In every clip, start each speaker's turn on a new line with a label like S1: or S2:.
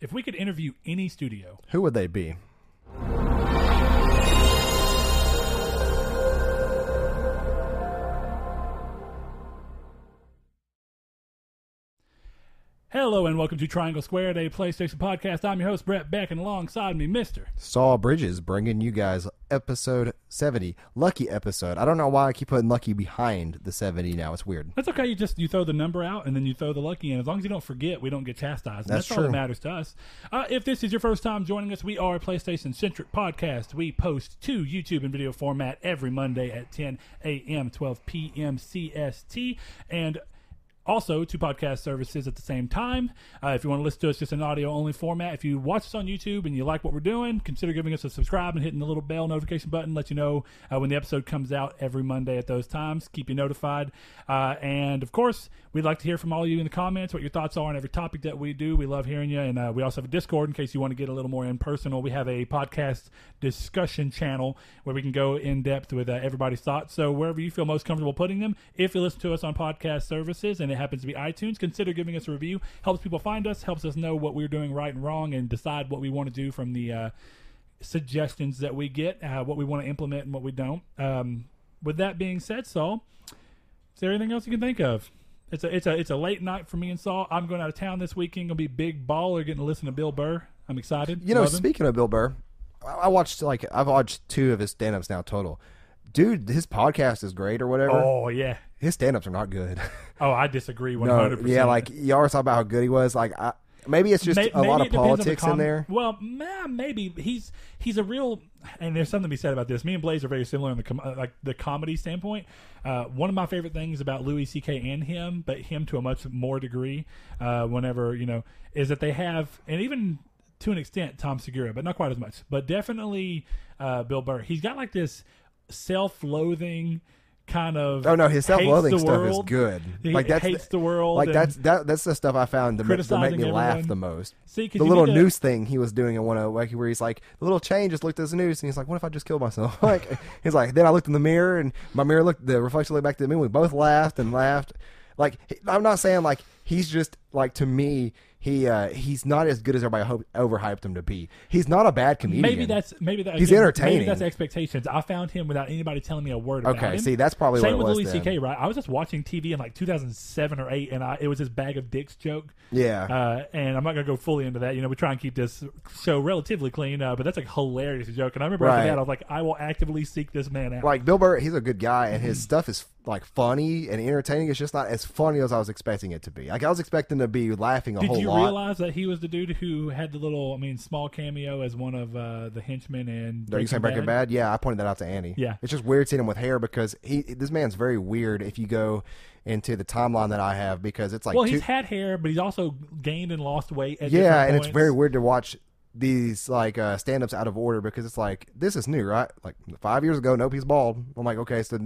S1: if we could interview any studio,
S2: Who would they be?
S1: Hello and welcome to Triangle Squared, a PlayStation podcast. I'm your host Brett Beck, and alongside me, Mister.
S2: Saul Bridges bringing you guys episode 70. Lucky episode. I don't know why I keep putting Lucky behind the 70 now. It's weird.
S1: That's okay. You just you throw the number out and then you throw the lucky in. As long as you don't forget, we don't get chastised. And
S2: That's
S1: all that matters to us. Uh, if this is your first time joining us, we are a PlayStation centric podcast. We post to YouTube in video format every Monday at 10 a.m., 12 p.m. CST, and also two podcast services at the same time. Uh, if you want to listen to us just in audio only format, if you watch us on YouTube and you like what we're doing, consider giving us a subscribe and hitting the little bell notification button. Let you know uh, when the episode comes out every Monday at those times. Keep you notified. Uh, and of course, we'd like to hear from all of you in the comments what your thoughts are on every topic that we do. We love hearing you. And uh, we also have a Discord in case you want to get a little more impersonal. We have a podcast discussion channel where we can go in depth with uh, everybody's thoughts. So wherever you feel most comfortable putting them, if you listen to us on podcast services and it happens to be iTunes, consider giving us a review. Helps people find us, helps us know what we're doing right and wrong, and decide what we want to do from the uh, suggestions that we get, uh, what we want to implement and what we don't. Um, with that being said, Saul, is there anything else you can think of? It's a it's a it's a late night for me and Saul. I'm going out of town this weekend. Gonna be big baller. Getting to listen to Bill Burr. I'm excited.
S2: You know,
S1: Love him.
S2: speaking of Bill Burr, I I watched like I've watched two of his stand-ups now total. Dude, his podcast is great or whatever.
S1: Oh yeah.
S2: His stand-ups are not good.
S1: Oh, I disagree 100.
S2: no, yeah, like you always talk about how good he was. Like, I, maybe it's just
S1: May-
S2: a lot of
S1: on the
S2: politics
S1: com-
S2: in there.
S1: Well, maybe he's he's a real. And there's something to be said about this. Me and Blaze are very similar in the com- uh, like the comedy standpoint. Uh, one of my favorite things about Louis C.K. and him, but him to a much more degree, uh, whenever you know, is that they have, and even to an extent, Tom Segura, but not quite as much. But definitely uh, Bill Burr. He's got like this self-loathing kind of.
S2: Oh no, his self-loathing stuff
S1: world.
S2: is good.
S1: He
S2: like that's
S1: hates the world.
S2: Like that's that that's the stuff I found to, to make me laugh
S1: everyone.
S2: the most.
S1: See,
S2: the little
S1: to-
S2: noose thing he was doing in one of like where he's like the little chain just looked at his noose and he's like, what if I just killed myself? like he's like, then I looked in the mirror and my mirror looked the reflection looked back to me. We both laughed and laughed. Like I'm not saying like he's just like to me he uh he's not as good as everybody hope, overhyped him to be. He's not a bad comedian.
S1: Maybe that's maybe that
S2: He's
S1: again,
S2: entertaining.
S1: Maybe that's expectations. I found him without anybody telling me a word about
S2: okay.
S1: him.
S2: See, that's probably
S1: Same
S2: what
S1: with. Louis. C.K. Right? I was just watching TV in like 2007 or eight, and I, it was his bag of dicks joke.
S2: Yeah.
S1: Uh, and I'm not gonna go fully into that. You know, we try and keep this show relatively clean, uh, but that's a hilarious joke. And I remember
S2: Right.
S1: after that, I was like, I will actively seek this man out.
S2: like Bill Burr, he's a good guy, and
S1: Mm-hmm.
S2: his stuff is like funny and entertaining. It's just not as funny as I was expecting it to be. Like I was expecting to be laughing a
S1: Did
S2: whole lot.
S1: Did you realize that he was the dude who had the little, I mean, small cameo as one of uh, the henchmen in
S2: Are you saying Breaking Bad? Yeah, I pointed that out to Annie.
S1: Yeah.
S2: it's just weird seeing him with hair because he this man's very weird. If you go into the timeline that I have, because it's like
S1: Well,
S2: two-
S1: he's had hair, but he's also gained and lost weight. At
S2: yeah, and it's very weird to watch these like uh, stand-ups out of order because it's like this is new, right? Like five years ago, nope, he's bald. I'm like, okay, so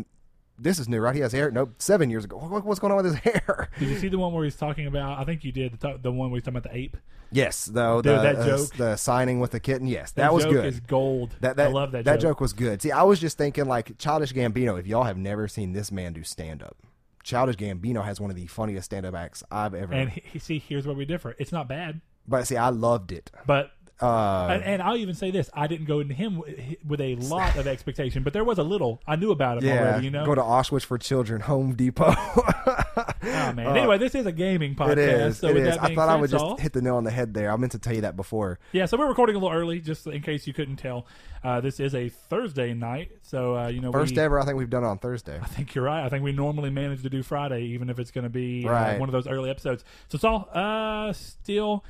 S2: this is new, right? He has hair. Nope, seven years ago. What's going on with his hair?
S1: Did you see the one where he's talking about? I think you did the, the one where he's talking about the ape.
S2: Yes, though the
S1: that
S2: uh,
S1: joke-
S2: the signing with the kitten. Yes, that,
S1: That
S2: was
S1: joke
S2: good.
S1: Is gold.
S2: That, that
S1: I love that.
S2: That joke. Joke was good. See, I was just thinking like Childish Gambino. If y'all have never seen this man do stand up, Childish Gambino has one of the funniest stand up acts I've ever.
S1: And he- see, here's where we differ. It's not bad,
S2: but see, I loved it.
S1: but
S2: Uh,
S1: and, and I'll even say this: I didn't go into him with, a lot of expectation, but there was a little. I knew about him
S2: yeah,
S1: already. You know.
S2: go to Auschwitz for Children, Home Depot.
S1: oh man. anyway, this is a gaming podcast.
S2: it is.
S1: So
S2: it is. I thought I would just
S1: Saul-
S2: hit the nail on the head there. I meant to tell you that before.
S1: Yeah, so we're recording a little early, just in case you couldn't tell. Uh, this is a Thursday night, so uh, you know
S2: First
S1: we,
S2: ever, I think we've done it on Thursday.
S1: I think you're right. I think we normally manage to do Friday, even if it's going to be uh,
S2: Right.
S1: one of those early episodes. So Saul, uh, still,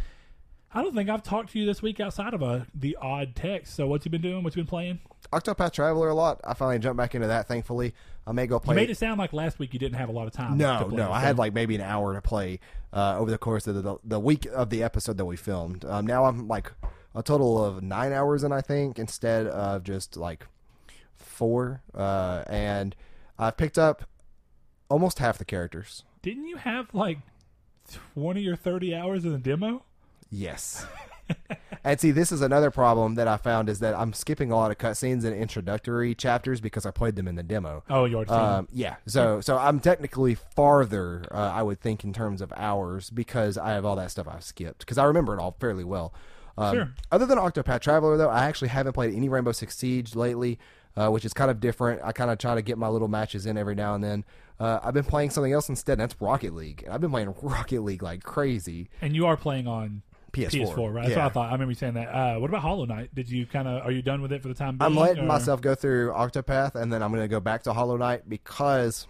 S1: I don't think I've talked to you this week outside of a the odd text. So what you been doing? What you been playing?
S2: Octopath Traveler a lot. I finally jumped back into that. Thankfully, I may go play.
S1: You made it sound like last week you didn't have a lot of time. to
S2: No,
S1: play,
S2: no. I had like maybe an hour to play uh, over the course of the, the week of the episode that we filmed. Um, now I'm like a total of nine hours in, I think, instead of just like four. Uh, and I've picked up almost half the characters.
S1: Didn't you have like twenty or thirty hours in the demo?
S2: Yes. and see, this is another problem that I found is that I'm skipping a lot of cutscenes and introductory chapters because I played them in the demo.
S1: Oh, you already.
S2: Um, yeah, so so I'm technically farther, uh, I would think, in terms of hours because I have all that stuff I've skipped because I remember it all fairly well. Um,
S1: Sure.
S2: Other than Octopath Traveler, though, I actually haven't played any Rainbow Six Siege lately, uh, which is kind of different. I kind of try to get my little matches in every now and then. Uh, I've been playing something else instead, and that's Rocket League. And I've been playing Rocket League like crazy.
S1: And you are playing on
S2: PS4,
S1: PS4, right? That's
S2: yeah.
S1: what I thought. I remember you saying that. Uh, what about Hollow Knight? Did you kind of are you done with it for the time being?
S2: I'm letting
S1: or
S2: myself go through Octopath, and then I'm going to go back to Hollow Knight because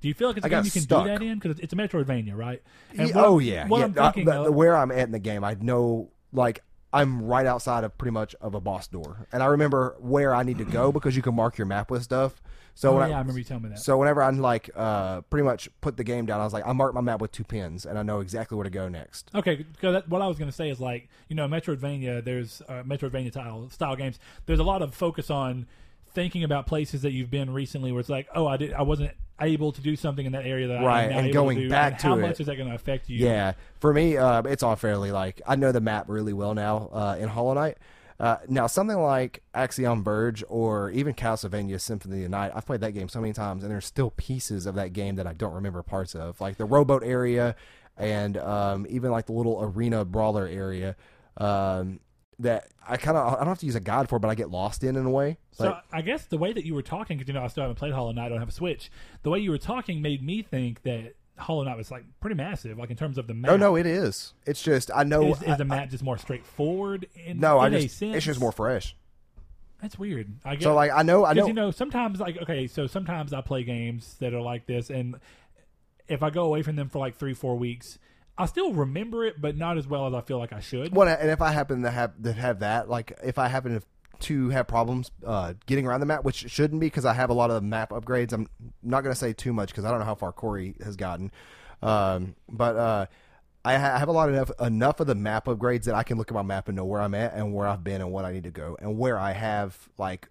S1: Do you feel like it's a game you can
S2: stuck.
S1: do that in? Because it's a Metroidvania, right?
S2: Ye-
S1: what-
S2: oh yeah,
S1: What
S2: yeah.
S1: I'm thinking,
S2: the-
S1: of-
S2: where I'm at in the game, I know like I'm right outside of pretty much of a boss door, and I remember where I need to go because you can mark your map with stuff. So
S1: oh, yeah, I
S2: I,
S1: remember you telling me that.
S2: so whenever I'm like uh, pretty much put the game down, I was like I marked my map with two pins, and I know exactly where to go next.
S1: Okay, because that, what I was going to say is like you know Metroidvania. There's uh, Metroidvania style style games. There's a lot of focus on thinking about places that you've been recently, where it's like, oh, I did, I wasn't able to do something in that area that I
S2: Right,
S1: am now
S2: and going
S1: to
S2: back
S1: and
S2: to
S1: how
S2: it.
S1: much is that going to affect you?
S2: Yeah, for me, uh, it's all fairly like I know the map really well now uh, in Hollow Knight. Uh, now, something like Axiom Verge or even Castlevania Symphony of the Night, I've played that game so many times, and there's still pieces of that game that I don't remember parts of, like the rowboat area and um, even like the little arena brawler area. Um, that I kind of I don't have to use a guide for, but I get lost in in a way.
S1: So I guess the way that you were talking, because you know I still haven't played Hollow Knight, I don't have a Switch. The way you were talking made me think that Hollow Knight was like pretty massive, like in terms of the map.
S2: No, no, it is. It's just I know.
S1: is, is the
S2: I-
S1: map just more straightforward? In,
S2: no, I
S1: in a
S2: just it's just more fresh.
S1: That's weird. I guess
S2: So like I know I know
S1: you know sometimes like okay, so sometimes I play games that are like this, and if I go away from them for like three four weeks, I still remember it, but not as well as I feel like I should.
S2: Well, and if I happen to have to have that, like if I happen to, to have problems uh, getting around the map, which shouldn't be because I have a lot of map upgrades. I'm not going to say too much because I don't know how far Corey has gotten, um, but uh, I, ha- I have a lot enough enough of the map upgrades that I can look at my map and know where I'm at and where I've been and what I need to go and where I have like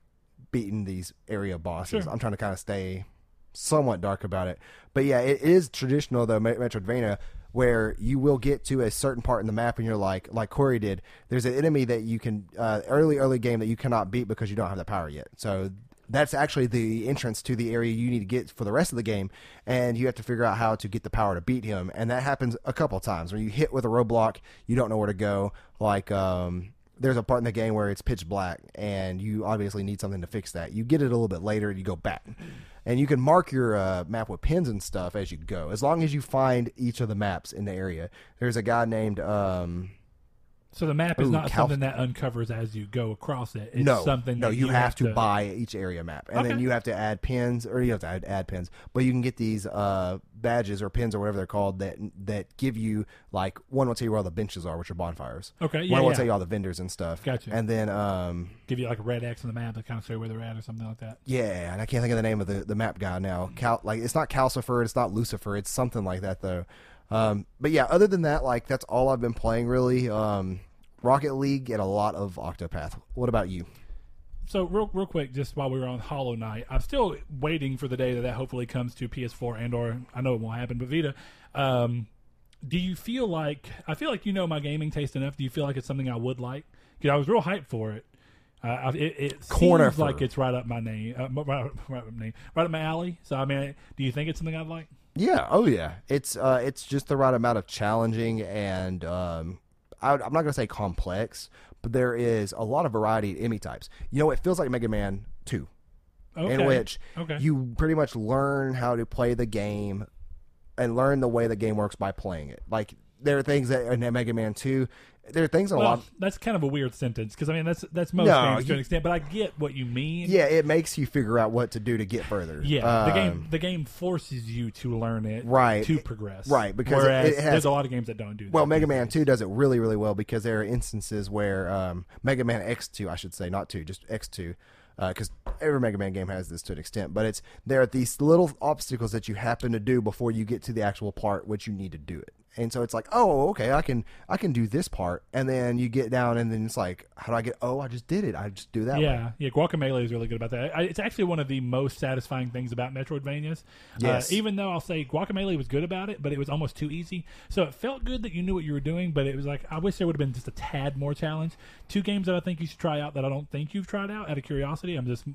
S2: beaten these area bosses.
S1: Sure.
S2: I'm trying to kind of stay somewhat dark about it. But yeah, it is traditional though, Me- Metroidvania, where you will get to a certain part in the map and you're like, like Corey did. There's an enemy that you can uh, early early game that you cannot beat because you don't have the power yet. So that's actually the entrance to the area you need to get for the rest of the game, and you have to figure out how to get the power to beat him. And that happens a couple times where you hit with a roadblock, you don't know where to go. Like um, there's a part in the game where it's pitch black, and you obviously need something to fix that. You get it a little bit later, and you go back, and you can mark your uh, map with pins and stuff as you go, as long as you find each of the maps in the area. There's a guy named um,
S1: so the map is
S2: Ooh,
S1: not
S2: Cal-
S1: something that uncovers as you go across it. It's
S2: no,
S1: something
S2: no,
S1: that
S2: you, have, to, buy each area map, and then you have to add pins, or you have to add, add pins. But you can get these uh, badges or pins or whatever they're called that that give you like one will tell you where all the benches are, which are bonfires.
S1: Okay, yeah,
S2: one will tell you all the vendors and stuff.
S1: Gotcha.
S2: And then um,
S1: give you like a red X on the map to kind of show where they're at or something like that.
S2: yeah, and I can't think of the name of the, the map guy now. Cal, like it's not Calcifer, it's not Lucifer, it's something like that though. Um, but yeah, other than that, like that's all I've been playing really. Um, Rocket League and a lot of Octopath. What about you?
S1: So real, real quick, just while we were on Hollow Knight, I'm still waiting for the day that that hopefully comes to PS4 and or I know it won't happen, but Vita. Um, do you feel like I feel like you know my gaming taste enough? Do you feel like it's something I would like? Because I was real hyped for it. Uh, it it seems like it's right up my name, uh, right, right up my name, right up my alley. So I mean, do you think it's something I'd like?
S2: Yeah. Oh, yeah. It's uh, it's just the right amount of challenging and um, I, I'm not gonna say complex, but there is a lot of variety in enemy types. You know, it feels like Mega Man Two,
S1: Okay.
S2: in which
S1: okay.
S2: you pretty much learn how to play the game and learn the way the game works by playing it. Like there are things that in Mega Man Two, there are things in a
S1: well,
S2: lot.
S1: that's kind of a weird sentence because I mean that's that's most
S2: No,
S1: games to an extent, but I get what you mean.
S2: Yeah, it makes you figure out what to do to get further.
S1: Yeah, the
S2: Um,
S1: game the game forces you to learn it,
S2: Right.
S1: To progress,
S2: Right, because
S1: whereas
S2: has-
S1: there's a lot of games that don't do that.
S2: Well, Mega Man
S1: days.
S2: 2 does it really, really well because there are instances where um, Mega Man X2, I should say, not 2, just X2, because every Mega Man game has this to an extent, but it's there are these little obstacles that you happen to do before you get to the actual part which you need to do it. And so it's like, oh, okay, I can I can do this part, and then you get down, and then it's like, how do I get? Oh, I just did it. I just do that.
S1: Yeah,
S2: way.
S1: yeah. Guacamelee is really good about that. I, it's actually one of the most satisfying things about Metroidvanias.
S2: Yes.
S1: Uh, even though I'll say Guacamelee was good about it, but it was almost too easy. So it felt good that you knew what you were doing, but it was like I wish there would have been just a tad more challenge. Two games that I think you should try out that I don't think you've tried out out of curiosity. I'm just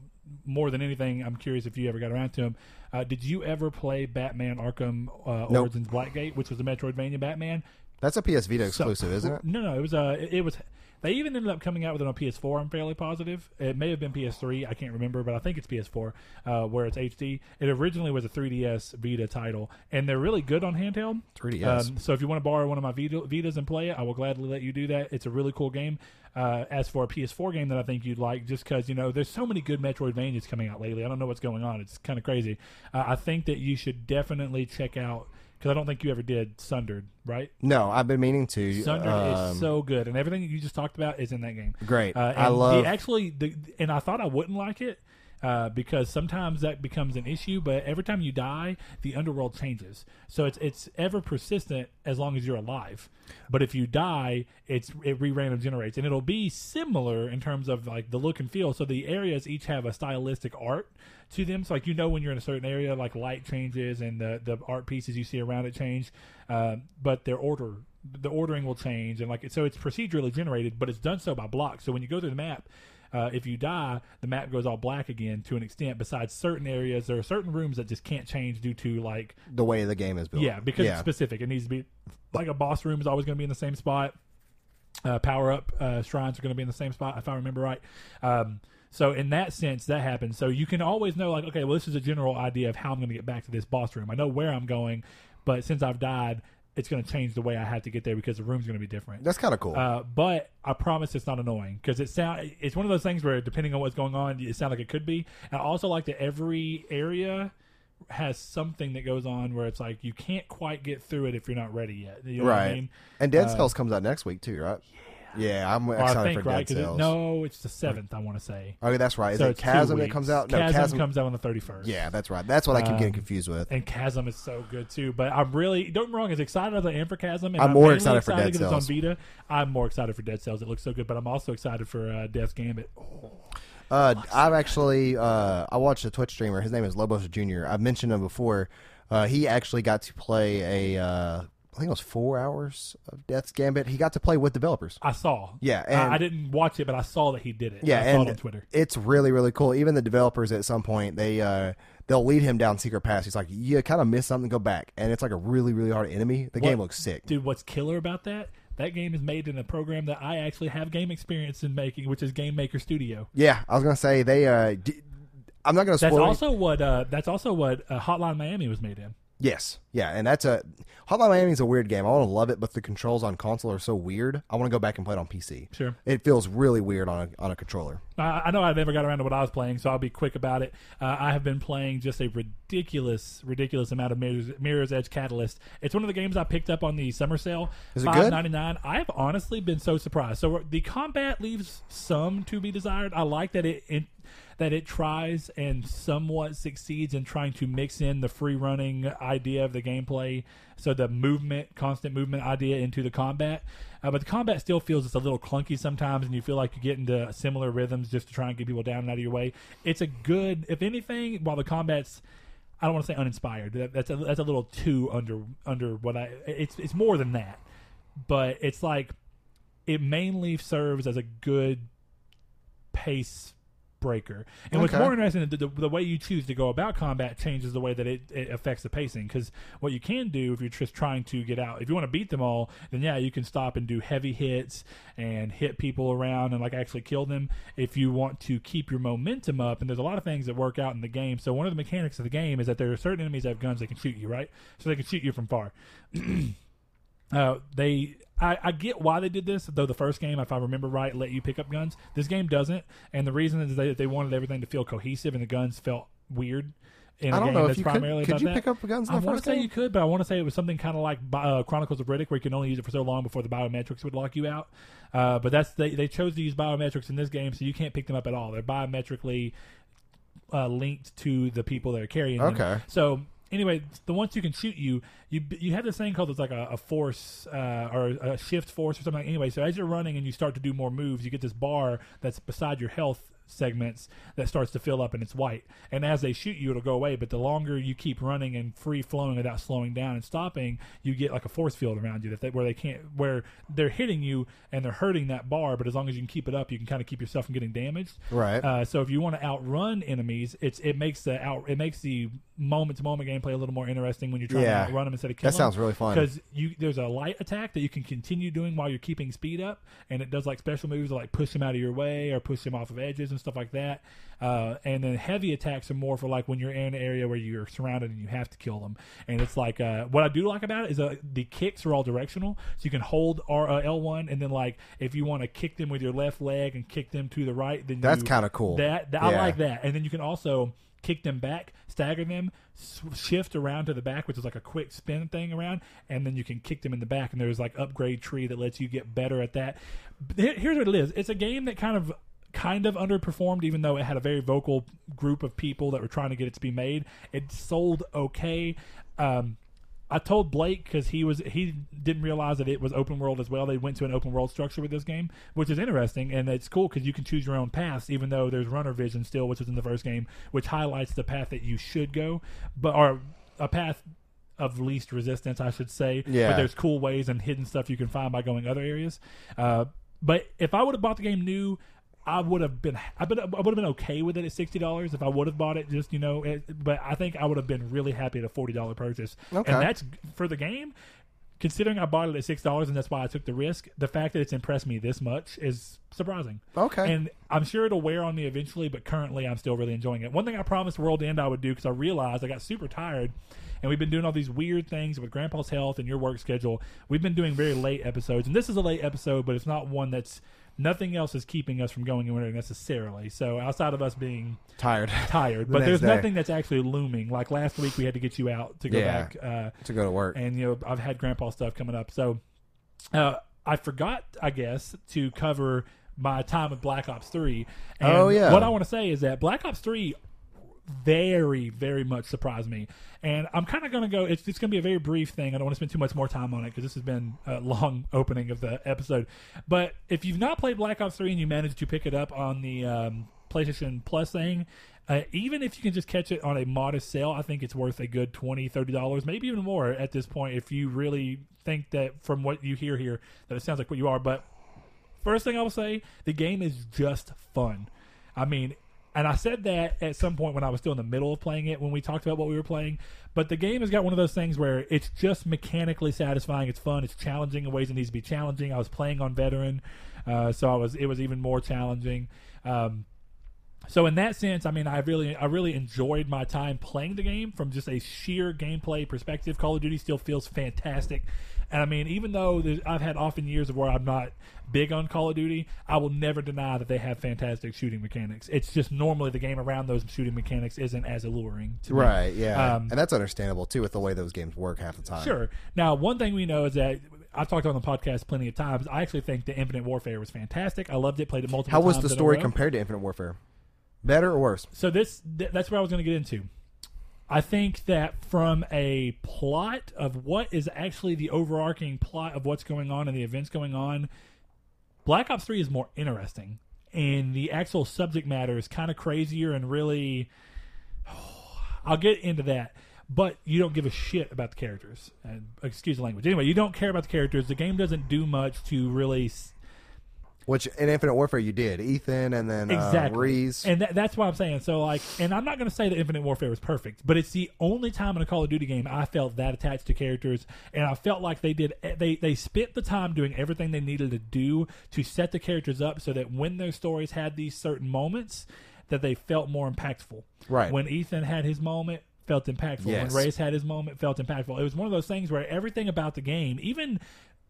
S1: more than anything, I'm curious if you ever got around to them. Uh, did you ever play Batman Arkham uh,
S2: Nope.
S1: Origins Blackgate, which was a Metroidvania Batman?
S2: That's a PS Vita
S1: So-
S2: exclusive, isn't it?
S1: No, no, it was uh, it, it was. They even ended up coming out with it on PS4. I'm fairly positive. It may have been PS3. I can't remember, but I think it's PS4, uh, where it's HD. It originally was a 3DS Vita title, and they're really good on handheld.
S2: 3DS.
S1: Um, so if you want to borrow one of my Vita, Vitas and play it, I will gladly let you do that. It's a really cool game. Uh, as for a PS4 game that I think you'd like, just because you know there's so many good Metroidvanias coming out lately. I don't know what's going on. It's kind of crazy. Uh, I think that you should definitely check out because I don't think you ever did Sundered, right?
S2: No, I've been meaning to.
S1: Sundered
S2: um,
S1: is so good, and everything you just talked about is in that game.
S2: great.
S1: Uh,
S2: I love.
S1: the, actually, the, and I thought I wouldn't like it uh, because sometimes that becomes an issue. But every time you die, the underworld changes, so it's it's ever persistent as long as you're alive. But if you die, it's it re-random generates, and it'll be similar in terms of like the look and feel. So the areas each have a stylistic art to them. So like you know when you're in a certain area, like light changes and the the art pieces you see around it change, uh, but their order the ordering will change and like so it's procedurally generated, but it's done so by blocks. So when you go through the map. Uh, if you die, the map goes all black again to an extent. Besides certain areas, there are certain rooms that just can't change due to like
S2: the way the game is built.
S1: yeah, because
S2: yeah.
S1: it's specific. It needs to be like a boss room is always going to be in the same spot. Uh, power up uh, shrines are going to be in the same spot, if I remember right. Um, so in that sense, that happens. So you can always know, like, okay, well, this is a general idea of how I'm going to get back to this boss room. I know where I'm going, but since I've died, it's going to change the way I have to get there because the room's going to be different.
S2: That's kind of cool.
S1: Uh, but I promise it's not annoying because it sound it's one of those things where depending on what's going on, it sounds like it could be. And I also like that every area has something that goes on where it's like you can't quite get through it if you're not ready yet. You know what I
S2: right.
S1: mean?
S2: and Dead
S1: uh,
S2: comes out next week too, right? Yeah, I'm excited
S1: I think
S2: for
S1: right
S2: Dead
S1: 'cause it-
S2: Cells.
S1: no, it's the seventh. I want to say.
S2: Okay, that's right. Is
S1: so
S2: it Chasm that comes out? No,
S1: Chasm,
S2: Chasm.
S1: comes out on the thirty first.
S2: yeah, that's right. That's what I keep getting
S1: Um,
S2: confused with.
S1: And Chasm is so good too, but I'm really don't get me wrong. As excited as I am for Chasm, and
S2: I'm more
S1: mainly
S2: excited for Dead
S1: 'cause It's
S2: Cells.
S1: on Vita. I'm more excited for Dead Cells. It looks so good, but I'm also excited for uh, Death's Gambit.
S2: Uh, I've actually uh, I watched a Twitch streamer. His name is Lobos Jr. I've mentioned him before. Uh, he actually got to play a uh, I think it was four hours of Death's Gambit. He got to play with developers.
S1: I saw.
S2: Yeah,
S1: I-
S2: and-
S1: I, didn't watch it, but I saw that he did it.
S2: Yeah,
S1: I
S2: and
S1: on Twitter.
S2: it's really really cool. Even the developers at some point they uh, they'll lead him down secret paths. He's like, you kind of missed something, go back, and it's like a really really hard enemy. The game looks sick.
S1: Dude, what's killer about that? That game is made in a program that I actually have game experience in making, which is GameMaker Studio.
S2: Yeah, I was gonna say they. Uh, d- I'm not gonna spoil.
S1: That's also what uh, that's also what uh, Hotline Miami was made in.
S2: Yes, yeah, and that's a Hotline Miami is a weird game. I want to love it, but the controls on console are so weird. I want to go back and play it on PC.
S1: Sure.
S2: It feels really weird on a on a controller.
S1: I, I know I never got around to what I was playing, so I'll be quick about it. Uh, I have been playing just a ridiculous, ridiculous amount of Mirror's, Mirror's Edge Catalyst. It's one of the games I picked up on the summer sale.
S2: Is it good?
S1: Ninety nine. I've honestly been so surprised. So the combat leaves some to be desired. I like that it, it that it tries and somewhat succeeds in trying to mix in the free running idea of the gameplay, so the movement, constant movement idea into the combat. Uh, but the combat still feels just a little clunky sometimes, and you feel like you get into similar rhythms just to try and get people down and out of your way. It's a good, if anything, while the combat's I don't want to say uninspired. That, that's a, that's a little too under under what I. It's it's more than that, but it's like it mainly serves as a good pace breaker. And what's
S2: Okay.
S1: more interesting, the, the, the way you choose to go about combat changes the way that it, it affects the pacing. Because what you can do if you're just trying to get out, if you want to beat them all, then yeah, you can stop and do heavy hits and hit people around and like actually kill them. If you want to keep your momentum up, and there's a lot of things that work out in the game. So one of the mechanics of the game is that there are certain enemies that have guns that can shoot you, right? So they can shoot you from far. Uh, they, I, I get why they did this. Though the first game, if I remember right, let you pick up guns. This game doesn't, and the reason is they they wanted everything to feel cohesive, and the guns felt weird. In
S2: I
S1: a
S2: don't
S1: game
S2: know if you could-
S1: primarily
S2: could
S1: about
S2: you
S1: that.
S2: pick up guns in
S1: I want to say
S2: game?
S1: you could, but I want to say it was something kind of like uh, Chronicles of Riddick, where you can only use it for so long before the biometrics would lock you out. Uh, but that's they they chose to use biometrics in this game, so you can't pick them up at all. They're biometrically uh, linked to the people that are carrying them.
S2: Okay.
S1: So anyway, the ones who can shoot you, you you have this thing called it's like a, a force uh, or a shift force or something. Anyway, so as you're running and you start to do more moves, you get this bar that's beside your health segments that starts to fill up and it's white. And as they shoot you, it'll go away. But the longer you keep running and free flowing without slowing down and stopping, you get like a force field around you that they, where they can't where they're hitting you and they're hurting that bar. But as long as you can keep it up, you can kind of keep yourself from getting damaged.
S2: Right.
S1: Uh, so if you want to outrun enemies, it's it makes the out it makes the moment to moment gameplay a little more interesting when you're trying
S2: Yeah.
S1: to run them instead of killing
S2: That sounds really fun.
S1: because you there's a light attack that you can continue doing while you're keeping speed up, and it does like special moves to like push them out of your way or push them off of edges and stuff like that. Uh, and then heavy attacks are more for like when you're in an area where you're surrounded and you have to kill them. And it's like uh, what I do like about it is uh, the kicks are all directional, so you can hold R, uh, L1 and then like if you want to kick them with your left leg and kick them to the right, then
S2: That's kinda cool.
S1: That, that I like that, and then you can also kick them back, stagger them, shift around to the back, which is like a quick spin thing around, and then you can kick them in the back. And there's like upgrade tree that lets you get better at that. Here's what it is: it's a game that kind of kind of underperformed even though it had a very vocal group of people that were trying to get it to be made it sold okay um I told Blake because he was he didn't realize that it was open world as well. They went to an open world structure with this game, which is interesting and it's cool because you can choose your own paths, even though there's runner vision still, which was in the first game, which highlights the path that you should go, but or a path of least resistance, I should say.
S2: Yeah.
S1: But there's cool ways and hidden stuff you can find by going other areas. Uh, but if I would have bought the game new, I would have been I would I would have been okay with it at sixty dollars if I would have bought it. Just you know, it, but I think I would have been really happy at a forty dollar purchase.
S2: Okay.
S1: And that's for the game. Considering I bought it at six dollars and that's why I took the risk, the fact that it's impressed me this much is surprising.
S2: Okay.
S1: And I'm sure it'll wear on me eventually, but currently I'm still really enjoying it. One thing I promised World End I would do because I realized I got super tired, and we've been doing all these weird things with Grandpa's health and your work schedule. We've been doing very late episodes, and this is a late episode, but it's not one that's nothing else is keeping us from going anywhere necessarily. So outside of us being
S2: Tired
S1: tired,
S2: The
S1: but there's
S2: day.
S1: nothing that's actually looming. Like last week, we had to get you out to go
S2: Yeah.
S1: back. Uh,
S2: to go to work.
S1: and you know I've had grandpa stuff coming up. So uh, I forgot, I guess, to cover my time with Black Ops Three. And
S2: Oh, yeah.
S1: What I want to say is that Black Ops Three very, very much surprised me, and I'm kind of going to go. It's, it's going to be a very brief thing. I don't want to spend too much more time on it because this has been a long opening of the episode. But if you've not played Black Ops Three and you managed to pick it up on the um, PlayStation Plus thing. Uh, even if you can just catch it on a modest sale, I think it's worth a good $20, $30, maybe even more at this point if you really think that from what you hear here that it sounds like what you are. But first thing I will say, the game is just fun. I mean, and I said that at some point when I was still in the middle of playing it when we talked about what we were playing. But the game has got one of those things where it's just mechanically satisfying. It's fun. It's challenging in ways it needs to be challenging. I was playing on veteran, uh, so I was it was even more challenging. Um, so in that sense, I mean, I really, I really enjoyed my time playing the game from just a sheer gameplay perspective. Call of Duty still feels fantastic, and I mean, even though there's- I've had often years of where I'm not big on Call of Duty, I will never deny that they have fantastic shooting mechanics. It's just normally the game around those shooting mechanics isn't as alluring to me.
S2: right. Yeah.
S1: Um,
S2: and that's understandable too with the way those games work half the time.
S1: Sure. Now, one thing we know is that I've talked on the podcast plenty of times. I actually think the Infinite Warfare was fantastic. I loved it. Played it multiple.
S2: How was the story compared to Infinite Warfare? Better or worse?
S1: so this th- that's what I was going to get into. I think that from a plot of what is actually the overarching plot of what's going on and the events going on, Black Ops 3 is more interesting. And the actual subject matter is kind of crazier and really I'll get into that. But you don't give a shit about the characters. And excuse the language. Anyway, you don't care about the characters. The game doesn't do much to really
S2: Which in Infinite Warfare you did. Ethan and then
S1: exactly.
S2: uh, Reese.
S1: And that, that's what I'm saying. So like, and I'm not going to say that Infinite Warfare was perfect, but it's the only time in a Call of Duty game I felt that attached to characters, and I felt like they did they they spent the time doing everything they needed to do to set the characters up so that when their stories had these certain moments, that they felt more impactful.
S2: Right.
S1: When Ethan had his moment. Felt impactful.
S2: Yes.
S1: When Reyes had his moment, felt impactful. It was one of those things where everything about the game, even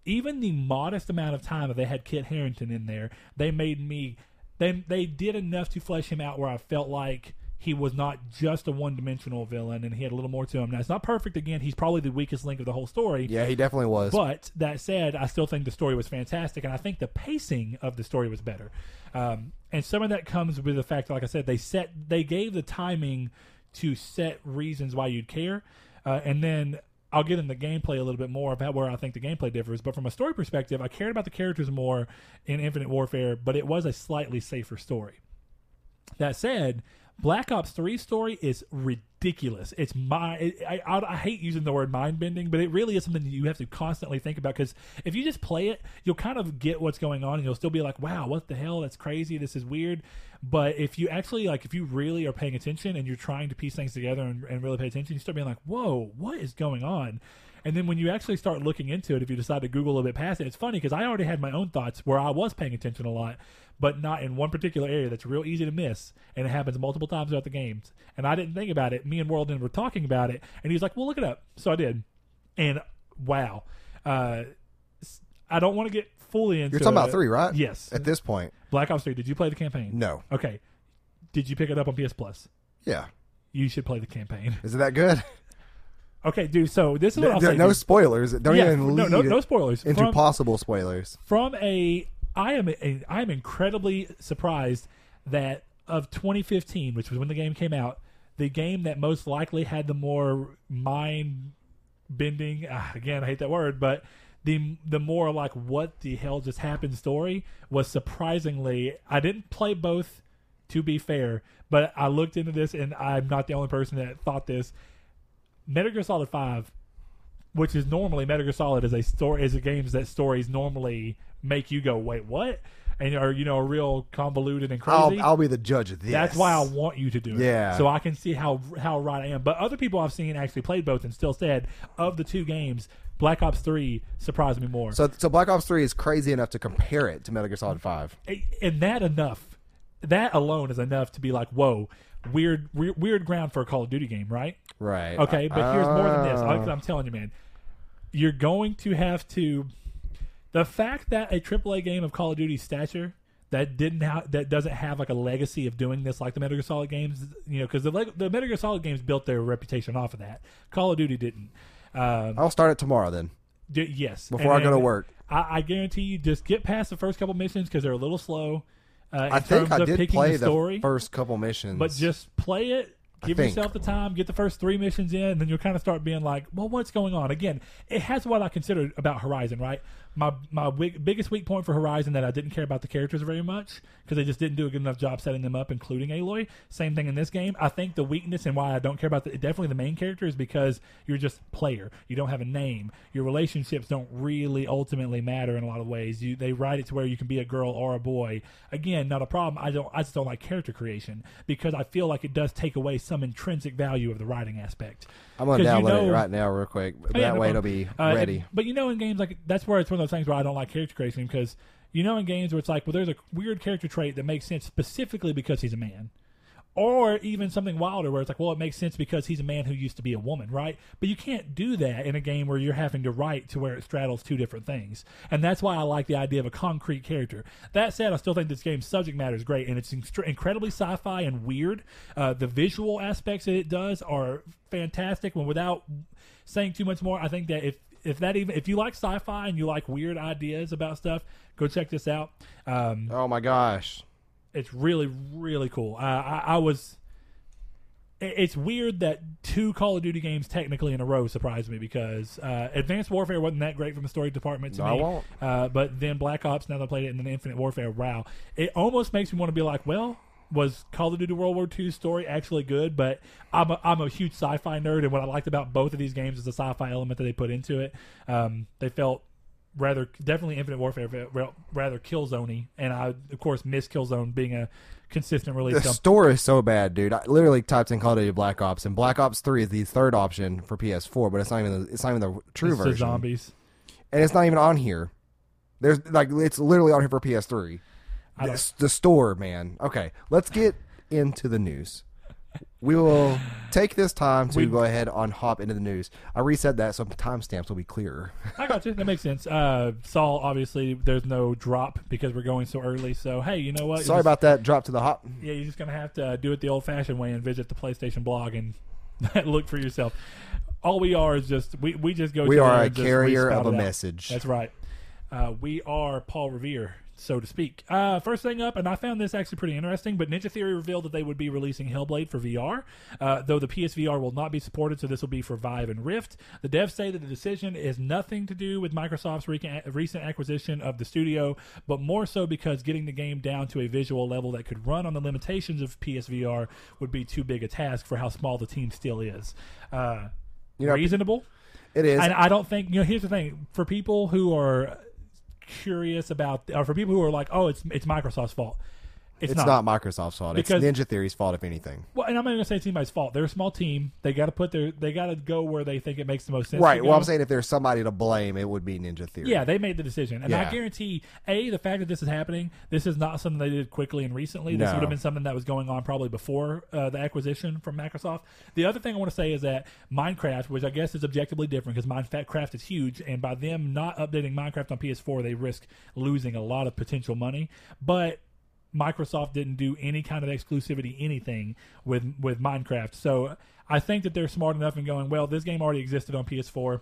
S1: even the modest amount of time that they had Kit Harington in there, they made me they they did enough to flesh him out where I felt like he was not just a one dimensional villain and he had a little more to him. Now it's not perfect again, he's probably the weakest link of the whole story.
S2: yeah, he definitely was.
S1: But that said, I still think the story was fantastic, and I think the pacing of the story was better. Um, and some of that comes with the fact, that, like I said, they set they gave the timing to set reasons why you'd care. uh, and then I'll get in the gameplay a little bit more about where I think the gameplay differs. But from a story perspective, I cared about the characters more in Infinite Warfare, but it was a slightly safer story. That said, Black Ops 3 story is ridiculous. It's my I, I, I hate using the word mind bending, but it really is something that you have to constantly think about because if you just play it, you'll kind of get what's going on and you'll still be like, "Wow, what the hell? That's crazy. This is weird." But if you actually like if you really are paying attention and you're trying to piece things together and, and really pay attention, you start being like, "Whoa, what is going on?" And then when you actually start looking into it, if you decide to Google a bit past it, it's funny because I already had my own thoughts where I was paying attention a lot, but not in one particular area that's real easy to miss, and it happens multiple times throughout the games. And I didn't think about it. Me and Worldin were talking about it, and he's like, "Well, look it up." So I did, and wow, uh, I don't want to get fully into.
S2: You're talking about three, right?
S1: Yes,
S2: At this point,
S1: Black Ops Three. Did you play the campaign?
S2: no.
S1: Okay. Did you pick it up on PS Plus?
S2: Yeah.
S1: You should play the campaign.
S2: Is it that good?
S1: Okay, dude. So this is what
S2: No,
S1: I'll say.
S2: no
S1: dude.
S2: spoilers. Don't
S1: Yeah,
S2: even
S1: no,
S2: lead
S1: no, no spoilers.
S2: into
S1: From-
S2: possible spoilers.
S1: from a I am a, I am incredibly surprised that of 2015, which was when the game came out, the game that most likely had the more mind bending ah, again I hate that word, but the the more like what the hell just happened story was surprisingly I didn't play both to be fair, but I looked into this and I'm not the only person that thought this. Metal Gear Solid 5 which is normally Metal Gear Solid is a story is a games that stories normally make you go wait what and are you know a real convoluted and crazy.
S2: I'll, I'll be the judge of this.
S1: That's why I want you to do it.
S2: Yeah.
S1: So I can see how how right I am. But other people I've seen actually played both and still said of the two games, Black Ops Three surprised me more.
S2: So, so Black Ops Three is crazy enough to compare it to Metal Gear Solid Five.
S1: and that enough, that alone is enough to be like, whoa, weird weird, weird ground for a Call of Duty game, right?
S2: Right.
S1: Okay, but here's more than this.
S2: Uh,
S1: I, I'm telling you, man, you're going to have to. The fact that a AAA game of Call of Duty stature that didn't ha- that doesn't have like a legacy of doing this like the Metal Gear Solid games, you know, because the leg- the Metal Gear Solid games built their reputation off of that. Call of Duty didn't. Um,
S2: I'll start it tomorrow then.
S1: d- yes,
S2: Before I go to work.
S1: I, I guarantee you, just get past the first couple missions because they're a little slow. Uh, in
S2: I think
S1: terms
S2: I
S1: of
S2: did
S1: picking
S2: play
S1: the story,
S2: first couple missions,
S1: but just play it. Give yourself the time. Get the first three missions in, and then you'll kind of start being like, "Well, what's going on?" Again, it has what I consider about Horizon, right? My my big, biggest weak point for Horizon that I didn't care about the characters very much because they just didn't do a good enough job setting them up, including Aloy. Same thing in this game. I think the weakness and why I don't care about the definitely the main character is because you're just player. You don't have a name. Your relationships don't really ultimately matter in a lot of ways. You they write it to where you can be a girl or a boy. Again, not a problem. I don't. I just don't like character creation because I feel like it does take away some intrinsic value of the writing aspect.
S2: I'm gonna download it right now, real quick.
S1: Oh, yeah,
S2: that
S1: no
S2: way it'll be
S1: Uh,
S2: ready.
S1: But you know, in games like that's where it's one of those things where I don't like character creation because you know, in games where it's like, well, there's a weird character trait that makes sense specifically because he's a man. Or even something wilder where it's like, well, it makes sense because he's a man who used to be a woman, right? But you can't do that in a game where you're having to write to where it straddles two different things. And that's why I like the idea of a concrete character. That said, I still think this game's subject matter is great and it's incredibly sci fi and weird. Uh, the visual aspects that it does are fantastic. When without saying too much more, I think that if if that even if you like sci-fi and you like weird ideas about stuff, go check this out. Um,
S2: Oh my gosh.
S1: It's really really cool. Uh, I, I was. it- It's weird that two Call of Duty games technically in a row surprised me because uh, Advanced Warfare wasn't that great from the story department to
S2: No, I
S1: me.
S2: won't.
S1: Uh, but then Black Ops, now that I played it, and then Infinite Warfare, wow. It almost makes me want to be like, well, was Call of Duty World War II story actually good? But I'm a, I'm a huge sci-fi nerd, and what I liked about both of these games is the sci-fi element that they put into it. Um, they felt rather definitely Infinite Warfare rather Killzone, and I of course miss Killzone being a consistent release.
S2: The story is so bad, dude. I literally typed in Call of Duty Black Ops, and Black Ops Three is the third option for PS4, but it's not even the, it's not even the true
S1: it's the
S2: version,
S1: zombies.
S2: and it's not even on here. There's like it's literally on here for PS3. The, the store, man. Okay, let's get into the news. We will take this time to
S1: We-
S2: go ahead and hop into the news. I reset that so timestamps will be clearer.
S1: I got you. That makes sense. Uh, Saul, obviously, there's no drop because we're going so early. So hey, you know what?
S2: Sorry
S1: just-
S2: about that. Drop to the hop.
S1: Yeah, you're just gonna have to uh, do it the old-fashioned way and visit the PlayStation blog and look for yourself. All we are is just we, we just go.
S2: We are a
S1: just
S2: carrier of a message.
S1: That's right. Uh, we are Paul Revere, so to speak. Uh, first thing up, and I found this actually pretty interesting, but Ninja Theory revealed that they would be releasing Hellblade for VR, uh, though the PSVR will not be supported, so this will be for Vive and Rift. The devs say that the decision is nothing to do with Microsoft's re- recent acquisition of the studio, but more so because getting the game down to a visual level that could run on the limitations of PSVR would be too big a task for how small the team still is. Uh,
S2: You know,
S1: reasonable.
S2: it is.
S1: And I don't think you know. Here's the thing: for people who are curious about, or for people who are like, "Oh, it's it's Microsoft's fault," it's,
S2: it's not. Microsoft's fault. It's Ninja Theory's fault, if anything.
S1: Well, and I'm not going to say it's anybody's fault. They're a small team. They got to put their. They got to go where they think it makes the most sense.
S2: Right. Well. I'm saying if there's somebody to blame, it would be Ninja Theory.
S1: Yeah, they made the decision, and I guarantee a the fact that this is happening. This is not something they did quickly and recently. This
S2: No.
S1: would have been something that was going on probably before uh, the acquisition from Microsoft. The other thing I want to say is that Minecraft, which I guess is objectively different because Minecraft is huge, and by them not updating Minecraft on PS4, they risk losing a lot of potential money. But Microsoft didn't do any kind of exclusivity anything with with Minecraft. So I think that they're smart enough in going, well, this game already existed on PS4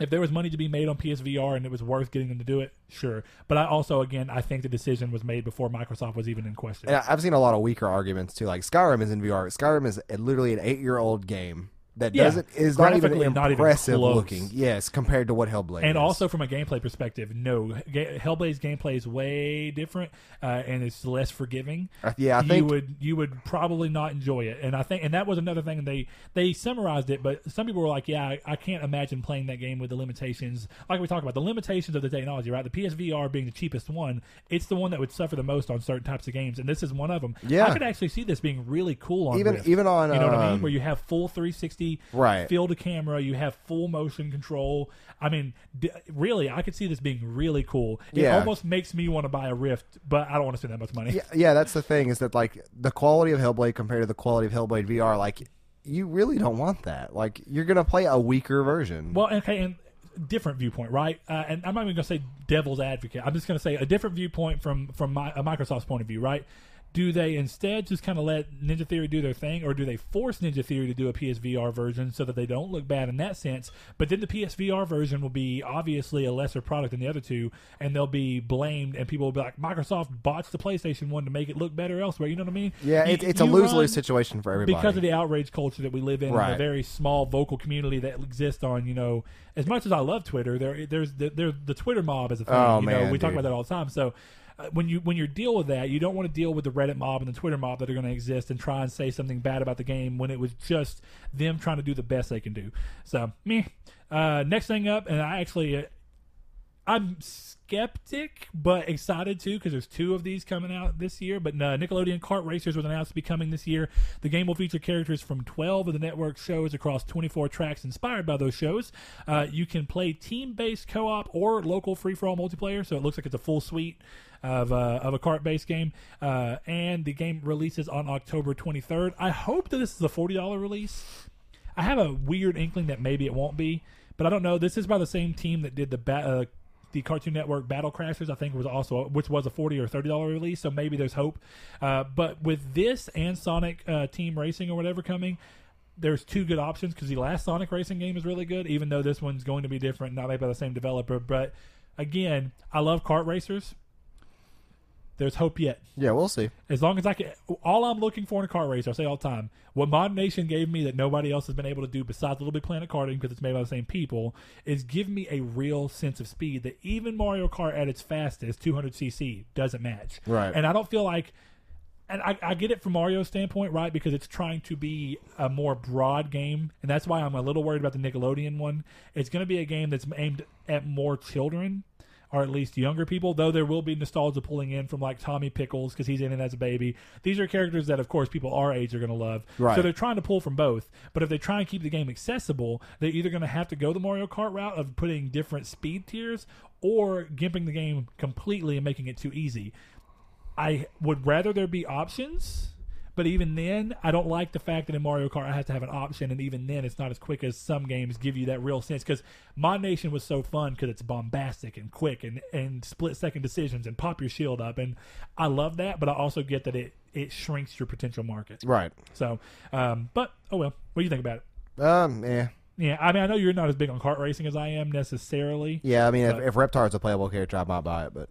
S1: if there was money to be made on PSVR and it was worth getting them to do it, sure. But I also, again, I think the decision was made before Microsoft was even in question.
S2: I- I've seen a lot of weaker arguments too. Like Skyrim is in VR. Skyrim is literally an eight-year-old game that
S1: Yeah.
S2: doesn't is not even
S1: Graphically, not even
S2: impressive looking. Yes, compared to what Hellblade
S1: and
S2: is.
S1: also from a gameplay perspective, no, Ga- Hellblade's gameplay is way different uh, and it's less forgiving.
S2: Uh, yeah, I
S1: you
S2: think
S1: would you would probably not enjoy it, and I think and that was another thing they they summarized it, but some people were like, yeah, I, I can't imagine playing that game with the limitations like we talked about the limitations of the technology, right? The PSVR being the cheapest one, it's the one that would suffer the most on certain types of games, and this is one of them.
S2: Yeah.
S1: I could actually see this being really cool on
S2: even
S1: Rift.
S2: even on
S1: You know what I mean?
S2: um,
S1: Where you have full 360
S2: Right.
S1: field of camera, you have full motion control. I mean, d- really, I could see this being really cool. It
S2: Yeah.
S1: almost makes me want to buy a Rift, but I don't want to spend that much money.
S2: yeah, yeah, that's the thing is that like the quality of Hellblade compared to the quality of Hellblade VR, like you really don't want that. Like you're gonna play a weaker version.
S1: Well, okay, and different viewpoint, right? Uh, and I'm not even going to say devil's advocate. I'm just going to say a different viewpoint from from my, a Microsoft's point of view, right? Do they instead just kind of let Ninja Theory do their thing, or do they force Ninja Theory to do a PSVR version so that they don't look bad in that sense? But then the PSVR version will be obviously a lesser product than the other two, and they'll be blamed, and people will be like, Microsoft botched the PlayStation one to make it look better elsewhere. You know what I mean?
S2: yeah,
S1: You-
S2: it, it's a lose lose situation for everybody.
S1: because of the outrage culture that we live in, and
S2: Right.
S1: the very small vocal community that exists on, you know, as much as I love Twitter, there there's the, there the Twitter mob is a thing.
S2: Oh,
S1: you know,
S2: man,
S1: we talk about that all the time. So. Uh, when you when you deal with that, you don't want to deal with the Reddit mob and the Twitter mob that are going to exist and try and say something bad about the game when it was just them trying to do the best they can do. So me, uh, next thing up, and I actually uh, I'm skeptic but excited too because there's two of these coming out this year. But uh, Nickelodeon Kart Racers was announced to be coming this year. The game will feature characters from 12 of the network shows across 24 tracks inspired by those shows. Uh, you can play team-based co-op or local free-for-all multiplayer, so it looks like it's a full suite of uh, of a cart based game. Uh, and the game releases on October 23rd. I hope that this is a $40 release. I have a weird inkling that maybe it won't be, but I don't know. This is by the same team that did the ba- uh, the Cartoon Network Battle Crashers. I think was also which was a forty or thirty dollar release. So maybe there's hope. Uh, but with this and Sonic uh, Team Racing or whatever coming. There's two good options because the last Sonic Racing game is really good, even though this one's going to be different, not made by the same developer. But again, I love kart racers. There's hope yet.
S2: yeah, we'll see.
S1: As long as I can, all I'm looking for in a car race, I say all the time, what ModNation gave me that nobody else has been able to do besides a LittleBigPlanet Karting because it's made by the same people, is give me a real sense of speed that even Mario Kart at its fastest, 200cc, doesn't match.
S2: Right.
S1: And I don't feel like, and I, I get it from Mario's standpoint, right? Because it's trying to be a more broad game, and that's why I'm a little worried about the Nickelodeon one. It's going to be a game that's aimed at more children or at least younger people, though there will be nostalgia pulling in from like Tommy Pickles because he's in it as a baby. These are characters that, of course, people our age are going to love.
S2: Right.
S1: So they're trying to pull from both. But if they try and keep the game accessible, they're either going to have to go the Mario Kart route of putting different speed tiers or gimping the game completely and making it too easy. I would rather there be options. But even then, I don't like the fact that in Mario Kart I have to have an option, and even then, it's not as quick as some games give you that real sense. Because ModNation was so fun because it's bombastic and quick and, and split second decisions and pop your shield up, and I love that. But I also get that it it shrinks your potential market.
S2: Right.
S1: So, um, but oh well. What do you think about it?
S2: Um. Yeah.
S1: Yeah, I mean, I know you're not as big on kart racing as I am necessarily.
S2: Yeah. I mean, if, if Reptar's a playable character, I might buy it. But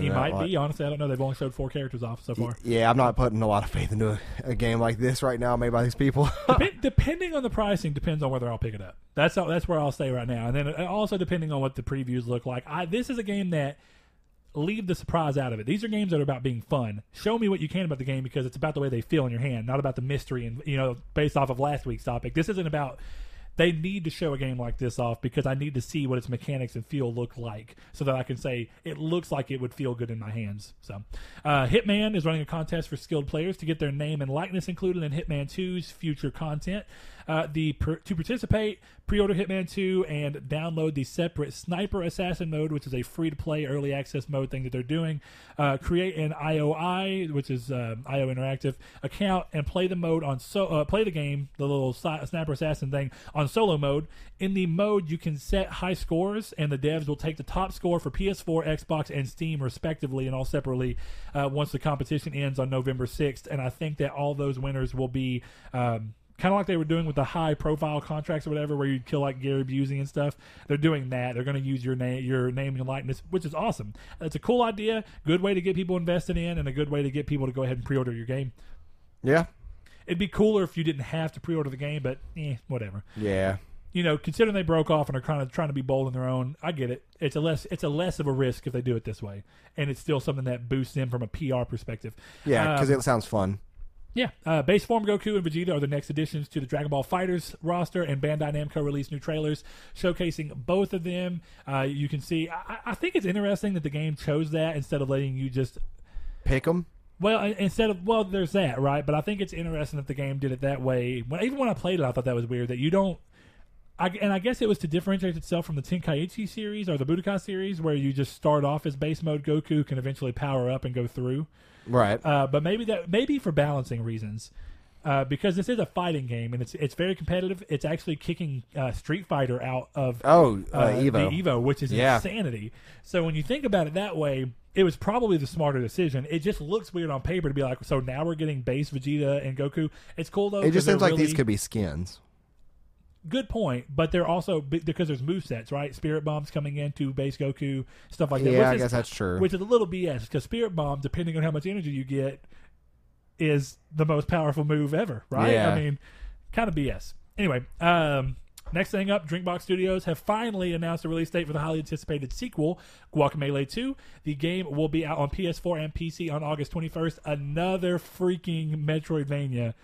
S1: He might be. Honestly, I don't know. They've only showed four characters off so far.
S2: Yeah, I'm not putting a lot of faith into a, a game like this right now, made by these people.
S1: Dep- depending on the pricing, depends on whether I'll pick it up. That's all, that's where I'll stay right now. And then uh, also depending on what the previews look like. I this is a game that leave the surprise out of it. These are games that are about being fun. Show me what you can about the game because it's about the way they feel in your hand, not about the mystery and you know based off of last week's topic. This isn't about. They need to show a game like this off because I need to see what its mechanics and feel look like, so that I can say it looks like it would feel good in my hands. So, uh, Hitman is running a contest for skilled players to get their name and likeness included in Hitman 2's future content. Uh, the per, to participate, pre-order Hitman 2 and download the separate Sniper Assassin mode, which is a free-to-play early access mode thing that they're doing. Uh, create an IOI, which is uh, IO Interactive account, and play the mode on so uh, play the game, the little si- Sniper Assassin thing on solo mode. In the mode, you can set high scores, and the devs will take the top score for PS4, Xbox, and Steam respectively, and all separately. Uh, once the competition ends on November 6th, and I think that all those winners will be. Um, kind of like they were doing with the high profile contracts or whatever, where you'd kill like Gary Busey and stuff. They're doing that. They're going to use your name, your name and likeness, which is awesome. It's a cool idea, good way to get people invested in, and a good way to get people to go ahead and pre-order your game.
S2: yeah,
S1: It'd be cooler if you didn't have to pre-order the game, but eh, whatever.
S2: yeah,
S1: You know, considering they broke off and are kind of trying to be bold in their own, I get it. It's a less, it's a less of a risk if they do it this way, and it's still something that boosts them from a PR perspective.
S2: yeah, because
S1: Um,
S2: it sounds fun.
S1: Yeah, uh, base form Goku and Vegeta are the next additions to the Dragon Ball FighterZ roster, and Bandai Namco released new trailers showcasing both of them. Uh, you can see. I, I think it's interesting that the game chose that instead of letting you just.
S2: Pick them.
S1: Well, instead of well, there's that right, but I think it's interesting that the game did it that way. When even when I played it, I thought that was weird that you don't. I, and I guess it was to differentiate itself from the Tenkaichi series or the Budokai series, where you just start off as base mode Goku, can eventually power up and go through.
S2: Right.
S1: Uh, but maybe that maybe for balancing reasons, uh, because this is a fighting game and it's it's very competitive. It's actually kicking uh, Street Fighter out of
S2: oh, uh,
S1: uh,
S2: Evo.
S1: the Evo, which is
S2: Yeah.
S1: insanity. So when you think about it that way, it was probably the smarter decision. It just looks weird on paper to be like, so now we're getting base Vegeta and Goku. It's cool though.
S2: It just seems like
S1: really-
S2: these could be skins.
S1: Good point, but they're also because there's move sets, right? Spirit bombs coming into base Goku, stuff like that.
S2: yeah, I
S1: which is-
S2: guess that's true.
S1: which is a little BS because Spirit Bomb, depending on how much energy you get, is the most powerful move ever, right?
S2: Yeah.
S1: I mean, kind of BS. Anyway, um, next thing up, Drinkbox Studios have finally announced a release date for the highly anticipated sequel, Guacamelee 2. The game will be out on PS4 and PC on August 21st. Another freaking Metroidvania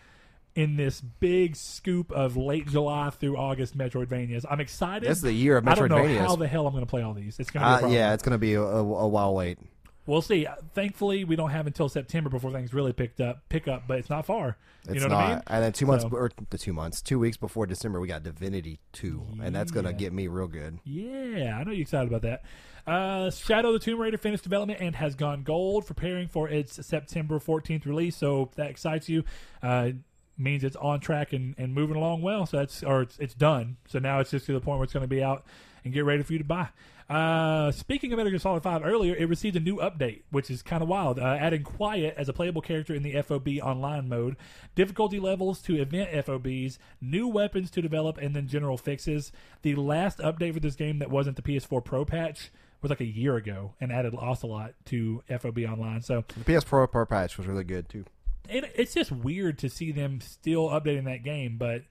S1: in this big scoop of late July through August Metroidvanias. I'm excited.
S2: this is the year of Metroidvanias.
S1: I don't know how the hell I'm going to play all these. It's going to be a
S2: Uh, yeah, it's gonna be a, a, while wait.
S1: We'll see. Thankfully, we don't have until September before things really picked up, pick up, but it's not far.
S2: It's
S1: you know
S2: not.
S1: what I mean?
S2: And then two months
S1: So-
S2: or the two months, two weeks before December, we got Divinity Two, and that's gonna get me real good.
S1: Yeah, I know you're excited about that. Uh, Shadow of the Tomb Raider finished development and has gone gold, preparing for its September 14th release. So if that excites you. Uh, means it's on track and, and moving along well. So that's or it's it's done. So now it's just to the point where it's going to be out and get ready for you to buy. Uh, speaking of Metal Gear Solid 5 earlier, it received a new update, which is kind of wild, uh, adding Quiet as a playable character in the FOB online mode, difficulty levels to event FOBs, new weapons to develop, and then general fixes. The last update for this game that wasn't the PS4 Pro patch was like a year ago and added Ocelot to FOB online. So
S2: The PS Pro Pro patch was really good too.
S1: It, it's just weird to see them still updating that game, but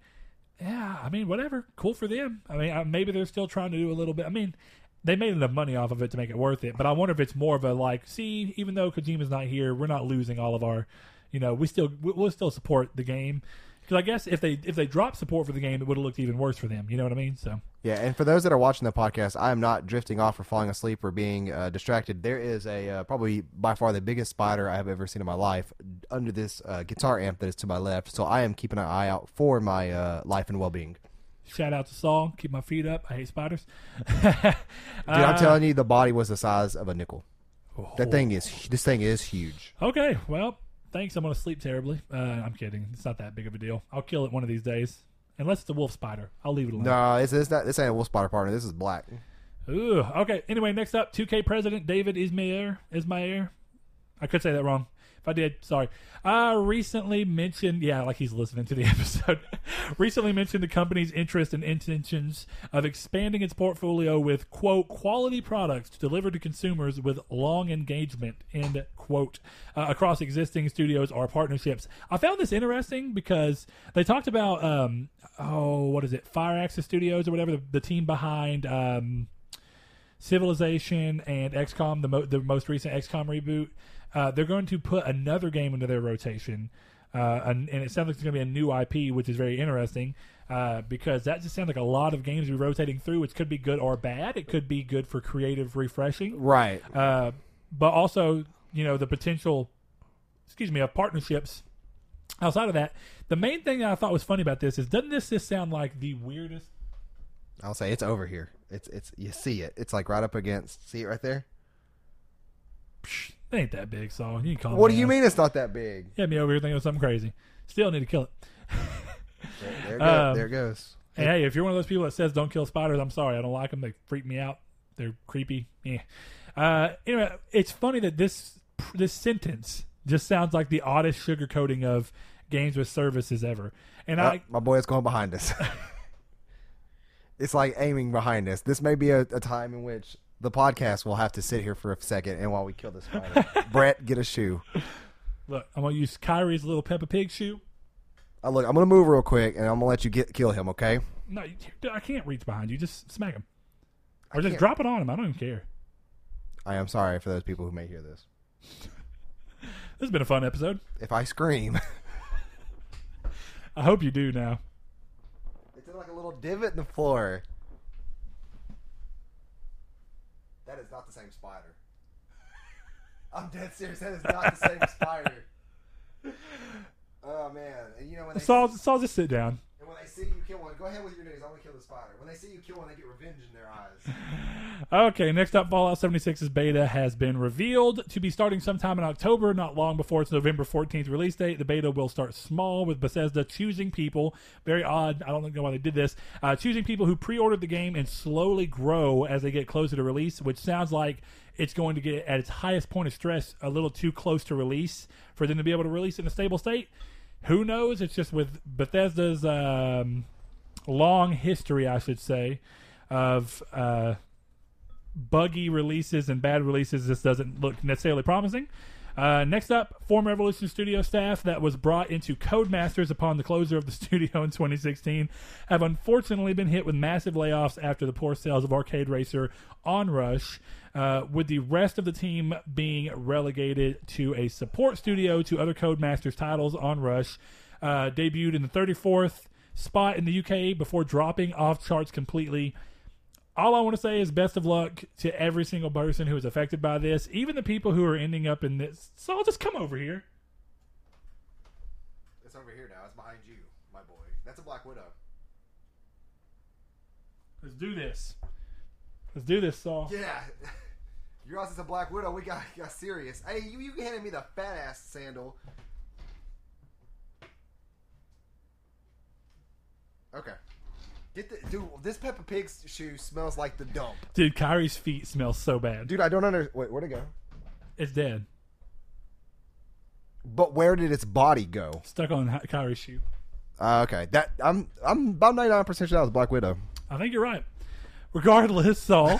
S1: yeah, I mean, whatever, cool for them. I mean, uh, maybe they're still trying to do a little bit. I mean, they made enough money off of it to make it worth it, but I wonder if it's more of a like, see, even though Kojima's not here, we're not losing all of our, you know, we still we- we'll still support the game. Because I guess if they if they drop support for the game, it would have looked even worse for them. You know what I mean? So
S2: Yeah, and for those that are watching the podcast, I am not drifting off or falling asleep or being uh, distracted. There is a uh, probably by far the biggest spider I have ever seen in my life under this uh, guitar amp that is to my left. So I am keeping an eye out for my uh, life and well being.
S1: shout out to Saul. Keep my feet up. I hate spiders.
S2: Dude, I'm telling you, the body was the size of a nickel. That thing is this thing is huge.
S1: Okay, well, thanks. I'm gonna sleep terribly. Uh, I'm kidding. It's not that big of a deal. I'll kill it one of these days, unless it's a wolf spider. I'll leave it alone.
S2: No, it's, it's not. This ain't a wolf spider partner. This is black.
S1: Ooh, okay. Anyway, next up, 2K president David Ismail. Ismail. I could say that wrong. If I did, sorry. I recently mentioned, yeah, like he's listening to the episode. recently mentioned the company's interest and intentions of expanding its portfolio with quote quality products to deliver to consumers with long engagement end quote uh, across existing studios or partnerships. I found this interesting because they talked about um oh what is it Firaxis Studios or whatever the, the team behind um Civilization and XCOM, the, mo- the most recent XCOM reboot, uh, they're going to put another game into their rotation. Uh, and, and it sounds like it's going to be a new IP, which is very interesting uh, because that just sounds like a lot of games be rotating through, which could be good or bad. It could be good for creative refreshing,
S2: Right.
S1: uh, but also you know the potential, excuse me, of partnerships. Outside of that, the main thing that I thought was funny about this is doesn't this just sound like the weirdest
S2: I'll say it's over here. It's it's you see it. It's like right up against. See it right there.
S1: It ain't that big, so you can call
S2: What do you
S1: out.
S2: mean it's not that big?
S1: Yeah, me over here thinking of something crazy. Still need to kill it.
S2: There, there, it go-
S1: Um,
S2: there it goes.
S1: And hey, if you're one of those people that says don't kill spiders, I'm sorry. I don't like them. They freak me out. They're creepy. Yeah. Uh, anyway, it's funny that this this sentence just sounds like the oddest sugarcoating of games with services ever. And
S2: Oh,
S1: I
S2: my boy is going behind us. it's like aiming behind us. This may be a, a time in which the podcast will have to sit here for a second, and while we kill this spider, Brett, get a shoe.
S1: look, I'm gonna use Kyrie's little Peppa Pig shoe.
S2: Uh, look, I'm gonna move real quick, and I'm gonna let you get kill him. Okay?
S1: No, you- I can't reach behind you. Just smack him, or
S2: I
S1: just
S2: can't-
S1: drop it on him. I don't even care.
S2: I am sorry for those people who may hear this.
S1: This has been a fun episode.
S2: If I scream,
S1: I hope you do now.
S2: it's in like a little divot in the floor. That is not the same spider. I'm dead serious. That is not the same spider. Oh man! And you know when they
S1: Saul, Saul, just sit down.
S2: and when they see you kill one, go ahead with your news. I'm gonna spider. When they see you kill one, they get revenge in their eyes.
S1: Okay, next up, Fallout 76's beta has been revealed to be starting sometime in October, not long before its November 14th release date. The beta will start small, with Bethesda choosing people. Very odd. I don't know why they did this. Uh, choosing people who pre-ordered the game and slowly grow as they get closer to release, which sounds like it's going to get at its highest point of stress a little too close to release for them to be able to release in a stable state. Who knows? It's just with Bethesda's um, long history, I should say, of uh, buggy releases and bad releases. This doesn't look necessarily promising. Uh, next up, former Evolution Studio staff that was brought into Codemasters upon the closure of the studio in 2016 have unfortunately been hit with massive layoffs after the poor sales of Arcade Racer Onrush, uh, with the rest of the team being relegated to a support studio to other Codemasters titles. Onrush uh, debuted in the 34th spot in the UK before dropping off charts completely all I want to say is best of luck to every single person who is affected by this, even the people who are ending up in this. So I'll just come over here.
S2: It's over here now. It's behind you, my boy. That's a Black Widow.
S1: Let's do this. Let's do this, Saul.
S2: Yeah. You realize it's a Black Widow. We got got serious. Hey, you you handed me the fat ass sandal. Okay. Get the dude. This Peppa Pig's shoe smells like the dump.
S1: Dude, Kyrie's feet smell so bad.
S2: Dude, I don't under. Wait, where'd it go?
S1: It's dead.
S2: But where did its body go?
S1: Stuck on Kyrie's shoe.
S2: Uh, okay, that I'm I'm about ninety nine percent sure that was Black Widow.
S1: I think you're right. Regardless, Saul.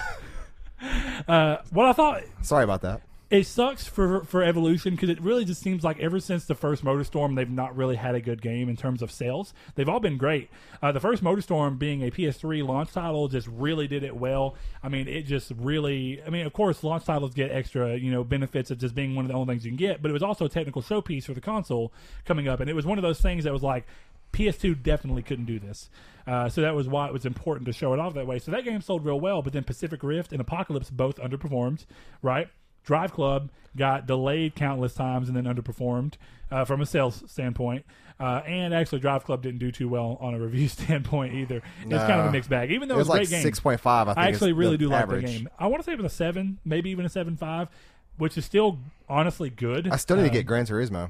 S1: uh, what I thought
S2: Sorry about that.
S1: It sucks for for evolution because it really just seems like ever since the first motorstorm they've not really had a good game in terms of sales they've all been great uh, the first motorstorm being a ps3 launch title just really did it well i mean it just really i mean of course launch titles get extra you know benefits of just being one of the only things you can get but it was also a technical showpiece for the console coming up and it was one of those things that was like PS2 definitely couldn't do this. Uh, so that was why it was important to show it off that way. So that game sold real well, but then Pacific Rift and Apocalypse both underperformed, right? Drive Club got delayed countless times and then underperformed uh, from a sales standpoint. Uh, and actually, Drive Club didn't do too well on a review standpoint either. It's kind of a mixed bag, even though
S2: It
S1: it was,
S2: was
S1: a
S2: like
S1: great game.
S2: six point five. I think
S1: I actually really do like the game. I want to say it was a seven, maybe even a seven five, which is still honestly good.
S2: I still need to
S1: Um,
S2: get Gran Turismo.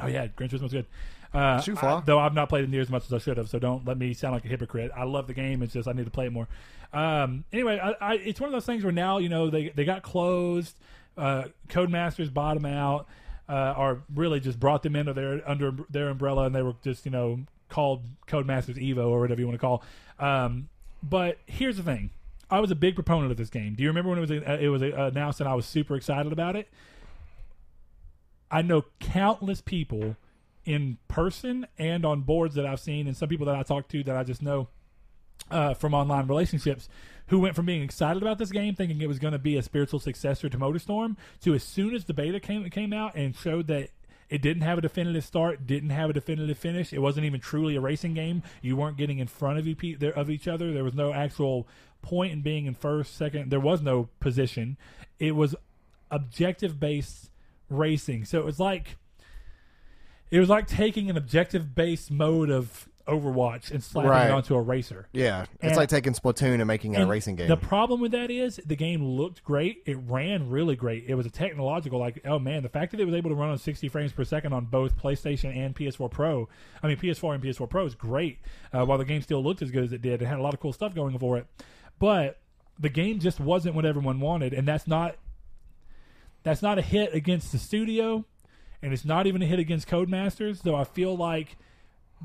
S1: Oh yeah, Gran Turismo's good. Uh, I- though I've not played it near as much as I should have, so don't let me sound like a hypocrite. I love the game; it's just I need to play it more. Um, anyway, I, I, it's one of those things where now you know they they got closed. Uh, Codemasters bottom out. uh, or really just brought them into their under their umbrella, and they were just you know called Codemasters Evo or whatever you want to call. Um, but here's the thing: I was a big proponent of this game. Do you remember when it was uh, it was uh, announced and I was super excited about it? I know countless people in person and on boards that I've seen, and some people that I talked to that I just know uh, from online relationships who went from being excited about this game, thinking it was going to be a spiritual successor to MotorStorm, to as soon as the beta came came out and showed that it didn't have a definitive start, didn't have a definitive finish. It wasn't even truly a racing game. You weren't getting in front of each other. There was no actual point in being in first, second. There was no position. It was objective based racing. So it was like it was like taking an objective based mode of Overwatch and slapping
S2: Right.
S1: it onto a racer.
S2: Yeah, it's
S1: And-
S2: like taking Splatoon and making it a racing game.
S1: The problem with that is the game looked great. It ran really great. It was a technological, like, oh man, the fact that it was able to run on 60 frames per second on both PlayStation and PS4 Pro, I mean, PS4 and PS4 Pro is great. Uh, while the game still looked as good as it did, it had a lot of cool stuff going for it. But the game just wasn't what everyone wanted, and that's not that's not a hit against the studio, and it's not even a hit against Codemasters. Though I feel like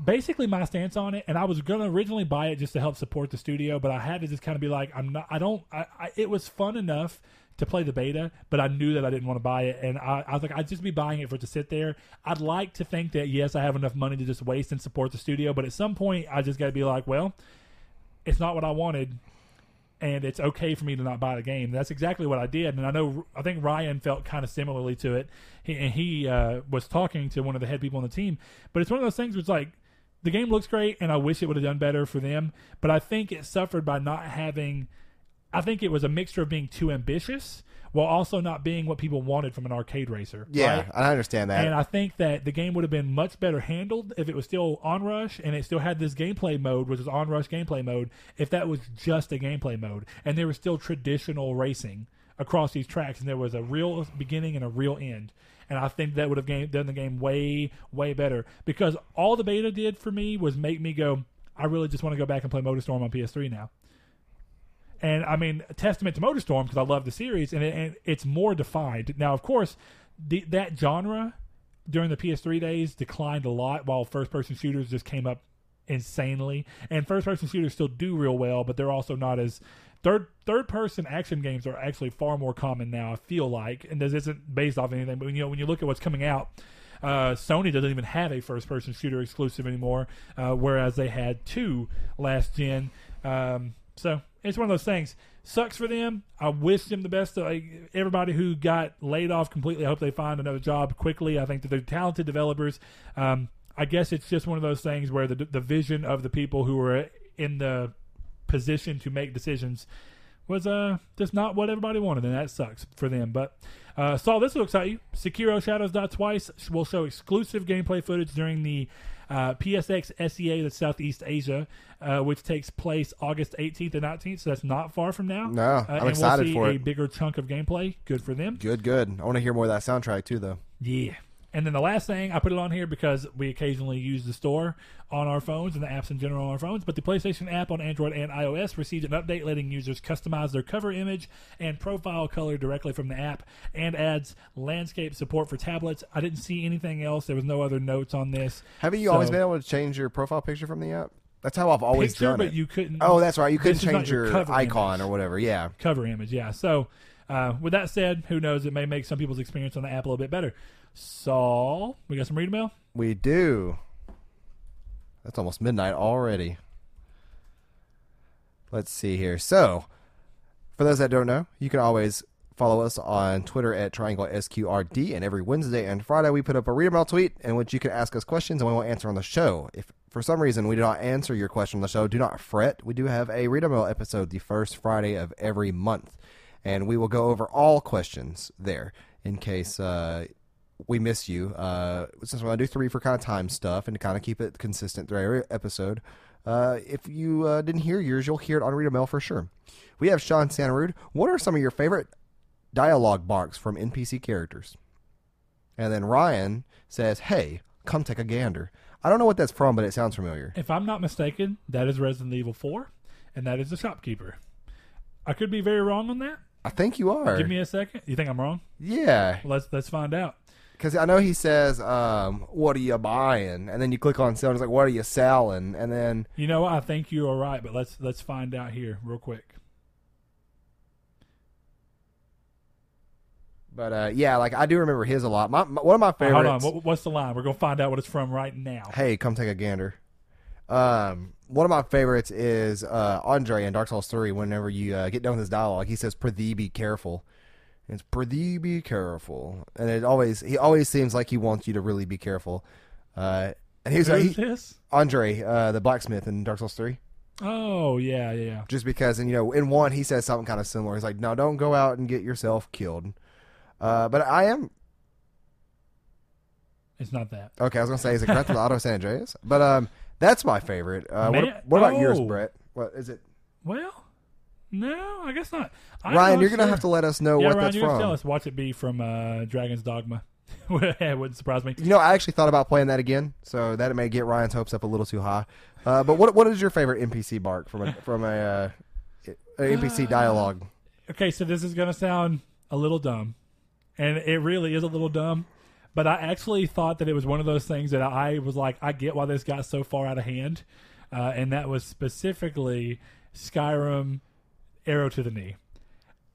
S1: basically my stance on it and i was to originally buy it just to help support the studio but i had to just kind of be like i'm not i don't I, I it was fun enough to play the beta but i knew that i didn't want to buy it and I, I was like i'd just be buying it for it to sit there i'd like to think that yes i have enough money to just waste and support the studio but at some point i just got to be like well it's not what i wanted and it's okay for me to not buy the game. That's exactly what I did, and I know I think Ryan felt kind of similarly to it. He, and he uh, was talking to one of the head people on the team, but it's one of those things where it's like the game looks great, and I wish it would have done better for them. But I think it suffered by not having. I think it was a mixture of being too ambitious while also not being what people wanted from an arcade racer.
S2: yeah,
S1: right?
S2: I understand that.
S1: And I think that the game would have been much better handled if it was still Onrush and it still had this gameplay mode, which is Onrush gameplay mode, if that was just a gameplay mode. And there was still traditional racing across these tracks and there was a real beginning and a real end. And I think that would have game, done the game way, way better. Because all the beta did for me was make me go, I really just want to go back and play MotorStorm on PS3 now. And I mean, testament to MotorStorm because I love the series, and, it, and it's more defined now. Of course, the, that genre during the PS3 days declined a lot, while first-person shooters just came up insanely. And first-person shooters still do real well, but they're also not as third third-person action games are actually far more common now. I feel like, and this isn't based off anything, but when, you know when you look at what's coming out. Uh, Sony doesn't even have a first-person shooter exclusive anymore, uh, whereas they had two last gen. Um, so it's one of those things. Sucks for them. I wish them the best. Like, everybody who got laid off completely, I hope they find another job quickly. I think that they're talented developers. Um, I guess it's just one of those things where the the vision of the people who were in the position to make decisions was uh just not what everybody wanted, and that sucks for them. But uh, Saul, this will excite you. Sekiro Shadows Die Twice will show exclusive gameplay footage during the uh, PSX SEA, the Southeast Asia, uh, which takes place August 18th and 19th. So that's not far from now.
S2: No,
S1: Uh,
S2: I'm
S1: and
S2: excited
S1: we'll see
S2: for
S1: a bigger chunk of gameplay. Good for them.
S2: good, good. I want to hear more of that soundtrack too, though.
S1: Yeah. And then the last thing, I put it on here because we occasionally use the store on our phones and the apps in general on our phones. But the PlayStation app on Android and iOS received an update letting users customize their cover image and profile color directly from the app and adds landscape support for tablets. I didn't see anything else. There was no other notes on this.
S2: Haven't you always been able to change your profile picture from the app? That's how I've always
S1: Picture,
S2: done
S1: but
S2: it.
S1: you couldn't.
S2: oh, that's right. You couldn't
S1: This is not
S2: change
S1: your
S2: your, icon
S1: image.
S2: or whatever. Yeah.
S1: cover image. Yeah. So, uh, with that said, who knows? It may make some people's experience on the app a little bit better. Saul, we got some read mail.
S2: We do. That's almost midnight already. Let's see here. So, for those that don't know, you can always follow us on Twitter at Triangle SQRD. And every Wednesday and Friday, we put up a read mail tweet in which you can ask us questions and we will answer on the show. If for some reason we do not answer your question on the show, do not fret. We do have a read mail episode the first Friday of every month. And we will go over all questions there in case uh, we miss you. Uh, since we're going to do three for kind of time stuff and to kind of keep it consistent through every episode. Uh, if you uh, didn't hear yours, you'll hear it on Read a Mail for sure. We have Sean Santarud. What are some of your favorite dialogue barks from NPC characters? And then Ryan says, Hey, come take a gander. I don't know what that's from, but it sounds familiar.
S1: If I'm not mistaken, that is Resident Evil 4, and that is the shopkeeper. I could be very wrong on that.
S2: I think you are.
S1: Give me a second. You think I'm wrong?
S2: yeah.
S1: Let's let's find out.
S2: Because I know he says, um, "What are you buying?" And then you click on sell, and it's like, "What are you selling?" And then
S1: You know. I think you are right, but let's let's find out here real quick.
S2: But uh, yeah, like I do remember his a lot. My, my one of my favorites.
S1: hold on, what, what's the line? We're gonna find out what it's from right now.
S2: hey, come take a gander. Um, one of my favorites is uh, Andre in Dark Souls Three. Whenever you uh, get done with his dialogue, he says, "Prithee, be careful." It's pretty be careful," and it always he always seems like he wants you to really be careful. Uh, and he's
S1: Who's
S2: he,
S1: this?
S2: Andre, uh, the blacksmith in Dark Souls Three.
S1: Oh yeah, yeah,
S2: just because and you know in one he says something kind of similar he's like no don't go out and get yourself killed uh, but i am
S1: It's not that.
S2: okay i was gonna say is it Grand Theft Auto San Andreas but um that's my favorite uh,
S1: Man-
S2: what, what about yours
S1: oh.
S2: Brett what is it
S1: Well, no, I guess not. I'm
S2: Ryan
S1: not
S2: you're gonna
S1: sure.
S2: have to let us know
S1: yeah,
S2: what
S1: Ryan,
S2: that's
S1: you have to tell
S2: from
S1: us. Watch it be from uh, Dragon's Dogma. it wouldn't surprise me.
S2: you know I actually thought about playing that again so that may get Ryan's hopes up a little too high uh, but what what is your favorite NPC bark from a from a, uh, a NPC dialogue
S1: Okay, so this is gonna sound a little dumb, and it really is a little dumb. But I actually thought that it was one of those things that I was like, I get why this got so far out of hand, uh, and that was specifically Skyrim Arrow to the Knee,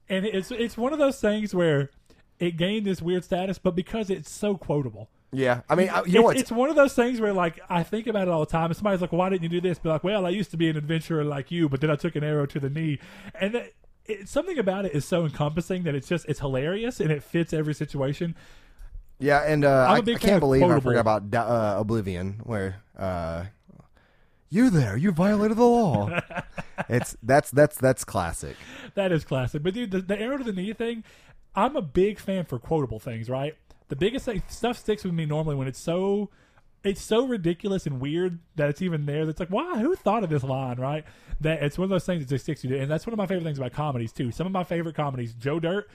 S1: and it's it's one of those things where it gained this weird status, but because it's so quotable.
S2: yeah I mean I, you
S1: it's,
S2: know what
S1: it's one of those things where like I think about it all the time. And somebody's like, "Why didn't you do this?" Be like, "Well, I used to be an adventurer like you, but then I took an arrow to the knee." And that, it, something about it is so encompassing that it's just it's hilarious and it fits every situation.
S2: Yeah, and uh, I, I can't believe I forgot about uh, Oblivion, where uh, you there, you violated the law. it's that's that's that's classic.
S1: That is classic. But dude, the, the arrow to the knee thing, I'm a big fan for quotable things. Right? The biggest thing stuff sticks with me normally when it's so. It's so ridiculous and weird that it's even there. That's like, why? Who thought of this line? Right? That it's one of those things that just sticks you to, and that's one of my favorite things about comedies too. Some of my favorite comedies, Joe Dirt.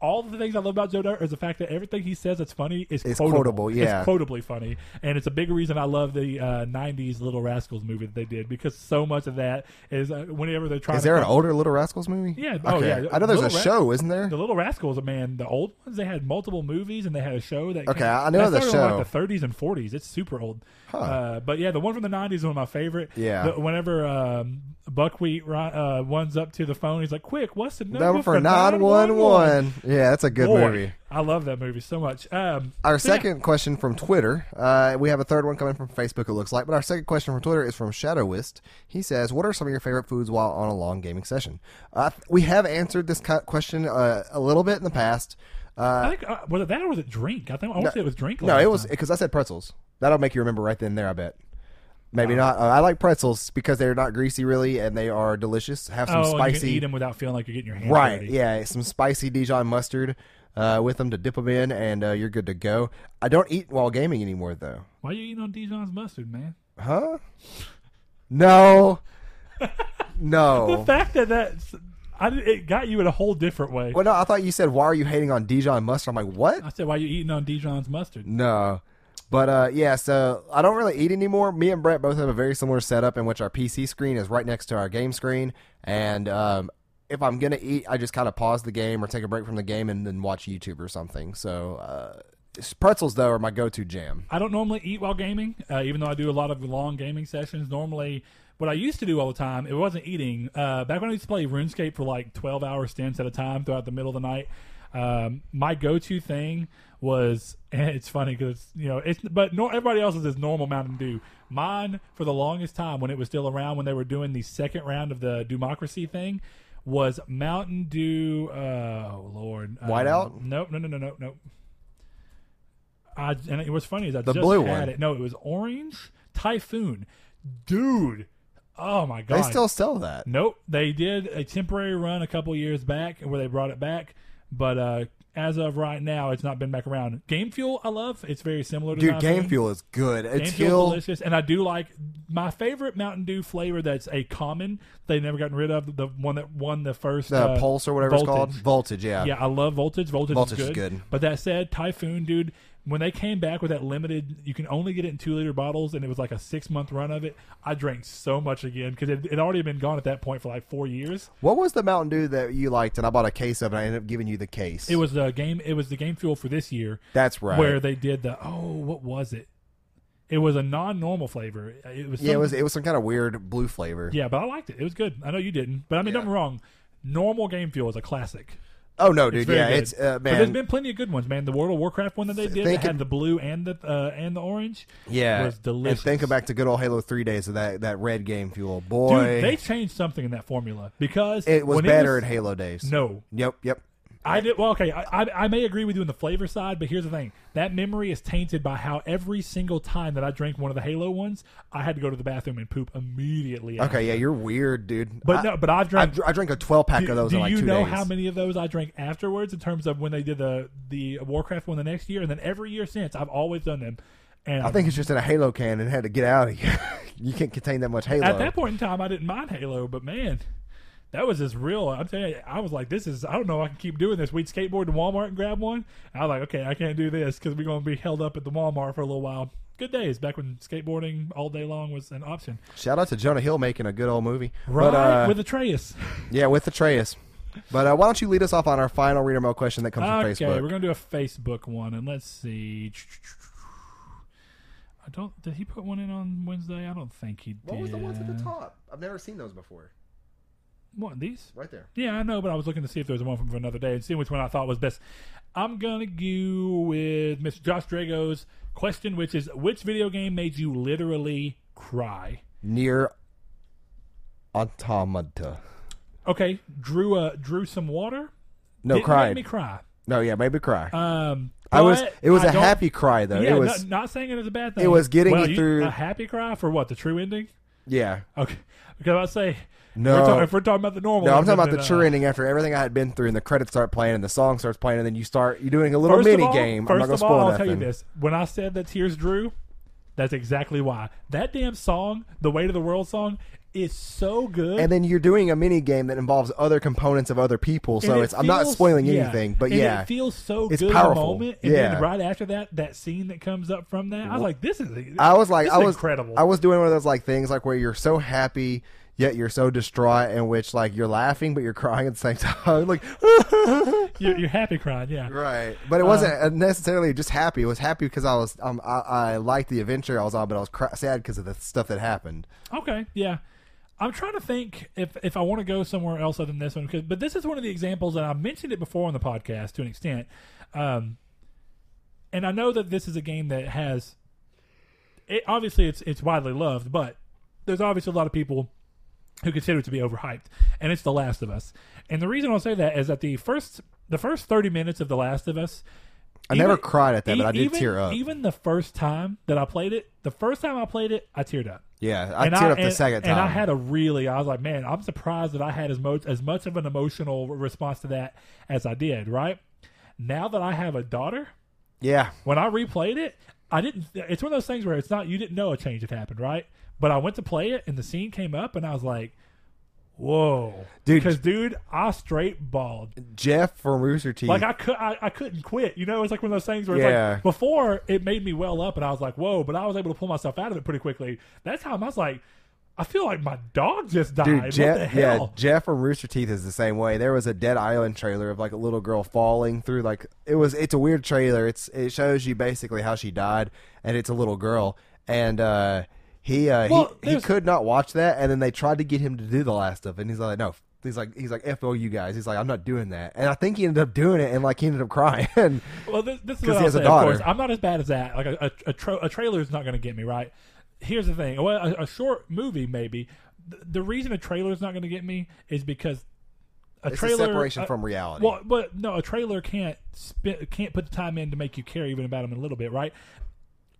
S1: All the things I love about Joe Dirt is the fact that everything he says that's funny is
S2: It's
S1: quotable.
S2: quotable, yeah.
S1: It's quotably funny, and it's a big reason I love the uh, '90s Little Rascals movie that they did because so much of that is uh, whenever they're trying.
S2: Is
S1: to
S2: there an
S1: come-
S2: older Little Rascals movie?
S1: Yeah, oh, yeah.
S2: I know there's a
S1: Little Ra-
S2: show, isn't there?
S1: The Little Rascals, man, the old ones, they had multiple movies and they had a show that.
S2: Okay,
S1: came,
S2: I know the show.
S1: like the 30s and 40s. It's super old.
S2: Huh.
S1: Uh, but yeah, the one from the 90s is one of my favorite.
S2: Yeah.
S1: The- whenever um, Buckwheat uh, one's up to the phone, he's like, "Quick, what's the number,
S2: Number for
S1: 911?"
S2: 911. Yeah, that's a good
S1: Boy,
S2: movie.
S1: I love that movie so much. Um,
S2: Our
S1: so yeah.
S2: second question from Twitter. Uh, we have a third one coming from Facebook, it looks like. But our second question from Twitter is from Shadowist. He says, What are some of your favorite foods while on a long gaming session? Uh, we have answered this question uh, a little bit in the past.
S1: I
S2: Uh,
S1: think uh, was it that or was it drink? I think I want to say it was drink.
S2: no, it was because I said pretzels. That'll make you remember right then and there, I bet. Maybe
S1: Uh,
S2: not. Uh, I like pretzels because they're not greasy really and they are delicious. Have some
S1: Oh, and you can
S2: spicy.
S1: eat them without feeling like you're getting your hands
S2: Right,
S1: dirty.
S2: yeah, some spicy Dijon mustard uh, with them to dip them in, and uh, you're good to go. I don't eat while gaming anymore, though.
S1: Why are you eating on Dijon's mustard, man?
S2: Huh? No, No.
S1: The fact that I, did- it got you in a whole different way.
S2: Well, no, I thought you said why are you hating on Dijon mustard? I'm like, what?
S1: I said, why you eating on Dijon's mustard?
S2: No. But uh, yeah, so I don't really eat anymore. Me and Brett both have a very similar setup in which our PC screen is right next to our game screen, and um, if I'm gonna eat, I just kind of pause the game or take a break from the game and then watch YouTube or something. So uh, pretzels though are my go-to jam.
S1: I don't normally eat while gaming, uh, even though I do a lot of long gaming sessions. Normally, what I used to do all the time, it wasn't eating. Uh, back when I used to play RuneScape for like 12 hour stints at a time throughout the middle of the night, um, my go to thing was, and it's funny because, you know, it's, but no, everybody else's is normal Mountain Dew. Mine, for the longest time, when it was still around, when they were doing the second round of the democracy thing, was Mountain Dew. Uh, oh, Lord. Um,
S2: Whiteout?
S1: Nope, no, no, no, no, no. I, and it was funny is I
S2: The
S1: just
S2: blue
S1: had
S2: one.
S1: it. No, it was orange typhoon, dude. Oh my god!
S2: They still sell that.
S1: nope. They did a temporary run a couple years back where they brought it back, but uh, as of right now, it's not been back around. Game Fuel, I love. It's very similar to
S2: Dude, Game. Fuel is good.
S1: Game
S2: It's
S1: Fuel
S2: still
S1: delicious, and I do like my favorite Mountain Dew flavor. That's a common. They've never gotten rid of the one that won the first
S2: the
S1: uh,
S2: Pulse or whatever it's called.
S1: Voltage.
S2: Voltage, yeah.
S1: Yeah, I love Voltage. Voltage,
S2: Voltage
S1: is
S2: is
S1: good.
S2: good.
S1: But that said, Typhoon, dude, when they came back with that limited, you can only get it in two liter bottles, and it was like a six month run of it. I drank so much again because it had already been gone at that point for like four years.
S2: What was the Mountain Dew that you liked? And I bought a case of it. and I ended up giving you the case.
S1: It was the game. It was the game fuel for this year
S2: That's right.
S1: where they did the oh, what was it? It was a non normal flavor. It was
S2: yeah, it was it was some kind of weird blue flavor.
S1: yeah, but I liked it. It was good. I know you didn't, but I mean, don't get wrong. Normal game fuel is a classic.
S2: Oh no, dude.
S1: very
S2: Yeah,
S1: good.
S2: it's uh,
S1: But there's
S2: man.
S1: been plenty of good ones, man. The World of Warcraft one that they did that had the blue and the uh, and the orange.
S2: yeah,
S1: was delicious.
S2: And thinking back to good old Halo Three days of that that red game fuel, boy,
S1: Dude, they changed something in that formula because
S2: it was better
S1: was-
S2: in Halo days.
S1: No,
S2: Yep. Yep.
S1: I did. Well, okay, I, I, I may agree with you on the flavor side, but here's the thing: that memory is tainted by how every single time that I drank one of the Halo ones, I had to go to the bathroom and poop immediately. after.
S2: Okay. Yeah, you're weird, dude.
S1: but
S2: I,
S1: no, but I've
S2: I,
S1: drank.
S2: I drank a 12 pack
S1: do,
S2: of those
S1: do
S2: in like
S1: you
S2: two
S1: know
S2: days.
S1: how many of those I drank afterwards in terms of when they did the the Warcraft one the next year, and then every year since I've always done them. And
S2: I think it's just in a Halo can and had to get out of here. you can't contain that much Halo.
S1: at that point in time, I didn't mind Halo, but man, that was just real. I'm telling you, I was like, this is, I don't know, I can keep doing this. We'd skateboard to Walmart and grab one. I was like, okay, I can't do this because we're going to be held up at the Walmart for a little while. Good days back when skateboarding all day long was an option.
S2: Shout out to Jonah Hill making a good old movie.
S1: Right,
S2: But, uh,
S1: with Atreus.
S2: yeah, with Atreus. But uh, why don't you lead us off on our final reader mail question that comes from
S1: Okay,
S2: Facebook?
S1: we're going to do a Facebook one, and let's see. I don't, did he put one in on Wednesday? I don't think he did.
S2: What was the ones at the top? I've never seen those before.
S1: What, these?
S2: Right there.
S1: Yeah, I know, but I was looking to see if there was one from another day and seeing which one I thought was best. I'm gonna go with Mr. Josh Drago's question, which is which video game made you literally cry?
S2: NieR Automata.
S1: Okay, drew uh drew some water.
S2: No,
S1: Didn't
S2: cried.
S1: Make me cry.
S2: No, yeah, made me cry.
S1: Um,
S2: I was. It was
S1: I
S2: a
S1: don't-
S2: happy cry though.
S1: Yeah,
S2: it was.
S1: not, not saying it is a bad thing.
S2: it was getting
S1: well,
S2: you through-
S1: a happy cry for what the true ending.
S2: yeah.
S1: Okay, because I say
S2: No.
S1: we're if we're talking about the normal,
S2: No, I'm talking about the
S1: uh,
S2: true ending after everything I had been through, and the credits start playing, and the song starts playing, and then you start you're doing a little mini
S1: all,
S2: game. I'm not gonna
S1: of
S2: spoil
S1: all, I'll tell you this: when I said that tears drew, that's exactly why. That damn song, the "Weight of the World" song, is so good.
S2: And then you're doing a mini game that involves other components of other people, so
S1: it
S2: it's I'm not
S1: feels-
S2: spoiling
S1: yeah.
S2: anything, but
S1: And
S2: yeah,
S1: it feels so
S2: It's
S1: good
S2: powerful.
S1: moment. And
S2: Yeah.
S1: then right after that, that scene that comes up from that, I was like, "This is."
S2: I was like, I was
S1: incredible.
S2: I was doing one of those like things like where you're so happy yet you're so distraught, in which like you're laughing but you're crying at the same time, like
S1: you're, you're happy crying, yeah.
S2: right. But it wasn't necessarily just happy. It was happy because I was um I, I liked the adventure I was on, but I was cry- sad because of the stuff that happened.
S1: Okay, yeah. I'm trying to think if if I want to go somewhere else other than this one, 'cause- but this is one of the examples, and I mentioned it before on the podcast to an extent. Um, and I know that this is a game that has, it, obviously, it's it's widely loved, but there's obviously a lot of people who consider it to be overhyped, and it's The Last of Us. And the reason I'll say that is that the first the first 30 minutes of The Last of Us.
S2: I never cried at that, but I did
S1: even,
S2: tear up.
S1: Even the first time that I played it, the first time I played it, I teared up
S2: Yeah, I
S1: and
S2: teared up
S1: and,
S2: the second time.
S1: And I had a really, I was like, man, I'm surprised that I had as much as much of an emotional response to that as I did. Right now that I have a daughter,
S2: yeah,
S1: when I replayed it, I didn't. It's one of those things where it's not you didn't know a change had happened, right? But I went to play it, and the scene came up, and I was like, "Whoa,
S2: Dude.
S1: Because dude, I straight balled
S2: Jeff from Rooster Teeth.
S1: Like I could, I, I couldn't quit. You know, it's like one of those things where it's
S2: Yeah.
S1: like before it made me well up, and I was like, "Whoa!" But I was able to pull myself out of it pretty quickly. That time, I was like, "I feel like my dog just died."
S2: Dude,
S1: what the
S2: Jeff, yeah,
S1: hell?
S2: Jeff from Rooster Teeth is the same way. There was a Dead Island trailer of like a little girl falling through like it was. It's a weird trailer. It's it shows you basically how she died, and it's a little girl, and uh, he uh,
S1: Well,
S2: he he could not watch that, and then they tried to get him to do the last of it, and he's like, no. He's like, he's like, "F o you guys." He's like, "I'm not doing that," and I think he ended up doing it, and like he ended up crying.
S1: Well, this, this is what
S2: he
S1: I'll
S2: has a
S1: say. Of course,
S2: daughter.
S1: I'm not as bad as that. Like a a, a, tra- a trailer is not going to get me right. Here's the thing. Well, a, a short movie maybe. The, the reason a trailer is not going to get me is because a
S2: it's
S1: trailer
S2: a separation
S1: uh,
S2: from reality.
S1: Well, but no, a trailer can't spit, can't put the time in to make you care even about them a little bit, right?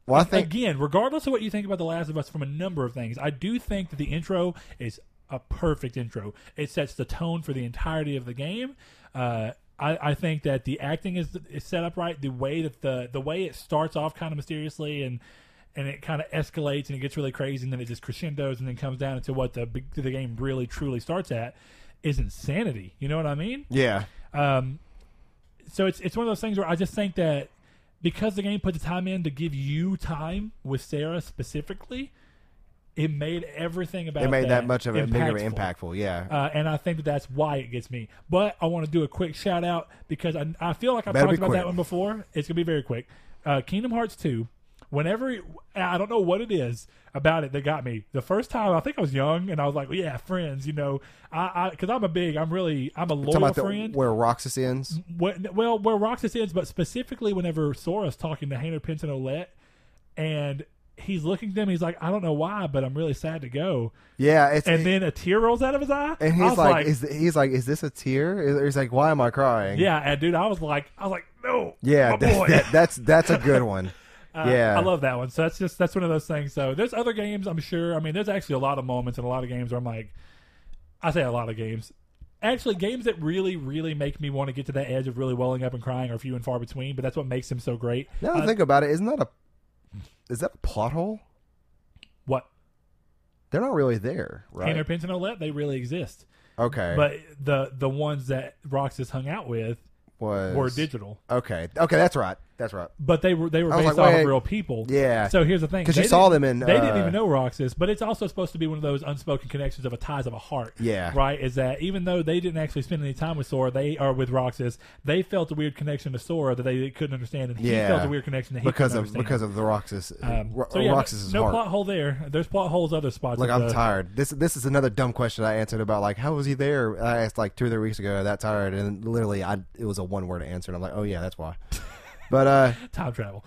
S2: Well, I think
S1: Again, regardless of what you think about The Last of Us from a number of things, I do think that the intro is a perfect intro. It sets the tone for the entirety of the game. Uh, I, I think that the acting is, is set up right. The way that the the way it starts off kind of mysteriously and and it kind of escalates and it gets really crazy and then it just crescendos and then comes down into what the the game really truly starts at is insanity. You know what I mean?
S2: yeah,
S1: Um, so it's it's one of those things where I just think that because the game put the time in to give you time with Sarah specifically, it made everything about
S2: It made that much of a bigger
S1: impactful.
S2: Yeah.
S1: Uh, and I think that that's why it gets me. But I want to do a quick shout out because I, I feel like I've
S2: Better
S1: talked about that one before. It's gonna be very quick. Uh, Kingdom Hearts two. Whenever I don't know what it is about it that got me. The first time I think I was young and I was like, well, yeah, friends. You know, I because I'm a big, I'm really, I'm a loyal
S2: about the,
S1: friend.
S2: where Roxas ends.
S1: Mm, when- well, where Roxas ends, but specifically whenever Sora's talking to Hayner Pence and Olette, and he's looking at them, he's like, I don't know why, but I'm really sad to go.
S2: Yeah, it's
S1: And then a tear rolls out of his eye,
S2: and he's
S1: was
S2: like, is he's like, is this a tear? He's like, why am I crying?
S1: yeah, and dude, I was like, I was like, no,
S2: yeah, that- that- that's that's a good one.
S1: Uh,
S2: yeah.
S1: I love that one. So that's just that's one of those things. So there's other games, I'm sure. I mean, there's actually a lot of moments and a lot of games where I'm like, I say a lot of games. Actually, games that really, really make me want to get to that edge of really welling up and crying are few and far between. But that's what makes them so great.
S2: Now
S1: Uh,
S2: think about it, isn't that a is that a plot hole?
S1: what
S2: They're not really there, right?
S1: Hannah Pinson Olette, they really exist.
S2: okay,
S1: But the the ones that Roxas hung out with
S2: was
S1: were digital.
S2: Okay, okay, that's right. That's right.
S1: But they were they were
S2: I was
S1: based
S2: like,
S1: off
S2: wait.
S1: of real people.
S2: Yeah.
S1: So here's the thing:
S2: 'Cause
S1: They
S2: you saw
S1: didn't-
S2: them in,
S1: They didn't
S2: uh,
S1: even know Roxas, but it's also supposed to be one of those unspoken connections of a ties of a heart.
S2: Yeah.
S1: Right. Is that even though they didn't actually spend any time with Sora, they are with Roxas. They felt a weird connection to Sora that they couldn't understand, and he
S2: Yeah.
S1: felt a weird connection that he
S2: because
S1: couldn't
S2: of
S1: understand.
S2: because of the Roxas
S1: um,
S2: Ro-
S1: so yeah,
S2: Roxas's
S1: no
S2: heart.
S1: plot hole there. There's plot holes other spots. Of
S2: I'm
S1: the-
S2: tired. This this is another dumb question I answered about like how was he there? I asked like two or three weeks ago. That tired, and literally, I it was a one word answer, and I'm like, oh yeah, that's why. But uh,
S1: Time travel.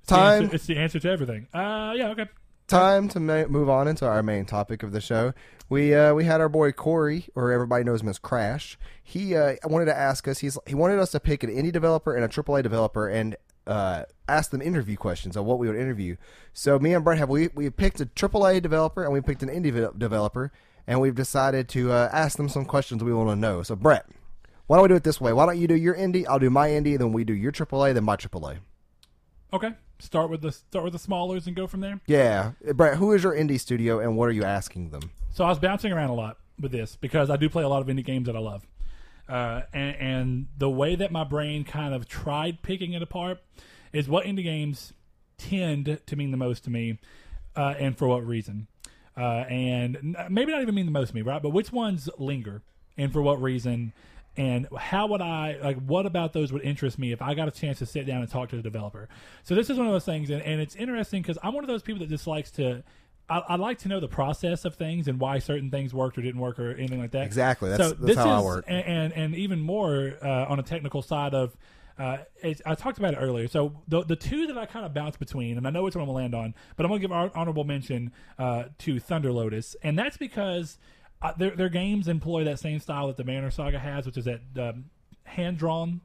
S1: It's
S2: Time-
S1: The answer, it's the answer to everything. Uh, yeah. Okay.
S2: time to ma- move on into our main topic of the show. We uh, we had our boy Corey, or everybody knows him as Crash. He uh, wanted to ask us. He's he wanted us to pick an indie developer and a AAA developer and uh, ask them interview questions on what we would interview. So me and Brent have we we picked a AAA developer and we picked an indie ve- developer, and we've decided to uh, ask them some questions we want to know. So Brett, why don't we do it this way? Why don't you do your indie? I'll do my indie, then we do your AAA, then my AAA.
S1: Okay. Start with the start with the smallers and go from there.
S2: Yeah, Brett, who is your indie studio and what are you asking them?
S1: So I was bouncing around a lot with this because I do play a lot of indie games that I love. Uh, and, and the way that my brain kind of tried picking it apart is what indie games tend to mean the most to me uh, and for what reason. Uh, and maybe not even mean the most to me, right? But which ones linger and for what reason? And how would I, like, what about those would interest me if I got a chance to sit down and talk to the developer? So this is one of those things, and, and it's interesting because I'm one of those people that dislikes to I, I like to know the process of things and why certain things worked or didn't work or anything like that.
S2: Exactly. That's-
S1: so
S2: that's
S1: this
S2: how I
S1: is,
S2: work.
S1: And, and and even more uh, on a technical side of. Uh, it's, I talked about it earlier. So the the two that I kind of bounce between, and I know which one I'm gonna land on, but I'm gonna give hon- honorable mention uh, to Thunder Lotus, and that's because uh, their their games employ that same style that the Banner Saga has, which is that um, hand drawn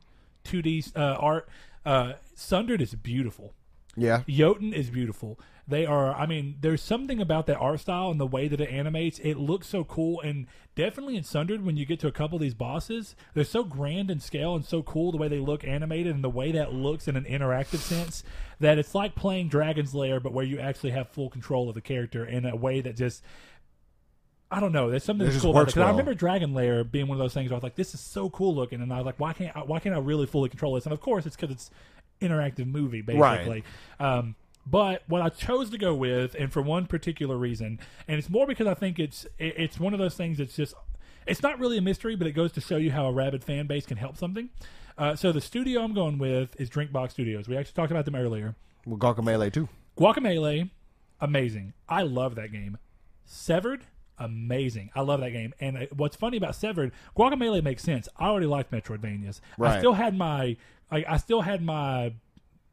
S1: 2D uh, art. Uh, Sundered is beautiful.
S2: Yeah.
S1: Jotun is beautiful. They are. I mean, there's something about that art style and the way that it animates. It looks so cool, and definitely in Sundered, when you get to a couple of these bosses, they're so grand in scale and so cool the way they look animated and the way that looks in an interactive sense that it's like playing Dragon's Lair, but where you actually have full control of the character in a way that just. I don't know. There's something
S2: It
S1: that's
S2: just
S1: cool about it.
S2: works
S1: 'Cause I
S2: well.
S1: remember Dragon Lair being one of those things where I was like, "This is so cool looking," and I was like, "Why can't I, why can't I really fully control this?" And of course, it's because it's interactive movie basically. Um, but what I chose to go with, and for one particular reason, and it's more because I think it's it, it's one of those things that's just it's not really a mystery, but it goes to show you how a rabid fan base can help something. Uh, so the studio I'm going with is Drinkbox Studios. We actually talked about them earlier.
S2: Well, Guacamelee too.
S1: Guacamelee, amazing. I love that game. Severed, amazing. I love that game. And uh, what's funny about Severed, Guacamelee makes sense. I already liked Metroidvanias. I still had my, like, I still had my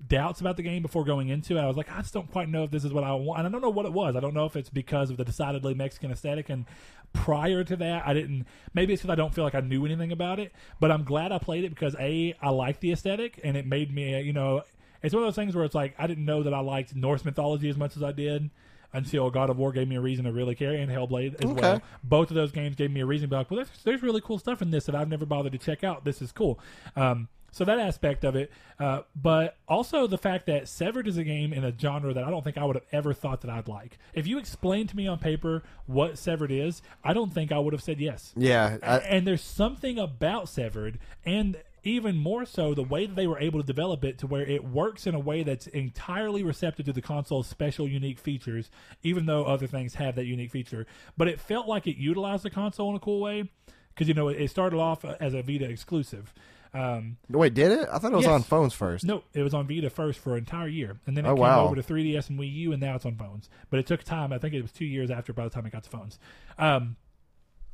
S1: doubts about the game before going into it. I was like, I just don't quite know if this is what I want. And I don't know what it was. I don't know if it's because of the decidedly Mexican aesthetic. And prior to that, I didn't. Maybe it's because I don't feel like I knew anything about it. But I'm glad I played it because a I like the aesthetic and it made me, uh, you know, it's one of those things where it's like I didn't know that I liked Norse mythology as much as I did. Until God of War gave me a reason to really care, and Hellblade as
S2: Okay.
S1: well. Both of those games gave me a reason to be like, well, there's, there's really cool stuff in this that I've never bothered to check out. This is cool. Um, so that aspect of it, uh, but also the fact that Severed is a game in a genre that I don't think I would have ever thought that I'd like. If you explained to me on paper what Severed is, I don't think I would have said yes.
S2: Yeah. I,
S1: and there's something about Severed and even more so the way that they were able to develop it to where it works in a way that's entirely receptive to the console's special unique features, even though other things have that unique feature. But it felt like it utilized the console in a cool way because you know it started off as a Vita exclusive. Um,
S2: Wait, did it? I thought it was
S1: Yes.
S2: on phones first.
S1: no, it was on Vita first for an entire year, and then it
S2: Oh,
S1: came
S2: wow.
S1: over to 3DS and Wii U, and now it's on phones. But it took time. I think it was two years after by the time it got to phones. Um,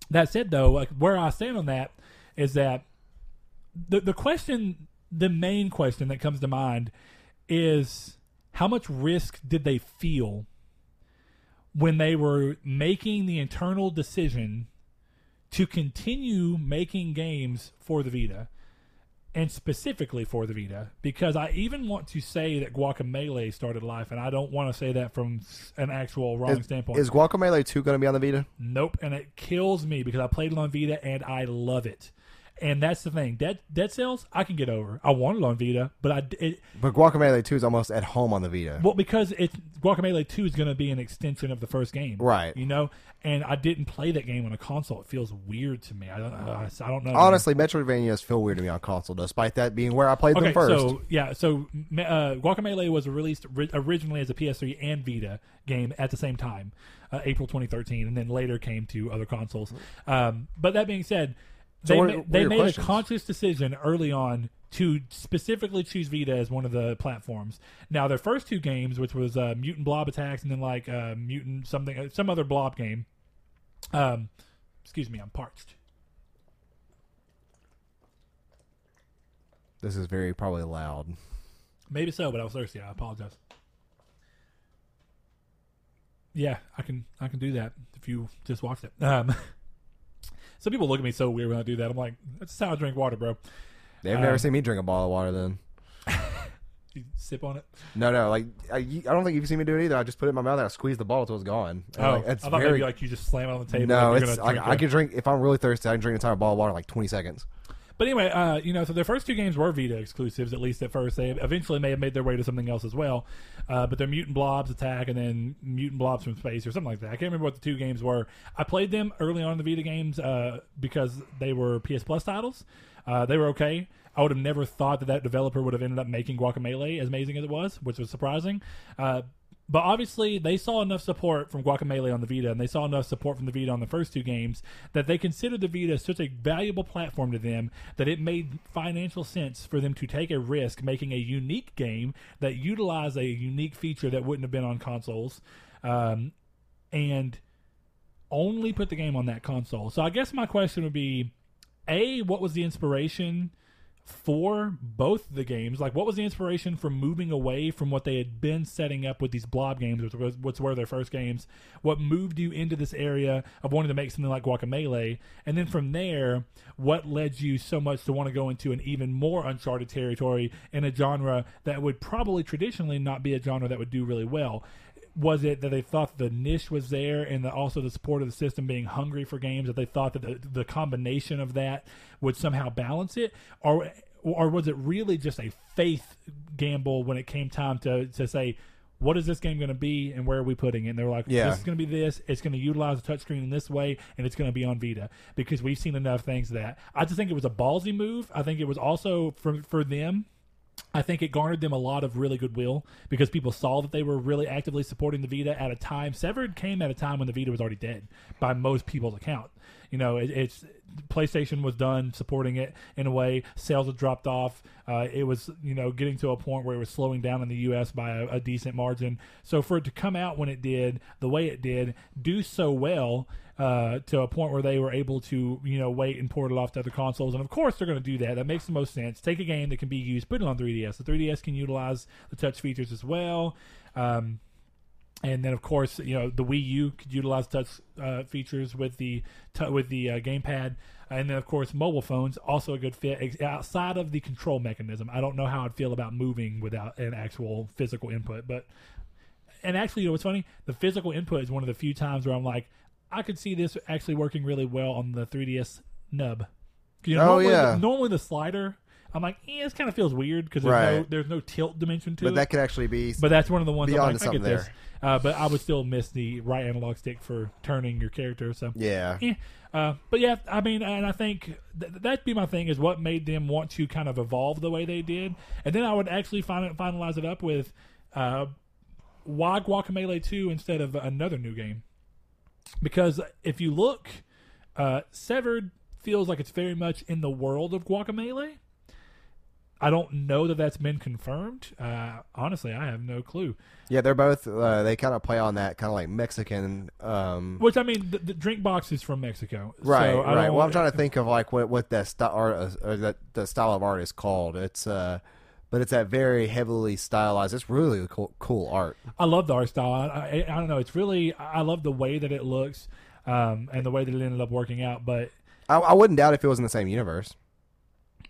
S1: that said, though, like where I stand on that is that the the question, the main question that comes to mind is how much risk did they feel when they were making the internal decision to continue making games for the Vita? and specifically for the Vita, because I even want to say that Guacamelee started life, and I don't want to say that from an actual wrong
S2: Is,
S1: standpoint.
S2: is Guacamelee 2 going to be on the Vita?
S1: nope, and it kills me because I played it on Vita and I love it. And that's the thing. Dead Dead Cells, I can get over. I want it on Vita, but I it,
S2: But Guacamelee 2 is almost at home on the Vita.
S1: well because it's Guacamelee Two is going to be an extension of the first game,
S2: Right.
S1: You know, and I didn't play that game on a console. It feels weird to me. I don't. I, I don't know. man.
S2: Honestly, Metroidvanias feel weird to me on console, despite that being where I played
S1: Okay,
S2: them first.
S1: so yeah, so uh, Guacamelee was released originally as a PS3 and Vita game at the same time, uh, April 2013, and then later came to other consoles. Um, but that being said,
S2: So
S1: they
S2: what-
S1: ma-
S2: what
S1: they made
S2: questions?
S1: a conscious decision early on to specifically choose Vita as one of the platforms. Now, their first two games, which was uh, Mutant Blob Attacks and then like uh, Mutant something, uh, some other Blob game. Um, excuse me, I'm parched.
S2: this is very probably loud.
S1: Maybe so, but I was thirsty. I apologize. Yeah, I can I can do that if you just watched it. Um, some people look at me so weird when I do that. I'm like, that's how I drink water, bro.
S2: They've never
S1: Um,
S2: seen me drink a bottle of water then.
S1: You sip on it.
S2: No, no, like I, you- I don't think you've seen me do it either. I just put it in my mouth and I squeeze the bottle till it's gone. And,
S1: Oh,
S2: like, it's
S1: I thought
S2: very,
S1: maybe like you just slam it on the table.
S2: no,
S1: like you're
S2: it's
S1: gonna
S2: like
S1: drink
S2: I
S1: it.
S2: can drink if I'm really thirsty. I can drink an entire bottle of water in like 20 seconds.
S1: But anyway, uh, you know, so their first two games were Vita exclusives, at least at first. They eventually may have made their way to something else as well. Uh, but they're Mutant Blobs Attack and then Mutant Blobs from Space or something like that. I can't remember what the two games were. I played them early on in the Vita games uh, because they were PS Plus titles. Uh, they were okay. I would have never thought that that developer would have ended up making Guacamelee as amazing as it was, which was surprising. But obviously, they saw enough support from Guacamelee on the Vita, and they saw enough support from the Vita on the first two games that they considered the Vita such a valuable platform to them that it made financial sense for them to take a risk making a unique game that utilized a unique feature that wouldn't have been on consoles, um, and only put the game on that console. So I guess my question would be: A, what was the inspiration? For both the games? Like, what was the inspiration for moving away from what they had been setting up with these blob games, which was which were their first games? What moved you into this area of wanting to make something like Guacamelee? And then from there, what led you so much to want to go into an even more uncharted territory in a genre that would probably traditionally not be a genre that would do really well? Was it that they thought the niche was there and the, also the support of the system being hungry for games that they thought that the, the combination of that would somehow balance it? Or or was it really just a faith gamble when it came time to to say what is this game going to be and where are we putting it? And they're like
S2: Yeah.
S1: this is going to be this. It's going to utilize the touchscreen in this way and it's going to be on vita. Because we've seen enough things that i just think it was a ballsy move. I think it was also for for them I think it garnered them a lot of really goodwill because people saw that they were really actively supporting the Vita at a time. Severed came at a time when the Vita was already dead by most people's account. You know, it, it's PlayStation was done supporting it in a way. Sales had dropped off. Uh, it was you know getting to a point where it was slowing down in the U.S. by a, a decent margin. So for it to come out when it did, the way it did, do so well uh, to a point where they were able to, you know, wait and port it off to other consoles. And of course, they're going to do that. That makes the most sense. Take a game that can be used, put it on 3DS. The 3DS can utilize the touch features as well. Um, and then, of course, you know the Wii U could utilize touch uh, features with the t- with the uh, gamepad, and then of course mobile phones also a good fit outside of the control mechanism. I don't know how I'd feel about moving without an actual physical input, but and actually, you know what's funny? The physical input is one of the few times where I'm like, I could see this actually working really well on the 3DS nub. You know,
S2: Oh,
S1: normally,
S2: yeah.
S1: normally the slider I'm like, eh, this kind of feels weird because there's no there's no tilt dimension to
S2: But
S1: it.
S2: But that could actually be.
S1: but that's one of the ones I'm like, I get
S2: something
S1: this. Uh, but I would still miss the right analog stick for turning your character. So
S2: yeah.
S1: yeah. Uh, but yeah, I mean, and I think th- that'd be my thing is what made them want to kind of evolve the way they did, and then I would actually fin- finalize it up with uh, why Guacamelee two instead of another new game, because if you look, uh, Severed feels like it's very much in the world of Guacamelee. I don't know that that's been confirmed. Uh, honestly, I have no clue.
S2: Yeah, they're both. Uh, they kind of play on that kind of like Mexican. Um,
S1: Which I mean, the, the Drinkbox is from Mexico,
S2: right,
S1: So I
S2: right.
S1: don't-
S2: Well, I'm trying to think of like what what that style art or that the style of art is called. It's uh, but it's that very heavily stylized. It's really cool, cool art.
S1: I love the art style. I, I, I don't know. It's really I love the way that it looks um, and the way that it ended up working out. But
S2: I, I wouldn't doubt if it was in the same universe.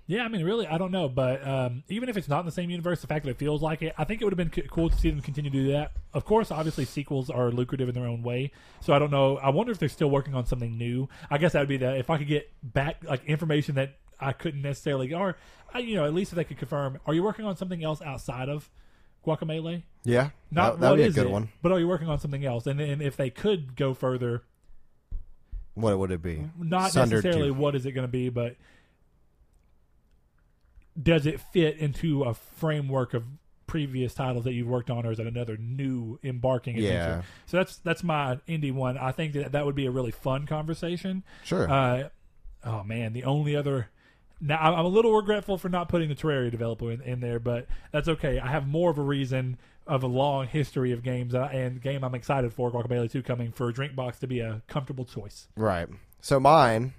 S1: yeah, I mean, really, I don't know. But um, even if it's not in the same universe, the fact that it feels like it, I think it would have been c- cool to see them continue to do that. Of course, obviously, sequels are lucrative in their own way. So I don't know. I wonder if they're still working on something new. I guess that would be the if I could get back like information that I couldn't necessarily, or I- you know, at least if they could confirm. Are you working on something else outside of Guacamelee?
S2: Yeah,
S1: Not
S2: that, would be a good
S1: it,
S2: one.
S1: but are you working on something else? And, and if they could go further,
S2: What would it be?
S1: not
S2: Sundered
S1: necessarily
S2: to-
S1: what is it going to be, but does it fit into a framework of previous titles that you've worked on, or is it another new embarking adventure?
S2: Yeah.
S1: So that's that's my indie one. I think that that would be a really fun conversation.
S2: Sure.
S1: Uh, oh man, the only other. Now I'm a little regretful for not putting the Terraria developer in, in there, but that's okay. I have more of a reason of a long history of games I, and game I'm excited for Guacamelee 2 coming for Drinkbox to be a comfortable choice.
S2: right. So mine,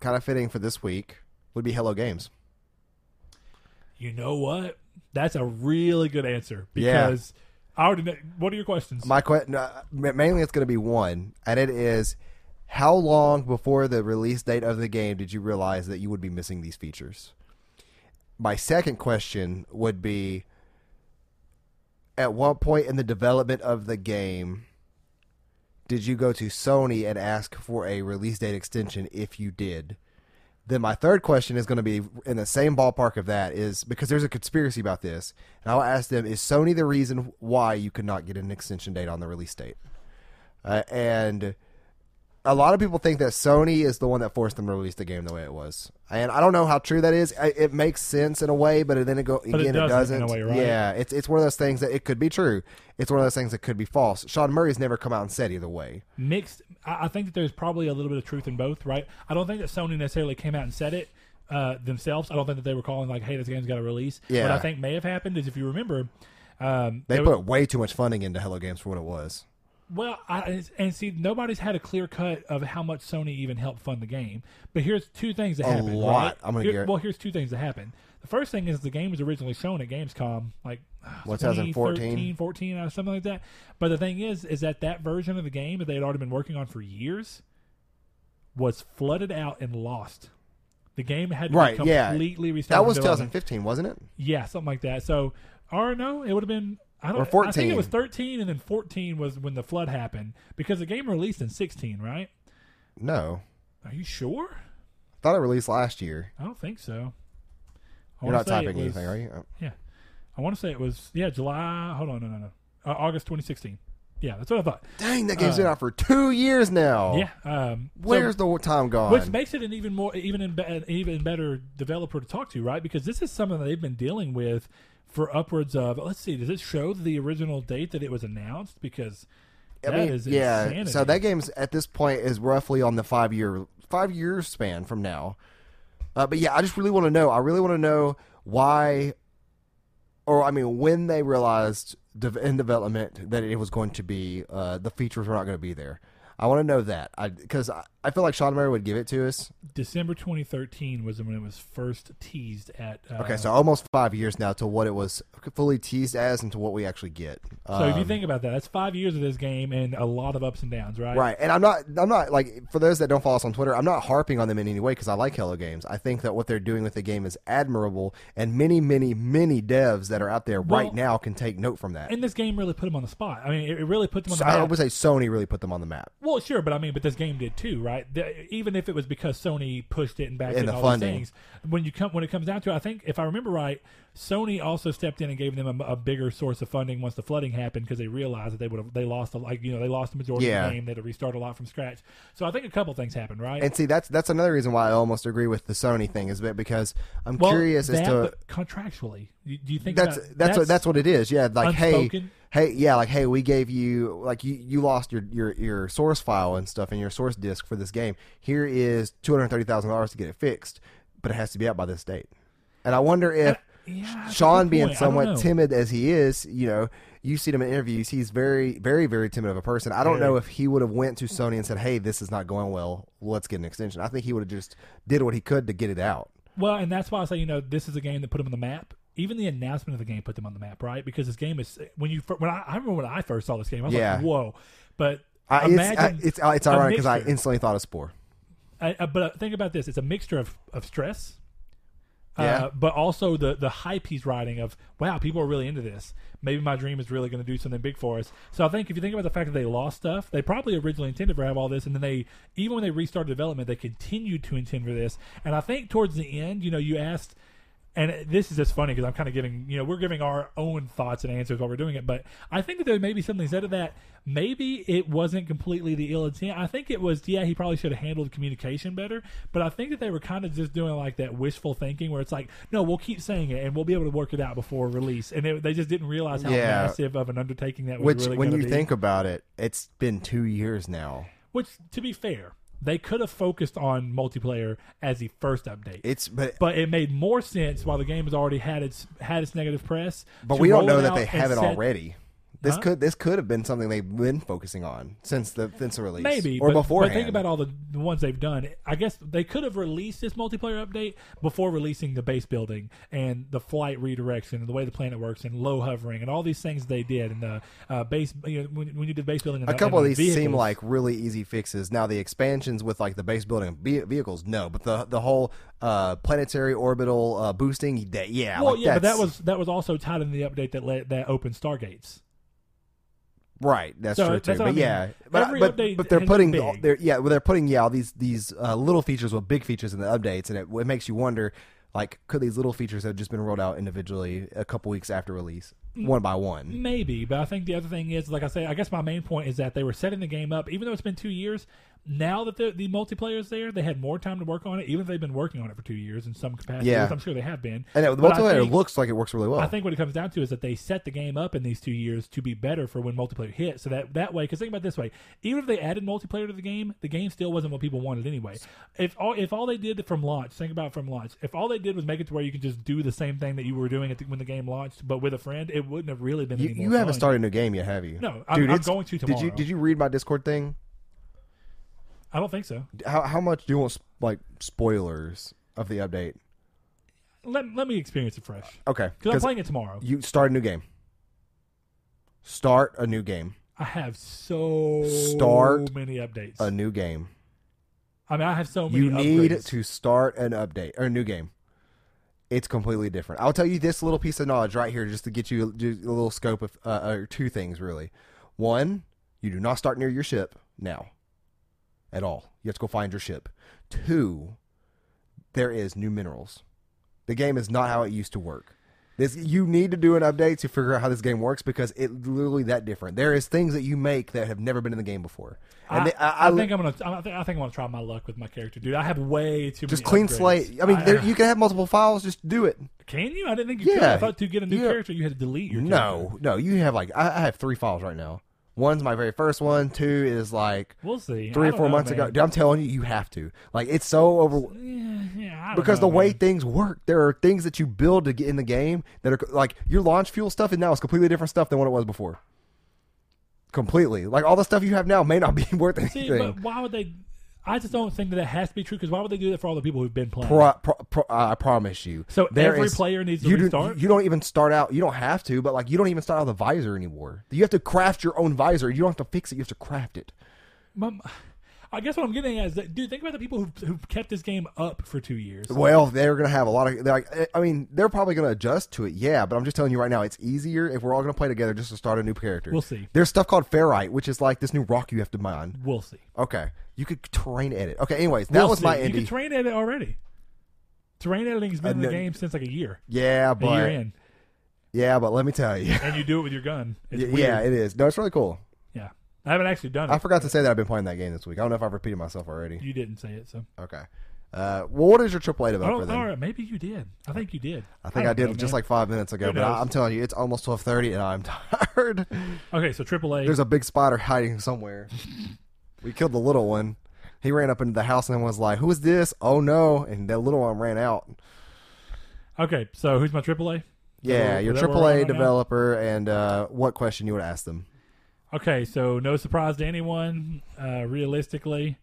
S2: kind of fitting for this week, would be Hello Games.
S1: You know what? That's a really good answer
S2: Yeah.
S1: because I already know. What are your questions?
S2: My question, mainly, it's going to be one, and it is: How long before the release date of the game did you realize that you would be missing these features? My second question would be: At what point in the development of the game did you go to Sony and ask for a release date extension? If you did, then my third question is going to be in the same ballpark of that is because there's a conspiracy about this, and I'll ask them: Is Sony the reason why you could not get an extension date on the release date? Uh, and a lot of people think that Sony is the one that forced them to release the game the way it was, and I don't know how true that is. I, it makes sense in a way, but then it go
S1: But
S2: again it
S1: doesn't in
S2: doesn't.
S1: a way, right?
S2: Yeah, it's it's one of those things that it could be true. It's one of those things that could be false. Sean Murray's never come out and said either way.
S1: Mixed. I, I think that there's probably a little bit of truth in both, right? I don't think that Sony necessarily came out and said it uh, themselves. I don't think that they were calling like, "Hey, this game's got to release."
S2: Yeah.
S1: What I think may have happened is if you remember, um,
S2: They
S1: there
S2: put way too much funding into Hello Games for what it was.
S1: Well, I, and see, nobody's had a clear cut of how much Sony even helped fund the game. But here's two things that
S2: A
S1: happened.
S2: lot.
S1: right?
S2: I'm gonna
S1: Here- Well, here's two things that happened. The first thing is the game was originally shown at Gamescom, like uh,
S2: What, 2014?
S1: 14, or something like that. But the thing is, is that that version of the game that they had already been working on for years was flooded out and lost. The game had to
S2: Right,
S1: be
S2: yeah.
S1: completely restarted.
S2: That was 2015, wasn't it?
S1: Yeah, something like that. So, or no, it would have been. I don't.
S2: Or
S1: I think it was 13, and then 14 was when the flood happened because the game released in 16, right?
S2: No,
S1: Are you sure?
S2: I thought it released last year.
S1: I don't think so. I
S2: You're not typing
S1: was-
S2: anything, are you? Oh.
S1: Yeah, I want to say it was yeah July. Hold on, no, no, no, uh, August 2016. Yeah, that's what I thought.
S2: Dang, that game's
S1: Uh,
S2: been out for two years now.
S1: Yeah. Um, so-
S2: Where's the time gone?
S1: which makes it an even more even in, an even better developer to talk to, right? Because this is something that they've been dealing with for upwards of. Let's see, does it show the original date that it was announced? Because
S2: I
S1: that
S2: mean,
S1: is
S2: yeah.
S1: insanity.
S2: So that game's at this point is roughly on the five year five year span from now. Uh, but yeah, I just really want to know. I really want to know why, or I mean, when they realized in development that it was going to be uh, the features were not going to be there. I want to know that because I, feel like Sean Murray would give it to us.
S1: December 2013 was when it was first teased at. Uh,
S2: Okay, so almost five years now to what it was fully teased as and to what we actually get.
S1: So if you
S2: Um,
S1: think about that, that's five years of this game and a lot of ups and downs, right?
S2: Right, and I'm not. I'm not like for those that don't follow us on Twitter. I'm not harping on them in any way because I like Hello Games. I think that what they're doing with the game is admirable, and many, many, many devs that are out there
S1: Well-
S2: right now can take note from that.
S1: And this game really put them on the spot. I mean, it, it really put them on
S2: So
S1: the
S2: I
S1: map.
S2: would say Sony really put them on the map.
S1: Well, sure, but I mean, but this game did too, right? The, even if it was because Sony pushed it and backed
S2: And
S1: it
S2: the
S1: and all these things, when you come when it comes down to, it, I think if I remember right, Sony also stepped in and gave them a, a bigger source of funding once the flooding happened because they realized that they would have they lost a, like you know they lost the majority of the game. They had to restart a lot from scratch. So I think a couple things happened, right?
S2: And see, that's that's another reason why I almost agree with the Sony thing is that because I'm
S1: well,
S2: curious as to
S1: contractually, do you think
S2: that's
S1: about,
S2: that's what that's what it is. Yeah, like hey, hey, yeah, like hey, we gave you like you you lost your your your source file and stuff and your source disk for this game. Here is two hundred thirty thousand dollars to get it fixed, but it has to be out by this date. And I wonder if
S1: yeah,
S2: Sean being. Somewhat timid as he is, you know, you see him in interviews. He's very, very, very timid of a person. I don't
S1: Very.
S2: know if he would have went to Sony and said, "Hey, this is not going well. Let's get an extension." I think he would have just did what he could to get it out.
S1: Well, and that's why I say you know this is a game that put him on the map. Even the announcement of the game put them on the map, right? Because this game is when you when I, I remember when I first saw this game, I was
S2: Yeah.
S1: like, "Whoa!" But
S2: I, it's
S1: imagine
S2: I, it's uh, it's ironic because I instantly thought of Spore.
S1: I, I, but think about this: it's a mixture of, of stress,
S2: Yeah.
S1: uh, but also the the hype he's riding of wow, people are really into this. Maybe my dream is really going to do something big for us. So I think if you think about the fact that they lost stuff, they probably originally intended for have all this, and then they even when they restarted development, they continued to intend for this. And I think towards the end, you know, you asked. And this is just funny because I'm kind of giving, you know, we're giving our own thoughts and answers while we're doing it. But I think that there may be something said to that. Maybe it wasn't completely the ill intent. I think it was, yeah, he probably should have handled communication better. But I think that they were kind of just doing like that wishful thinking where it's like, no, we'll keep saying it and we'll be able to work it out before release. And it, they just didn't realize how
S2: Yeah.
S1: massive of an undertaking that was
S2: Which,
S1: really
S2: when you
S1: be.
S2: think about it, it's been two years now.
S1: Which, to be fair, they could have focused on multiplayer as the first update.
S2: It's but
S1: but it made more sense while the game has already had its had its negative press.
S2: but we don't know that they have it
S1: set-
S2: already. This
S1: Huh?
S2: could this could have been something they've been focusing on since the since the release,
S1: Maybe,
S2: or
S1: but,
S2: beforehand.
S1: But think about all the, the ones they've done. I guess they could have released this multiplayer update before releasing the base building and the flight redirection and the way the planet works and low hovering and all these things they did and the uh, base. You know, when, when you did base building, and
S2: a
S1: the-
S2: couple of these
S1: the
S2: seem like really easy fixes. Now the expansions with like the base building vehicles, no, but the the whole uh, planetary orbital uh, boosting, that, yeah,
S1: Well,
S2: like
S1: yeah, but that was that was also tied in the update that let, that opened Stargates.
S2: Right. That's
S1: So,
S2: true too. But
S1: I mean.
S2: yeah, but
S1: Every
S2: but,
S1: update
S2: but they're putting they're yeah, well, they're putting yeah all these these uh, little features with big features in the updates, and it, it makes you wonder. Like, could these little features have just been rolled out individually a couple weeks after release,
S1: Mm.
S2: one by one?
S1: Maybe, but I think the other thing is, like I say, I guess my main point is that they were setting the game up, even though it's been two years. Now that the, the multiplayer is there, they had more time to work on it, even if they've been working on it for two years in some capacity.
S2: Yeah.
S1: which I'm sure they have been.
S2: And it, the
S1: But I
S2: multiplayer
S1: think-
S2: looks like it works really well.
S1: I think what it comes down to is that they set the game up in these two years to be better for when multiplayer hit. So that that way, because think about it this way: even if they added multiplayer to the game, the game still wasn't what people wanted anyway. If all if all they did from launch, think about it from launch. If all they did was make it to where you could just do the same thing that you were doing at the, when the game launched, but with a friend, it wouldn't have really been.
S2: you,
S1: any more
S2: you haven't
S1: fun.
S2: started a new game yet, have you?
S1: No, I'm- I'm
S2: it's-
S1: going to
S2: Did you did you read my Discord thing?
S1: I don't think so.
S2: How how much do you want like spoilers of the update?
S1: Let, let me experience it fresh
S2: Okay,
S1: because I'm playing it tomorrow.
S2: you start a new game. Start a new game.
S1: I have so
S2: Start
S1: many updates.
S2: A new game.
S1: I mean, I have so many.
S2: You need
S1: upgrades.
S2: to start an update or a new game. It's completely different. I'll tell you this little piece of knowledge right here, just to get you a little scope of uh, or two things really. One, you do not start near your ship now, at all. You have to go find your ship. Two, there is new minerals. The game is not how it used to work. This you need to do an update to figure out how this game works because it's literally that different. There is things that you make that have never been in the game before. And
S1: I,
S2: they-
S1: I, think I'm gonna. I think, I think I'm gonna try my luck with my character, dude. I have way too
S2: much.
S1: just
S2: clean
S1: upgrades.
S2: slate. I mean, there, you can have multiple files. Just do it.
S1: can you? I didn't think you could.
S2: Yeah.
S1: I thought to get a new
S2: Yeah.
S1: character, you had to delete your. character.
S2: No, no. You have like I, I have three files right now. One's my very first one. Two is like
S1: we'll see.
S2: three or four
S1: know,
S2: months
S1: man.
S2: ago. Dude, I'm telling you, you have to. Like it's so over
S1: Yeah, yeah,
S2: because
S1: know,
S2: the way
S1: man.
S2: things work. There are things that you build to get in the game that are like your launch fuel stuff, and now is completely different stuff than what it was before. Completely, like all the stuff you have now may not be worth anything.
S1: See, but why would they? I just don't think that it has to be true. Because why would they do that for all the people who've been playing?
S2: Pro, pro, pro, I promise you.
S1: So
S2: there
S1: every
S2: is-
S1: player needs to
S2: you
S1: restart?
S2: Do, you don't even start out. You don't have to, but like you don't even start out with a visor anymore. You have to craft your own visor. You don't have to fix it. You have to craft it.
S1: Mom, I guess what I'm getting at is that, dude, think about the people who who kept this game up for two years.
S2: Well, they're going to have a lot of. Like, I mean, they're probably going to adjust to it. Yeah, but I'm just telling you right now, it's easier if we're all going to play together just to start a new character.
S1: We'll see.
S2: There's stuff called ferrite, which is like this new rock you have to mine.
S1: We'll see.
S2: Okay, you could terrain edit. Okay, anyways, that
S1: We'll
S2: was
S1: see.
S2: my
S1: You can
S2: indie.
S1: terrain edit already. Terrain editing's been in the
S2: Uh,
S1: game since like a year,
S2: yeah,
S1: a year
S2: but
S1: in,
S2: yeah, but let me tell you,
S1: and you do it with your gun. It's
S2: yeah,
S1: weird.
S2: it is. No, it's really cool.
S1: I haven't actually done it.
S2: I forgot to say that I've been playing that game this week. I don't know if I've repeated myself already.
S1: You didn't say it, so.
S2: Okay. Uh, well, what is your AAA
S1: Oh,
S2: developer then?
S1: all right. Maybe you did. I think you did.
S2: I think I,
S1: don't
S2: did
S1: know,
S2: just
S1: man.
S2: like five minutes ago,
S1: Who
S2: but I? I'm telling you, it's almost twelve thirty, and I'm tired.
S1: Okay, so AAA.
S2: There's a big spider hiding somewhere. we killed the little one. He ran up into the house and was like, "Who is this?" Oh no! And the little one ran out.
S1: okay, so who's my AAA?
S2: Yeah, your
S1: that right
S2: AAA
S1: now?
S2: developer, and uh, what question you would ask them?
S1: Okay, so no surprise to anyone. Uh, realistically,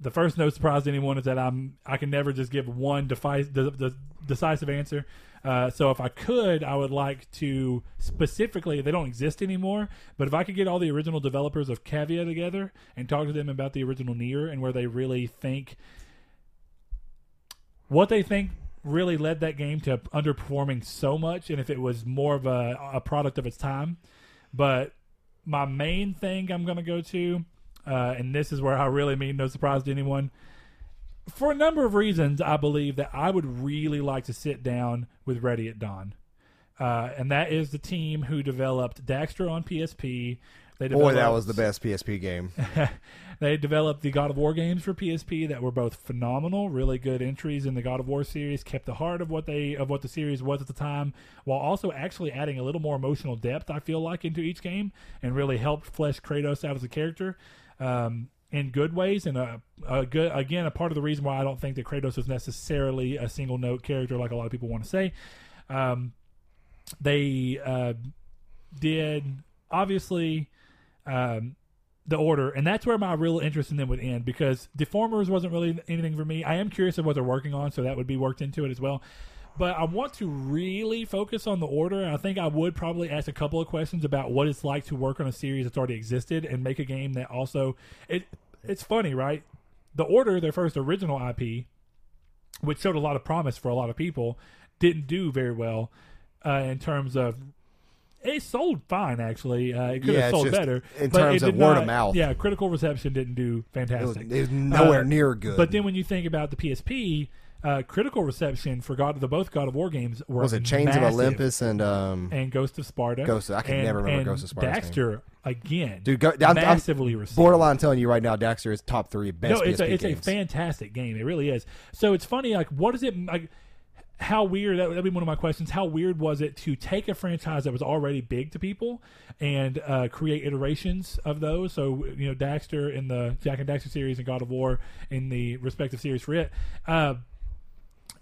S1: the first no surprise to anyone is that I'm I can never just give one defi- the, the decisive answer. Uh, so if I could, I would like to specifically. They don't exist anymore, but if I could get all the original developers of Cavia together and talk to them about the original NieR and where they really think what they think really led that game to underperforming so much, and if it was more of a, a product of its time. But my main thing I'm going to go to, uh, and this is where I really mean no surprise to anyone. For a number of reasons, I believe that I would really like to sit down with Ready at Dawn. Uh, and that is the team who developed Daxter on PSP. They
S2: Boy, that was the best PSP game.
S1: they developed the God of War games for PSP that were both phenomenal, really good entries in the God of War series, kept the heart of what they of what the series was at the time, while also actually adding a little more emotional depth. I feel like into each game, and really helped flesh Kratos out as a character. Um, in good ways, and a, a good again a part of the reason why I don't think that Kratos was necessarily a single note character like a lot of people want to say. Um, they uh, did obviously um, the order, and that's where my real interest in them would end because Deformers wasn't really anything for me. I am curious of what they're working on, so that would be worked into it as well. But I want to really focus on the order. and I think I would probably ask a couple of questions about what it's like to work on a series that's already existed and make a game that also it. It's funny, right? The order, their first original IP, which showed a lot of promise for a lot of people, didn't do very well uh, in terms of. It sold fine, actually. Uh, it could
S2: Yeah,
S1: have sold better
S2: in terms of word
S1: not-
S2: of mouth.
S1: Yeah, critical reception didn't do
S2: It was,
S1: fantastic.
S2: it was nowhere
S1: Uh,
S2: near good.
S1: But then when you think about the PSP, uh, critical reception for God of the both God of War games were
S2: was it Chains
S1: massive.
S2: of Olympus and um,
S1: and Ghost of Sparta?
S2: Ghost of- I can
S1: and,
S2: never remember Ghost of Sparta's
S1: Daxter again,
S2: dude? Go, I'm, I'm
S1: massively received.
S2: borderline telling you right now, Daxter is top three best
S1: no, it's
S2: PSP
S1: a it's
S2: games.
S1: a fantastic game. It really is. So it's funny. Like, what is it like? How weird that would be one of my questions. How weird was it to take a franchise that was already big to people and uh, create iterations of those? So you know, Daxter in the Jak and Daxter series and God of War in the respective series for it. Uh,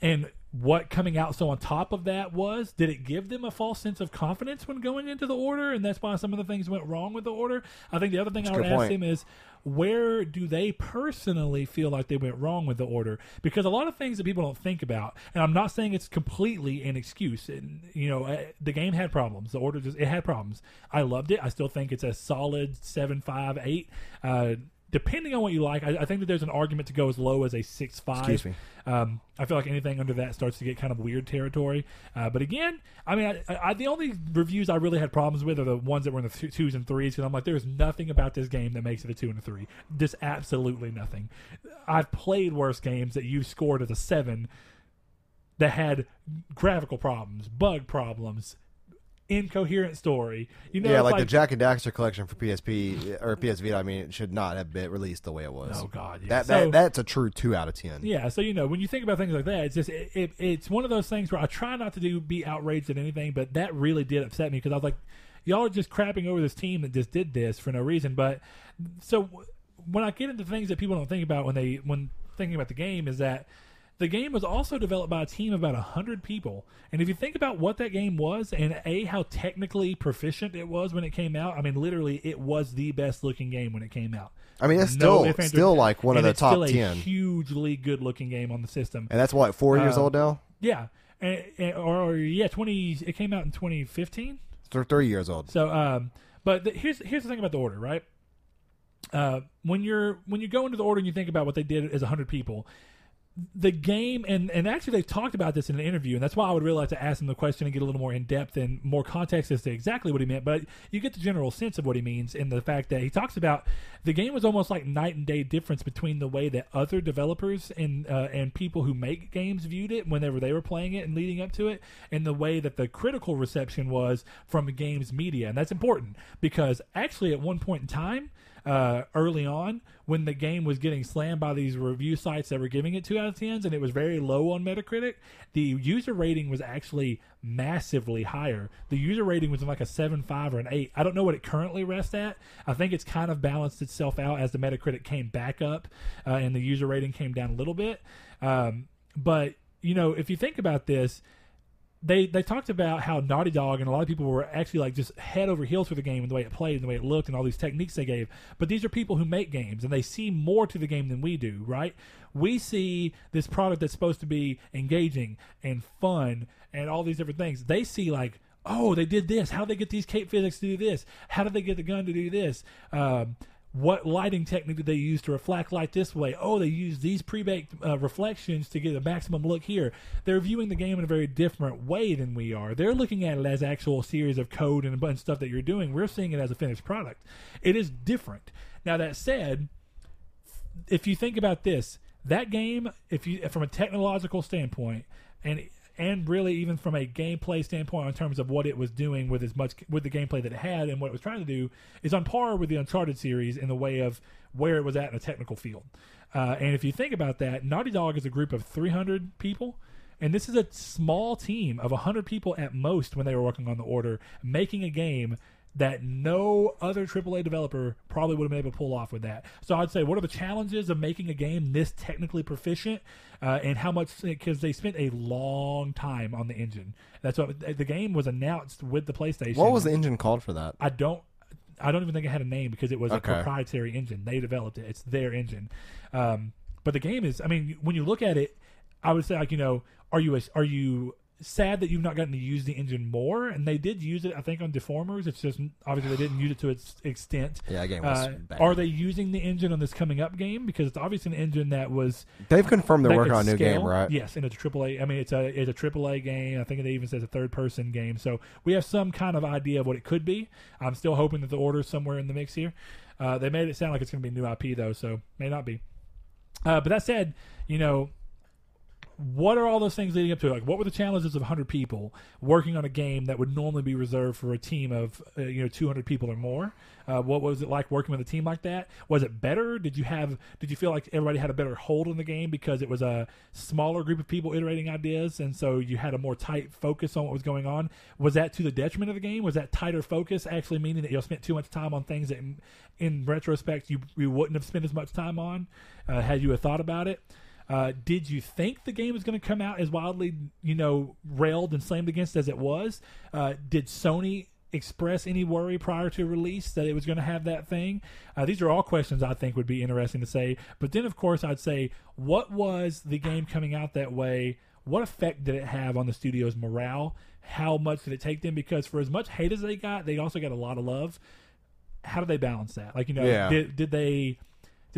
S1: and what coming out so on top of that was did it give them a false sense of confidence when going into the order and that's why some of the things went wrong with the order? I think the other thing I would ask
S2: point.
S1: them is where do they personally feel like they went wrong with the order? Because a lot of things that people don't think about and i'm not saying it's completely an excuse and you know eh, the game had problems. The order just it had problems. I loved it. I still think it's a solid 758 uh Depending on what you like, I, I think that there's an argument to go as low as a six five.
S2: Excuse me.
S1: Um, I feel like anything under that starts to get kind of weird territory. Uh, but again, I mean, I, I, the only reviews I really had problems with are the ones that were in the th- twos and threes because I'm like, there's nothing about this game that makes it a two and a three. Just absolutely nothing. I've played worse games that you scored as a seven that had graphical problems, bug problems, incoherent story. You know,
S2: yeah,
S1: it's
S2: like, the Jak and Daxter collection for PSP or PS Vita. I mean, it should not have been released the way it was.
S1: Oh God, yeah.
S2: That,
S1: So-
S2: that that's a true two out of ten.
S1: Yeah, so you know when you think about things like that, it's just it, it, it's one of those things where I try not to do be outraged at anything, but that really did upset me because I was like, y'all are just crapping over this team that just did this for no reason. But so when I get into things that people don't think about when they when thinking about the game is that the game was also developed by a team of about 100 people. And if you think about what that game was and A, how technically proficient it was when it came out, I mean, literally, it was the best looking game when it came out.
S2: I mean, it's
S1: No
S2: still
S1: ifs, ands, or-
S2: still like one of the top
S1: still a
S2: ten,
S1: hugely good looking game on the system.
S2: and that's what four years
S1: Uh,
S2: old now.
S1: Yeah. And, and- or, or, yeah, 20, it came out in 2015.
S2: Th- three years old.
S1: So, um, but the, here's, here's the thing about the order, right? uh, when you're when you go into the order and you think about what they did as 100 people the game and and actually they've talked about this in an interview and that's why i would really like to ask him the question and get a little more in depth and more context as to exactly what he meant. But you get the general sense of what he means in the fact that he talks about the game was almost like night and day difference between the way that other developers and uh, and people who make games viewed it whenever they were playing it and leading up to it and the way that the critical reception was from game's media. And that's important because actually at one point in time uh, early on when the game was getting slammed by these review sites that were giving it two out of tens and it was very low on Metacritic, the user rating was actually massively higher. The user rating was like a seven five or an eight. I don't know what it currently rests at. I think it's kind of balanced itself out as the Metacritic came back up uh, and the user rating came down a little bit. Um, but you know, if you think about this, they they talked about how Naughty Dog and a lot of people were actually like just head over heels for the game and the way it played and the way it looked and all these techniques they gave. But these are people who make games and they see more to the game than we do, right? We see this product that's supposed to be engaging and fun and all these different things. They see like, oh, they did this. How did they get these cape physics to do this? How did they get the gun to do this? Um, what lighting technique did they use to reflect light this way? Oh, they used these pre-baked uh, reflections to get a maximum look here. They're viewing the game in a very different way than we are. They're looking at it as actual series of code and a bunch of stuff that you're doing. We're seeing it as a finished product. It is different. Now that said, if you think about this, that game, if you from a technological standpoint, and and really even from a gameplay standpoint in terms of what it was doing with as much with the gameplay that it had and what it was trying to do is on par with the Uncharted series in the way of where it was at in a technical field. Uh, and if you think about that, Naughty Dog is a group of 300 people. And this is a small team of 100 people at most when they were working on the order, making a game that no other AAA developer probably would have been able to pull off with that. So I'd say, what are the challenges of making a game this technically proficient, uh, and how much? Because they spent a long time on the engine. That's what the game was announced with the PlayStation.
S2: What was the engine called for that?
S1: I don't. I don't even think it had a name because it was
S2: Okay.
S1: a proprietary engine. They developed it. It's their engine. Um, but the game is. I mean, when you look at it, I would say like you know, are you a, are you sad that you've not gotten to use the engine more? And they did use it, I think, on Deformers. It's just obviously they didn't use it to its extent.
S2: Yeah, that game was
S1: Uh,
S2: bad.
S1: are they using the engine on this coming up game? Because it's obviously an engine that was
S2: They've confirmed they're working on a new game, right?
S1: Yes, and it's a triple A. I mean, it's a it's a triple A game. I think it even says a third person game. So we have some kind of idea of what it could be. I'm still hoping that the order's somewhere in the mix here. Uh, they made it sound like it's going to be new IP though, so may not be. Uh, but that said, you know, what are all those things leading up to? Like, what were the challenges of 100 people working on a game that would normally be reserved for a team of, uh, you know, 200 people or more? Uh, what was it like working with a team like that? Was it better? Did you have? Did you feel like everybody had a better hold on the game because it was a smaller group of people iterating ideas, and so you had a more tight focus on what was going on? Was that to the detriment of the game? Was that tighter focus actually meaning that you spent too much time on things that, in, in retrospect, you you wouldn't have spent as much time on uh, had you thought about it? Uh, did you think the game was going to come out as wildly, you know, railed and slammed against as it was? Uh, did Sony express any worry prior to release that it was going to have that thing? Uh, these are all questions I think would be interesting to say. But then, of course, I'd say, what was the game coming out that way? What effect did it have on the studio's morale? How much did it take them? Because for as much hate as they got, they also got a lot of love. How do they balance that? Like, you know,
S2: Yeah.
S1: did, did they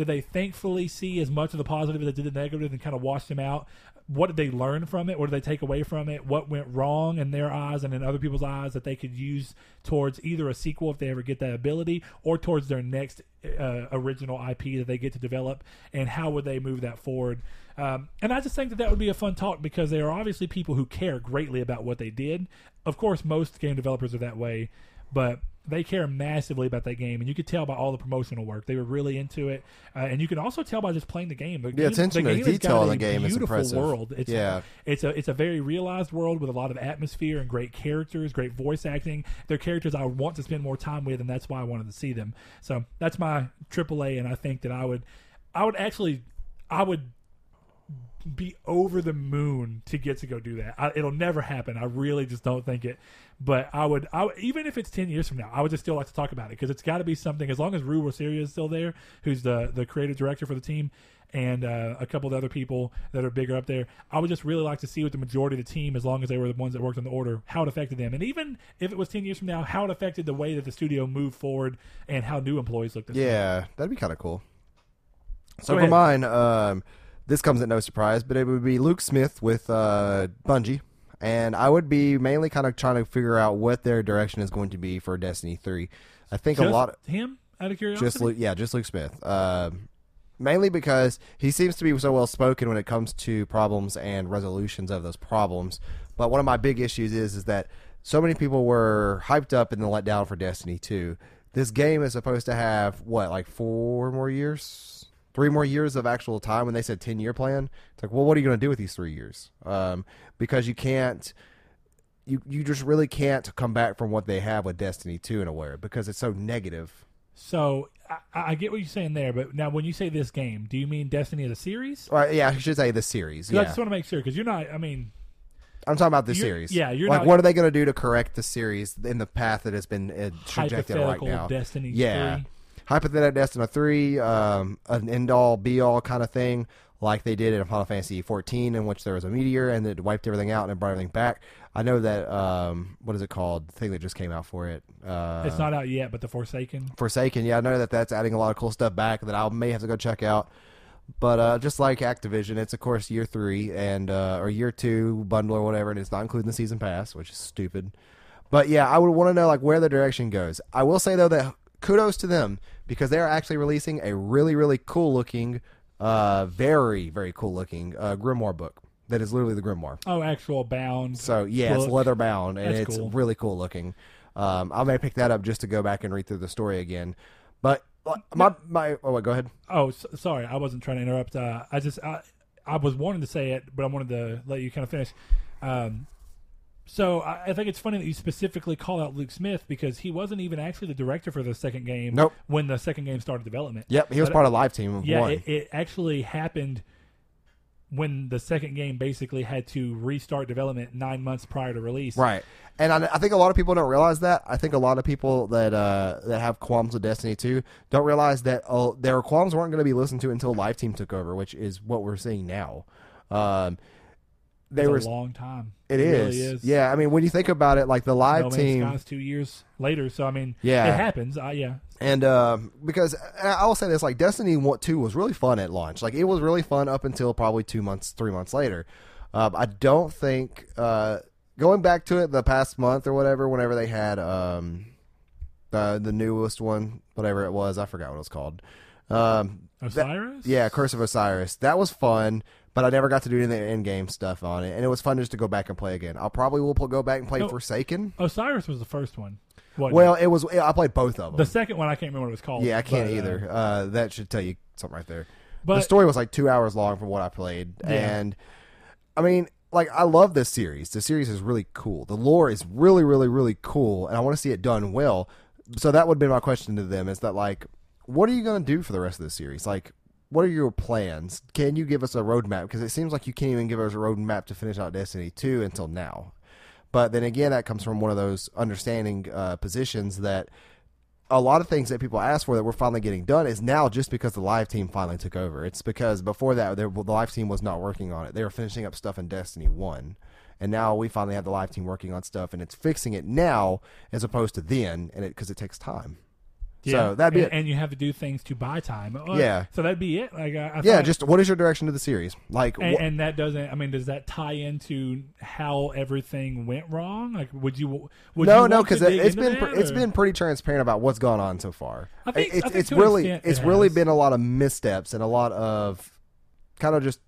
S1: did they thankfully see as much of the positive as they did the negative and kind of wash them out? What did they learn from it? What did they take away from it? What went wrong in their eyes and in other people's eyes that they could use towards either a sequel if they ever get that ability or towards their next uh, original IP that they get to develop? And how would they move that forward? Um, and I just think that that would be a fun talk because they are obviously people who care greatly about what they did. Of course, most game developers are that way, but they care massively about that game, and you could tell by all the promotional work. They were really into it, uh, and you can also tell by just playing the game. The
S2: Yeah,
S1: game,
S2: attention
S1: the
S2: detail in the game is
S1: beautiful
S2: impressive.
S1: World. It's
S2: Yeah.
S1: it's a it's a very realized world with a lot of atmosphere and great characters, great voice acting. They're characters I want to spend more time with, and that's why I wanted to see them. So that's my AAA, and I think that I would, I would actually, I would be over the moon to get to go do that. I, it'll never happen. I really just don't think it. But I would, I would, even if it's ten years from now, I would just still like to talk about it because it's got to be something. As long as Ru Weerasuriya is still there, who's the the creative director for the team, and uh, a couple of other people that are bigger up there, I would just really like to see what the majority of the team, as long as they were the ones that worked on the order, how it affected them, and even if it was ten years from now, how it affected the way that the studio moved forward and how new employees looked.
S2: Yeah, that'd be kind of cool. So for mine, um, this comes at no surprise, but it would be Luke Smith with uh, Bungie, and I would be mainly kind of trying to figure out what their direction is going to be for Destiny Three. I think
S1: Just
S2: a lot. of.
S1: him out of curiosity.
S2: Just Luke, yeah, just Luke Smith. Um, mainly because he seems to be so well spoken when it comes to problems and resolutions of those problems. But one of my big issues is is that so many people were hyped up and then let down for Destiny 2. This game is supposed to have what, like four more years, three more years of actual time. When they said ten year plan, it's like, well, what are you going to do with these three years? Um, because you can't you you just really can't come back from what they have with Destiny 2 in a way because it's so negative.
S1: So I, I get what you're saying there, but now when you say this game, do you mean Destiny as a series?
S2: Or, yeah, I should say the series.
S1: 'Cause I just want to make sure because you're not. I mean,
S2: I'm talking about the series.
S1: yeah, you're
S2: like,
S1: not-
S2: what are they going to do to correct the series in the path that has been uh, trajected right now?
S1: Destiny
S2: yeah,
S1: 3.
S2: Hypothetical Destiny three, um, an end all be all kind of thing, like they did in Final Fantasy 14, in which there was a meteor and it wiped everything out and it brought everything back. I know that um, what is it called? The thing that just came out for it. Uh,
S1: It's not out yet, but the Forsaken.
S2: Forsaken. Yeah, I know that that's adding a lot of cool stuff back that I may have to go check out. But uh, just like Activision, it's of course year three and uh, or year two bundle or whatever, and it's not including the season pass, which is stupid. But yeah, I would want to know like where the direction goes. I will say though that kudos to them because they are actually releasing a really really cool looking, uh, very very cool looking uh, grimoire book that is literally the grimoire.
S1: Oh, actual bound.
S2: So yeah, it's leather bound and
S1: That's
S2: it's
S1: cool.
S2: really cool looking. Um, I may pick that up just to go back and read through the story again. But uh, my my oh wait, go ahead.
S1: Oh, s sorry, I wasn't trying to interrupt. Uh, I just I, I was wanting to say it, but I wanted to let you kind of finish. Um, so I, I think it's funny that you specifically call out Luke Smith because he wasn't even actually the director for the second game.
S2: Nope.
S1: When the second game started development.
S2: Yep, he was
S1: But-
S2: part of live team of
S1: Yeah,
S2: one.
S1: it, it actually happened when the second game basically had to restart development nine months prior to release.
S2: Right, and I, I think a lot of people don't realize that. I think a lot of people that uh, that have qualms with Destiny 2 don't realize that uh, their qualms weren't going to be listened to until Live Team took over, which is what we're seeing now. Um, they
S1: It's
S2: were.
S1: a long time.
S2: It
S1: It
S2: is.
S1: really is.
S2: Yeah, I mean, when you think about it, like the live
S1: no Man's
S2: team,
S1: Sky's two years later. So I mean,
S2: Yeah.
S1: it happens. Uh, yeah,
S2: and um, because and I will say this, like Destiny Two was really fun at launch. Like it was really fun up until probably two months, three months later. Um, I don't think uh, going back to it the past month or whatever, whenever they had um, the the newest one, whatever it was, I forgot what it was called. Um, that-
S1: Osiris.
S2: yeah, Curse of Osiris. That was fun, but I never got to do any of the in game stuff on it, and it was fun just to go back and play again. I'll probably will go back and play
S1: No.
S2: Forsaken.
S1: Osiris was the first one.
S2: Well, it was I played both of them.
S1: The second one, I can't remember what it was called.
S2: Yeah, I can't
S1: but, uh,
S2: either. Uh, that should tell you something right there.
S1: But
S2: the story was like two hours long from what I played,
S1: Yeah.
S2: and I mean, like I love this series. The series is really cool. The lore is really, really, really cool, and I want to see it done well. So that would be my question to them: is that like, what are you going to do for the rest of the series? Like, what are your plans? Can you give us a roadmap? Because it seems like you can't even give us a roadmap to finish out Destiny two until now. But then again, that comes from one of those understanding uh, positions that a lot of things that people ask for that we're finally getting done is now just because the live team finally took over. It's because before that, the live team was not working on it. They were finishing up stuff in Destiny 1. And now we finally have the live team working on stuff, and it's fixing it now as opposed to then, and it because it takes time. So that'd be
S1: and,
S2: it.
S1: and you have to do things to buy time. Uh,
S2: Yeah.
S1: So that'd be it. Like I, I
S2: Yeah,
S1: thought-
S2: just what is your direction to the series? Like,
S1: and,
S2: wh-
S1: and that doesn't. I mean, does that tie into how everything went wrong? Like, would you? Would
S2: no,
S1: you
S2: no, because it's
S1: into
S2: been pre- it's been pretty transparent about what's gone on so far.
S1: I think-
S2: it's
S1: think
S2: it's
S1: to an
S2: really
S1: extent
S2: it's
S1: it
S2: really
S1: has.
S2: been a lot of missteps and a lot of kind of just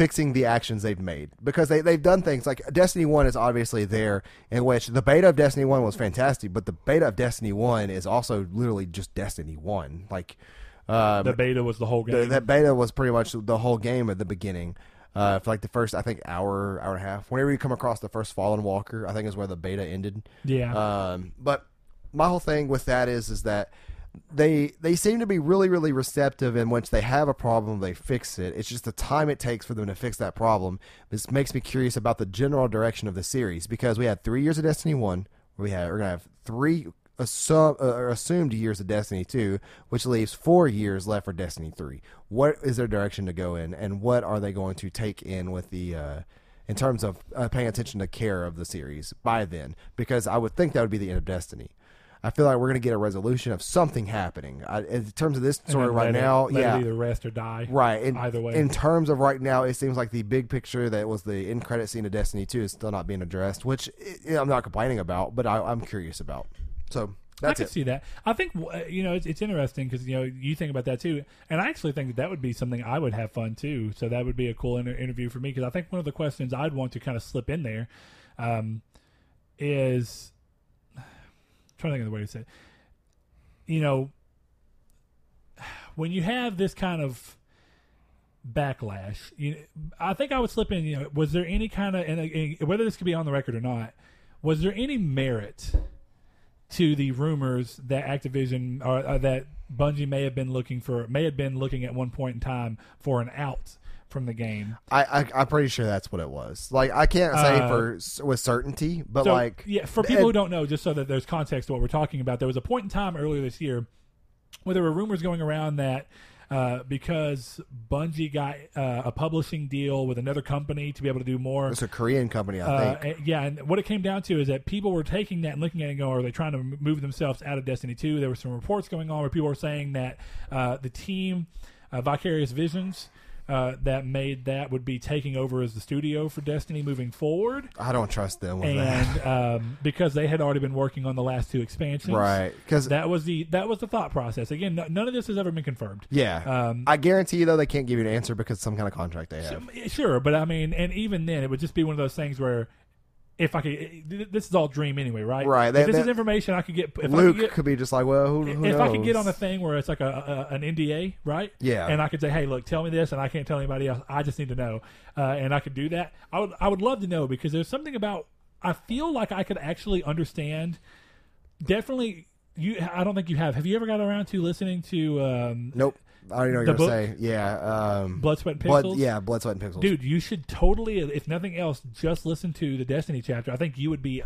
S2: fixing the actions they've made because they they've done things like Destiny One is obviously there in which the beta of Destiny One was fantastic, but the beta of Destiny One is also literally just Destiny One. Like um,
S1: the beta was the whole game.
S2: the, that beta was pretty much the whole game at the beginning. Uh, for like the first, I think hour, hour and a half. Whenever you come across the first Fallen Walker, I think is where the beta ended.
S1: yeah.
S2: Um, but my whole thing with that is, is that they they seem to be really really receptive in once they have a problem they fix it. It's just the time it takes for them to fix that problem. This makes me curious about the general direction of the series because we had three years of destiny 1 we had we're gonna have three uh, assumed years of destiny 2 which leaves four years left for destiny 3 what is their direction to go in and what are they going to take in with the uh, in terms of uh, paying attention to care of the series by then? Because i would think that would be the end of destiny I feel like we're going to get a resolution of something happening. I, in terms of this story right
S1: it-
S2: now, yeah,
S1: it either rest or die.
S2: right. In,
S1: either way.
S2: in terms of right now, it seems like the big picture that was the end credit scene of Destiny Two is still not being addressed, which eh, I'm not complaining about, but I, I'm curious about. So
S1: I
S2: that's
S1: can
S2: it.
S1: see that. I think uh, you know it's, it's interesting because you know you think about that too, and I actually think that that would be something I would have fun too. So that would be a cool inter- interview for me because I think one of the questions I'd want to kind of slip in there um, is trying to think of the way to say. It. You know, when you have this kind of backlash, you I think I would slip in. You know, was there any kind of and, and whether this could be on the record or not, was there any merit? to the rumors that Activision or uh, that Bungie may have been looking for may have been looking at one point in time for an out from the game.
S2: I, I I'm pretty sure that's what it was. Like I can't say
S1: Uh,
S2: for with certainty, but
S1: so,
S2: like
S1: yeah, for people who don't know, just so that there's context to what we're talking about, there was a point in time earlier this year where there were rumors going around that uh, because Bungie got uh, a publishing deal with another company to be able to do more.
S2: it's a Korean company, I
S1: Uh,
S2: think.
S1: yeah, and what it came down to is that people were taking that and looking at it and going, are they trying to move themselves out of Destiny 2? There were some reports going on where people were saying that uh, the team, uh, Vicarious Visions, uh, that made that would be taking over as the studio for Destiny moving forward.
S2: I don't trust them with that.
S1: And um, because they had already been working on the last two expansions,
S2: Right? Because
S1: That was the that was the thought process. Again, no, none of this has ever been confirmed.
S2: yeah,
S1: Um,
S2: I guarantee you though they can't give you an answer because some kind of contract they have.
S1: Sure, but I mean, and even then, it would just be one of those things where if I could, this is all dream anyway, right?
S2: Right,
S1: If this
S2: that-
S1: is information I could get. If
S2: Luke
S1: I could get,
S2: could be just like, well, who, who
S1: if
S2: knows?
S1: I could get on a thing where it's like a, a an NDA, right?
S2: Yeah.
S1: And I could say, "Hey, look, tell me this," and I can't tell anybody else. I just need to know, uh, and I could do that. I would, I would love to know because there's something about. I feel like I could actually understand. Definitely, you. I don't think you have. Have you ever got around to listening to um,
S2: Nope. I already know what you're
S1: book?
S2: gonna say. Yeah. Um,
S1: Blood, Sweat, and
S2: blood.
S1: Pixels?
S2: Yeah. Blood, sweat, and pixels.
S1: Dude, you should totally, if nothing else, just listen to the Destiny chapter. I think you would be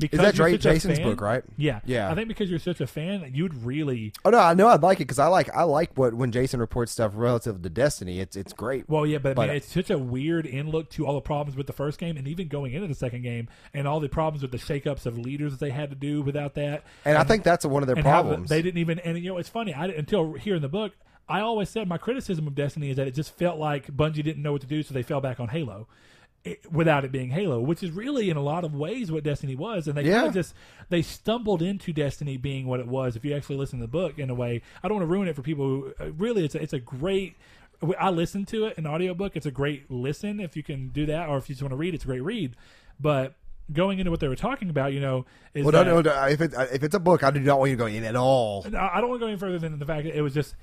S1: because
S2: is that Dra- Jason's
S1: fan-
S2: book, right?
S1: Yeah,
S2: Yeah.
S1: I think because you're such a fan, you'd really.
S2: Oh no, I know I'd like it because I like I like what when Jason reports stuff relative to Destiny. It's it's great.
S1: Well, yeah, but,
S2: But-
S1: man, it's such a weird in look to all the problems with the first game, and even going into the second game, and all the problems with the shakeups of leaders that they had to do without that.
S2: and I think that's one of their
S1: and
S2: problems.
S1: they didn't even. And you know, it's funny. I didn't- until here in the book, I always said my criticism of Destiny is that it just felt like Bungie didn't know what to do, so they fell back on Halo. It, without it being Halo, which is really in a lot of ways what Destiny was, and they kind of just they stumbled into Destiny being what it was. If you actually listen to the book, in a way, I don't want to ruin it for people. who uh, Really, it's a, it's a great. I listened to it an audiobook. It's a great listen if you can do that, or if you just want to read, it's a great read. But going into what they were talking about, you know, is
S2: well,
S1: that,
S2: no, no, no, if it if it's a book, I do not want you to go in at all.
S1: I don't want to go any further than the fact that it was just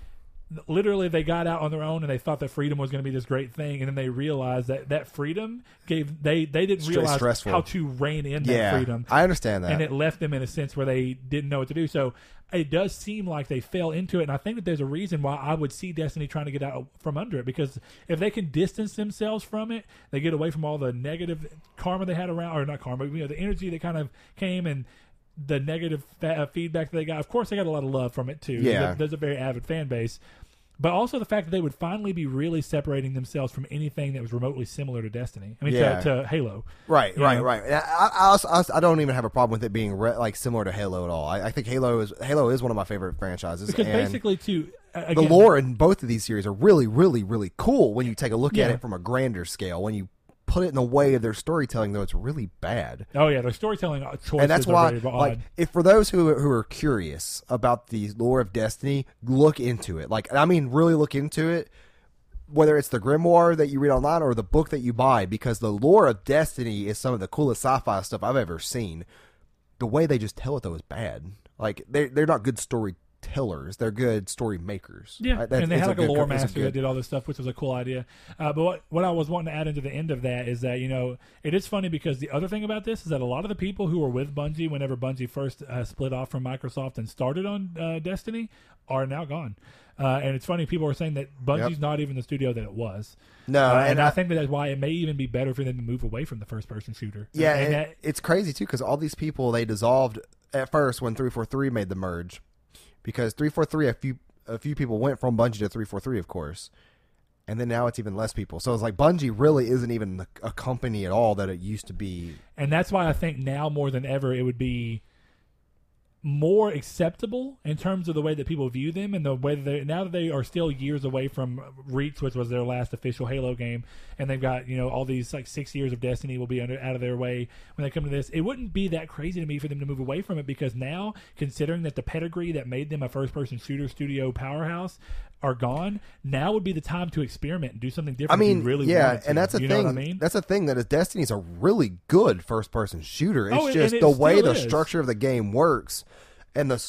S1: literally they got out on their own and they thought that freedom was going to be this great thing, and then they realized that that freedom gave they they didn't
S2: Straight
S1: realize
S2: stressful.
S1: how to rein in that
S2: Yeah,
S1: freedom,
S2: I understand that.
S1: and it left them in a sense where they didn't know what to do. So it does seem like they fell into it, and I think that there's a reason why I would see Destiny trying to get out from under it because if they can distance themselves from it, they get away from all the negative karma they had around, or not karma, you know, the energy that kind of came and the negative fa- uh, feedback that they got. Of course, they got a lot of love from it too.
S2: Yeah.
S1: there's a, very avid fan base. But also the fact that they would finally be really separating themselves from anything that was remotely similar to Destiny. I mean,
S2: Yeah.
S1: to, to Halo.
S2: Right, right,
S1: know?
S2: right. I, I, also, I, don't even have a problem with it being re- like similar to Halo at all. I, I think Halo is Halo is one of my favorite franchises.
S1: Because
S2: and
S1: basically, to uh,
S2: the lore in both of these series are really, really, really cool when you take a look
S1: Yeah.
S2: at it from a grander scale. When you put it in the way of their storytelling, though, it's really bad.
S1: Oh yeah, their storytelling uh, choices
S2: and that's
S1: are
S2: why,
S1: odd.
S2: like, if for those who who are curious about the lore of Destiny, look into it. Like, I mean, really look into it. Whether it's the grimoire that you read online or the book that you buy, because the lore of Destiny is some of the coolest sci-fi stuff I've ever seen. The way they just tell it though is bad. Like, they they're not good storytellers. Tellers. They're good story makers.
S1: Yeah,
S2: Right?
S1: And they had like a,
S2: good-
S1: lore master that did all this stuff, which was a cool idea. Uh, but what, what I was wanting to add into the end of that is that you know it is funny because the other thing about this is that a lot of the people who were with Bungie whenever Bungie first uh, split off from Microsoft and started on uh, Destiny are now gone. Uh, and it's funny people are saying that Bungie's not even the studio that it was.
S2: No,
S1: Uh, and,
S2: and
S1: I,
S2: I-
S1: think that that's why it may even be better for them to move away from the first person shooter.
S2: Yeah,
S1: and
S2: and
S1: that,
S2: it's crazy too because all these people they dissolved at first when three four three made the merge, because three four three a few a few people went from Bungie to three four three, of course, and then now it's even less people. So it's like Bungie really isn't even a company at all that it used to be.
S1: and that's why I think now more than ever it would be more acceptable in terms of the way that people view them and the way that they now that they are still years away from Reach, which was their last official Halo game, and they've got you know all these like six years of Destiny will be under out of their way when they come to this. It wouldn't be that crazy to me for them to move away from it because now, considering that the pedigree that made them a first-person shooter studio powerhouse are gone, now would be the time to experiment and do something different.
S2: I mean,
S1: really
S2: yeah, and that's a
S1: you
S2: thing.
S1: I mean?
S2: That's a thing that is Destiny's a really good first person shooter. It's
S1: Oh,
S2: just
S1: it
S2: the way the
S1: is.
S2: structure of the game works, and the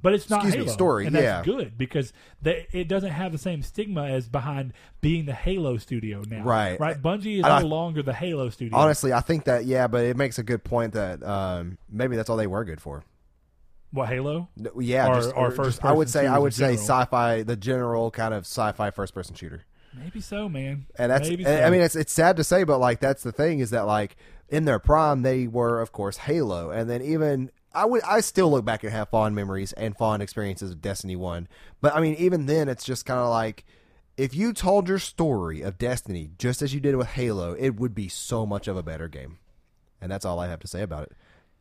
S1: But it's not
S2: Excuse me, story,
S1: and that's
S2: yeah.
S1: good because they, it doesn't have the same stigma as behind being the Halo studio now.
S2: Right.
S1: right. Bungie is
S2: I-
S1: no longer the Halo studio.
S2: honestly, I think that yeah, but it makes a good point that um, maybe that's all they were good for.
S1: What Halo?
S2: No, Yeah,
S1: Or-
S2: just,
S1: or
S2: just-
S1: first
S2: I would say I would say
S1: general.
S2: sci-fi, the general kind of sci-fi first-person shooter,
S1: Maybe so, man.
S2: and that's.
S1: Maybe
S2: and,
S1: so.
S2: I mean, it's it's sad to say, but like that's the thing is that like in their prime they were of course Halo, and then even I would I still look back and have fond memories and fond experiences of Destiny One, but I mean even then it's just kind of like. If you told your story of Destiny just as you did with Halo, it would be so much of a better game. And that's all I have to say about it.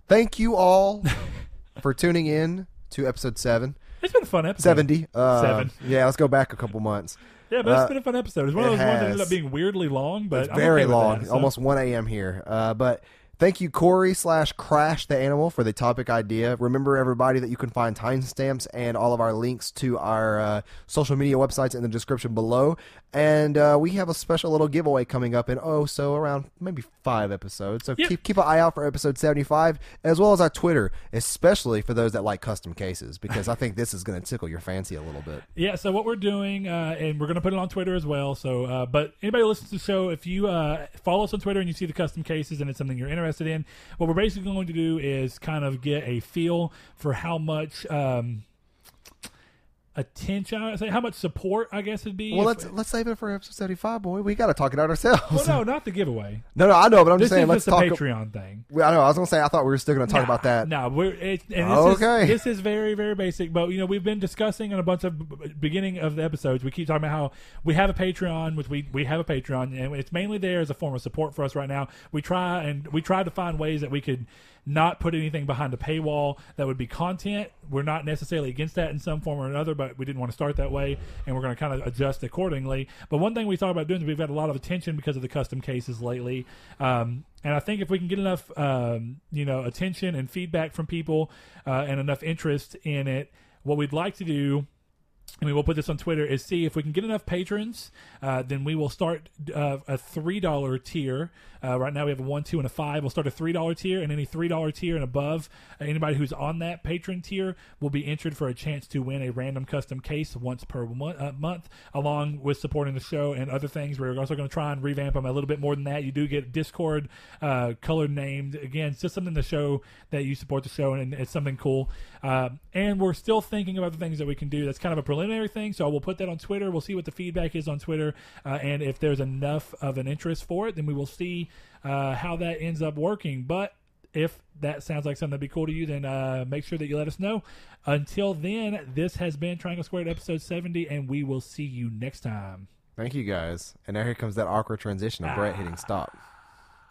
S2: Thank you all for tuning in to episode 7.
S1: it's been a fun episode.
S2: 70. Uh,
S1: Seven.
S2: Yeah, let's go back a couple months.
S1: Yeah, but it's
S2: Uh,
S1: been a fun episode. It's one of
S2: it
S1: those ones that ended
S2: has.
S1: up being weirdly long, but
S2: It's
S1: I'm
S2: very
S1: okay with
S2: long,
S1: that, so-
S2: almost 1 a.m. here. Uh, but thank you, Corey slash Crash the Animal, for the topic idea. Remember, everybody, that you can find timestamps and all of our links to our uh, social media websites in the description below. And uh, we have a special little giveaway coming up in, oh, so around maybe five episodes. So
S1: Yep.
S2: keep, keep an eye out for episode 75, as well as our Twitter, especially for those that like custom cases, because I think this is going to tickle your fancy a little bit.
S1: Yeah, so what we're doing, uh, and we're going to put it on Twitter as well. So, uh, but anybody who listens to the show, if you uh, follow us on Twitter and you see the custom cases and it's something you're interested in, what we're basically going to do is kind of get a feel for how much um, attention, I say, how much support, I guess it'd be.
S2: Well, let's let's save it for episode 75, boy. We got to talk it out ourselves.
S1: well, no, not the giveaway.
S2: No, no, I know, but I'm
S1: This
S2: just saying.
S1: is
S2: Let's
S1: just a
S2: talk.
S1: Patreon thing.
S2: Well, I know. I was gonna say. I thought we were still gonna talk
S1: Nah,
S2: about that.
S1: No, we're it, and this
S2: Okay.
S1: is this is very very basic. But you know we've been discussing in a bunch of beginning of the episodes. We keep talking about how we have a Patreon, which we we have a Patreon, and it's mainly there as a form of support for us right now. We try and we tried to find ways that we could not put anything behind a paywall that would be content. We're not necessarily against that in some form or another, but we didn't want to start that way, and we're going to kind of adjust accordingly. But one thing we thought about doing is we've had a lot of attention because of the custom cases lately, um, and I think if we can get enough, um, you know, attention and feedback from people uh, and enough interest in it, what we'd like to do I mean, we'll put this on Twitter, is see if we can get enough patrons, uh, then we will start uh, a $3 tier. Uh, right now we have a 1, 2, and a 5. We'll start a $3 tier, and any $3 tier and above, uh, anybody who's on that patron tier will be entered for a chance to win a random custom case once per mo- uh, month, along with supporting the show and other things. We're also going to try and revamp them a little bit more than that. You do get Discord uh, color named. Again, it's just something to show that you support the show, and it's something cool. Uh, and we're still thinking about the things that we can do. That's kind of a preliminary thing, so we'll put that on Twitter. We'll see what the feedback is on Twitter, uh, and if there's enough of an interest for it, then we will see uh, how that ends up working. But if that sounds like something that'd be cool to you, then uh, make sure that you let us know. Until then, this has been Triangle Squared episode 70, and we will see you next time.
S2: Thank you guys. And now here comes that awkward transition of Brett hitting stop.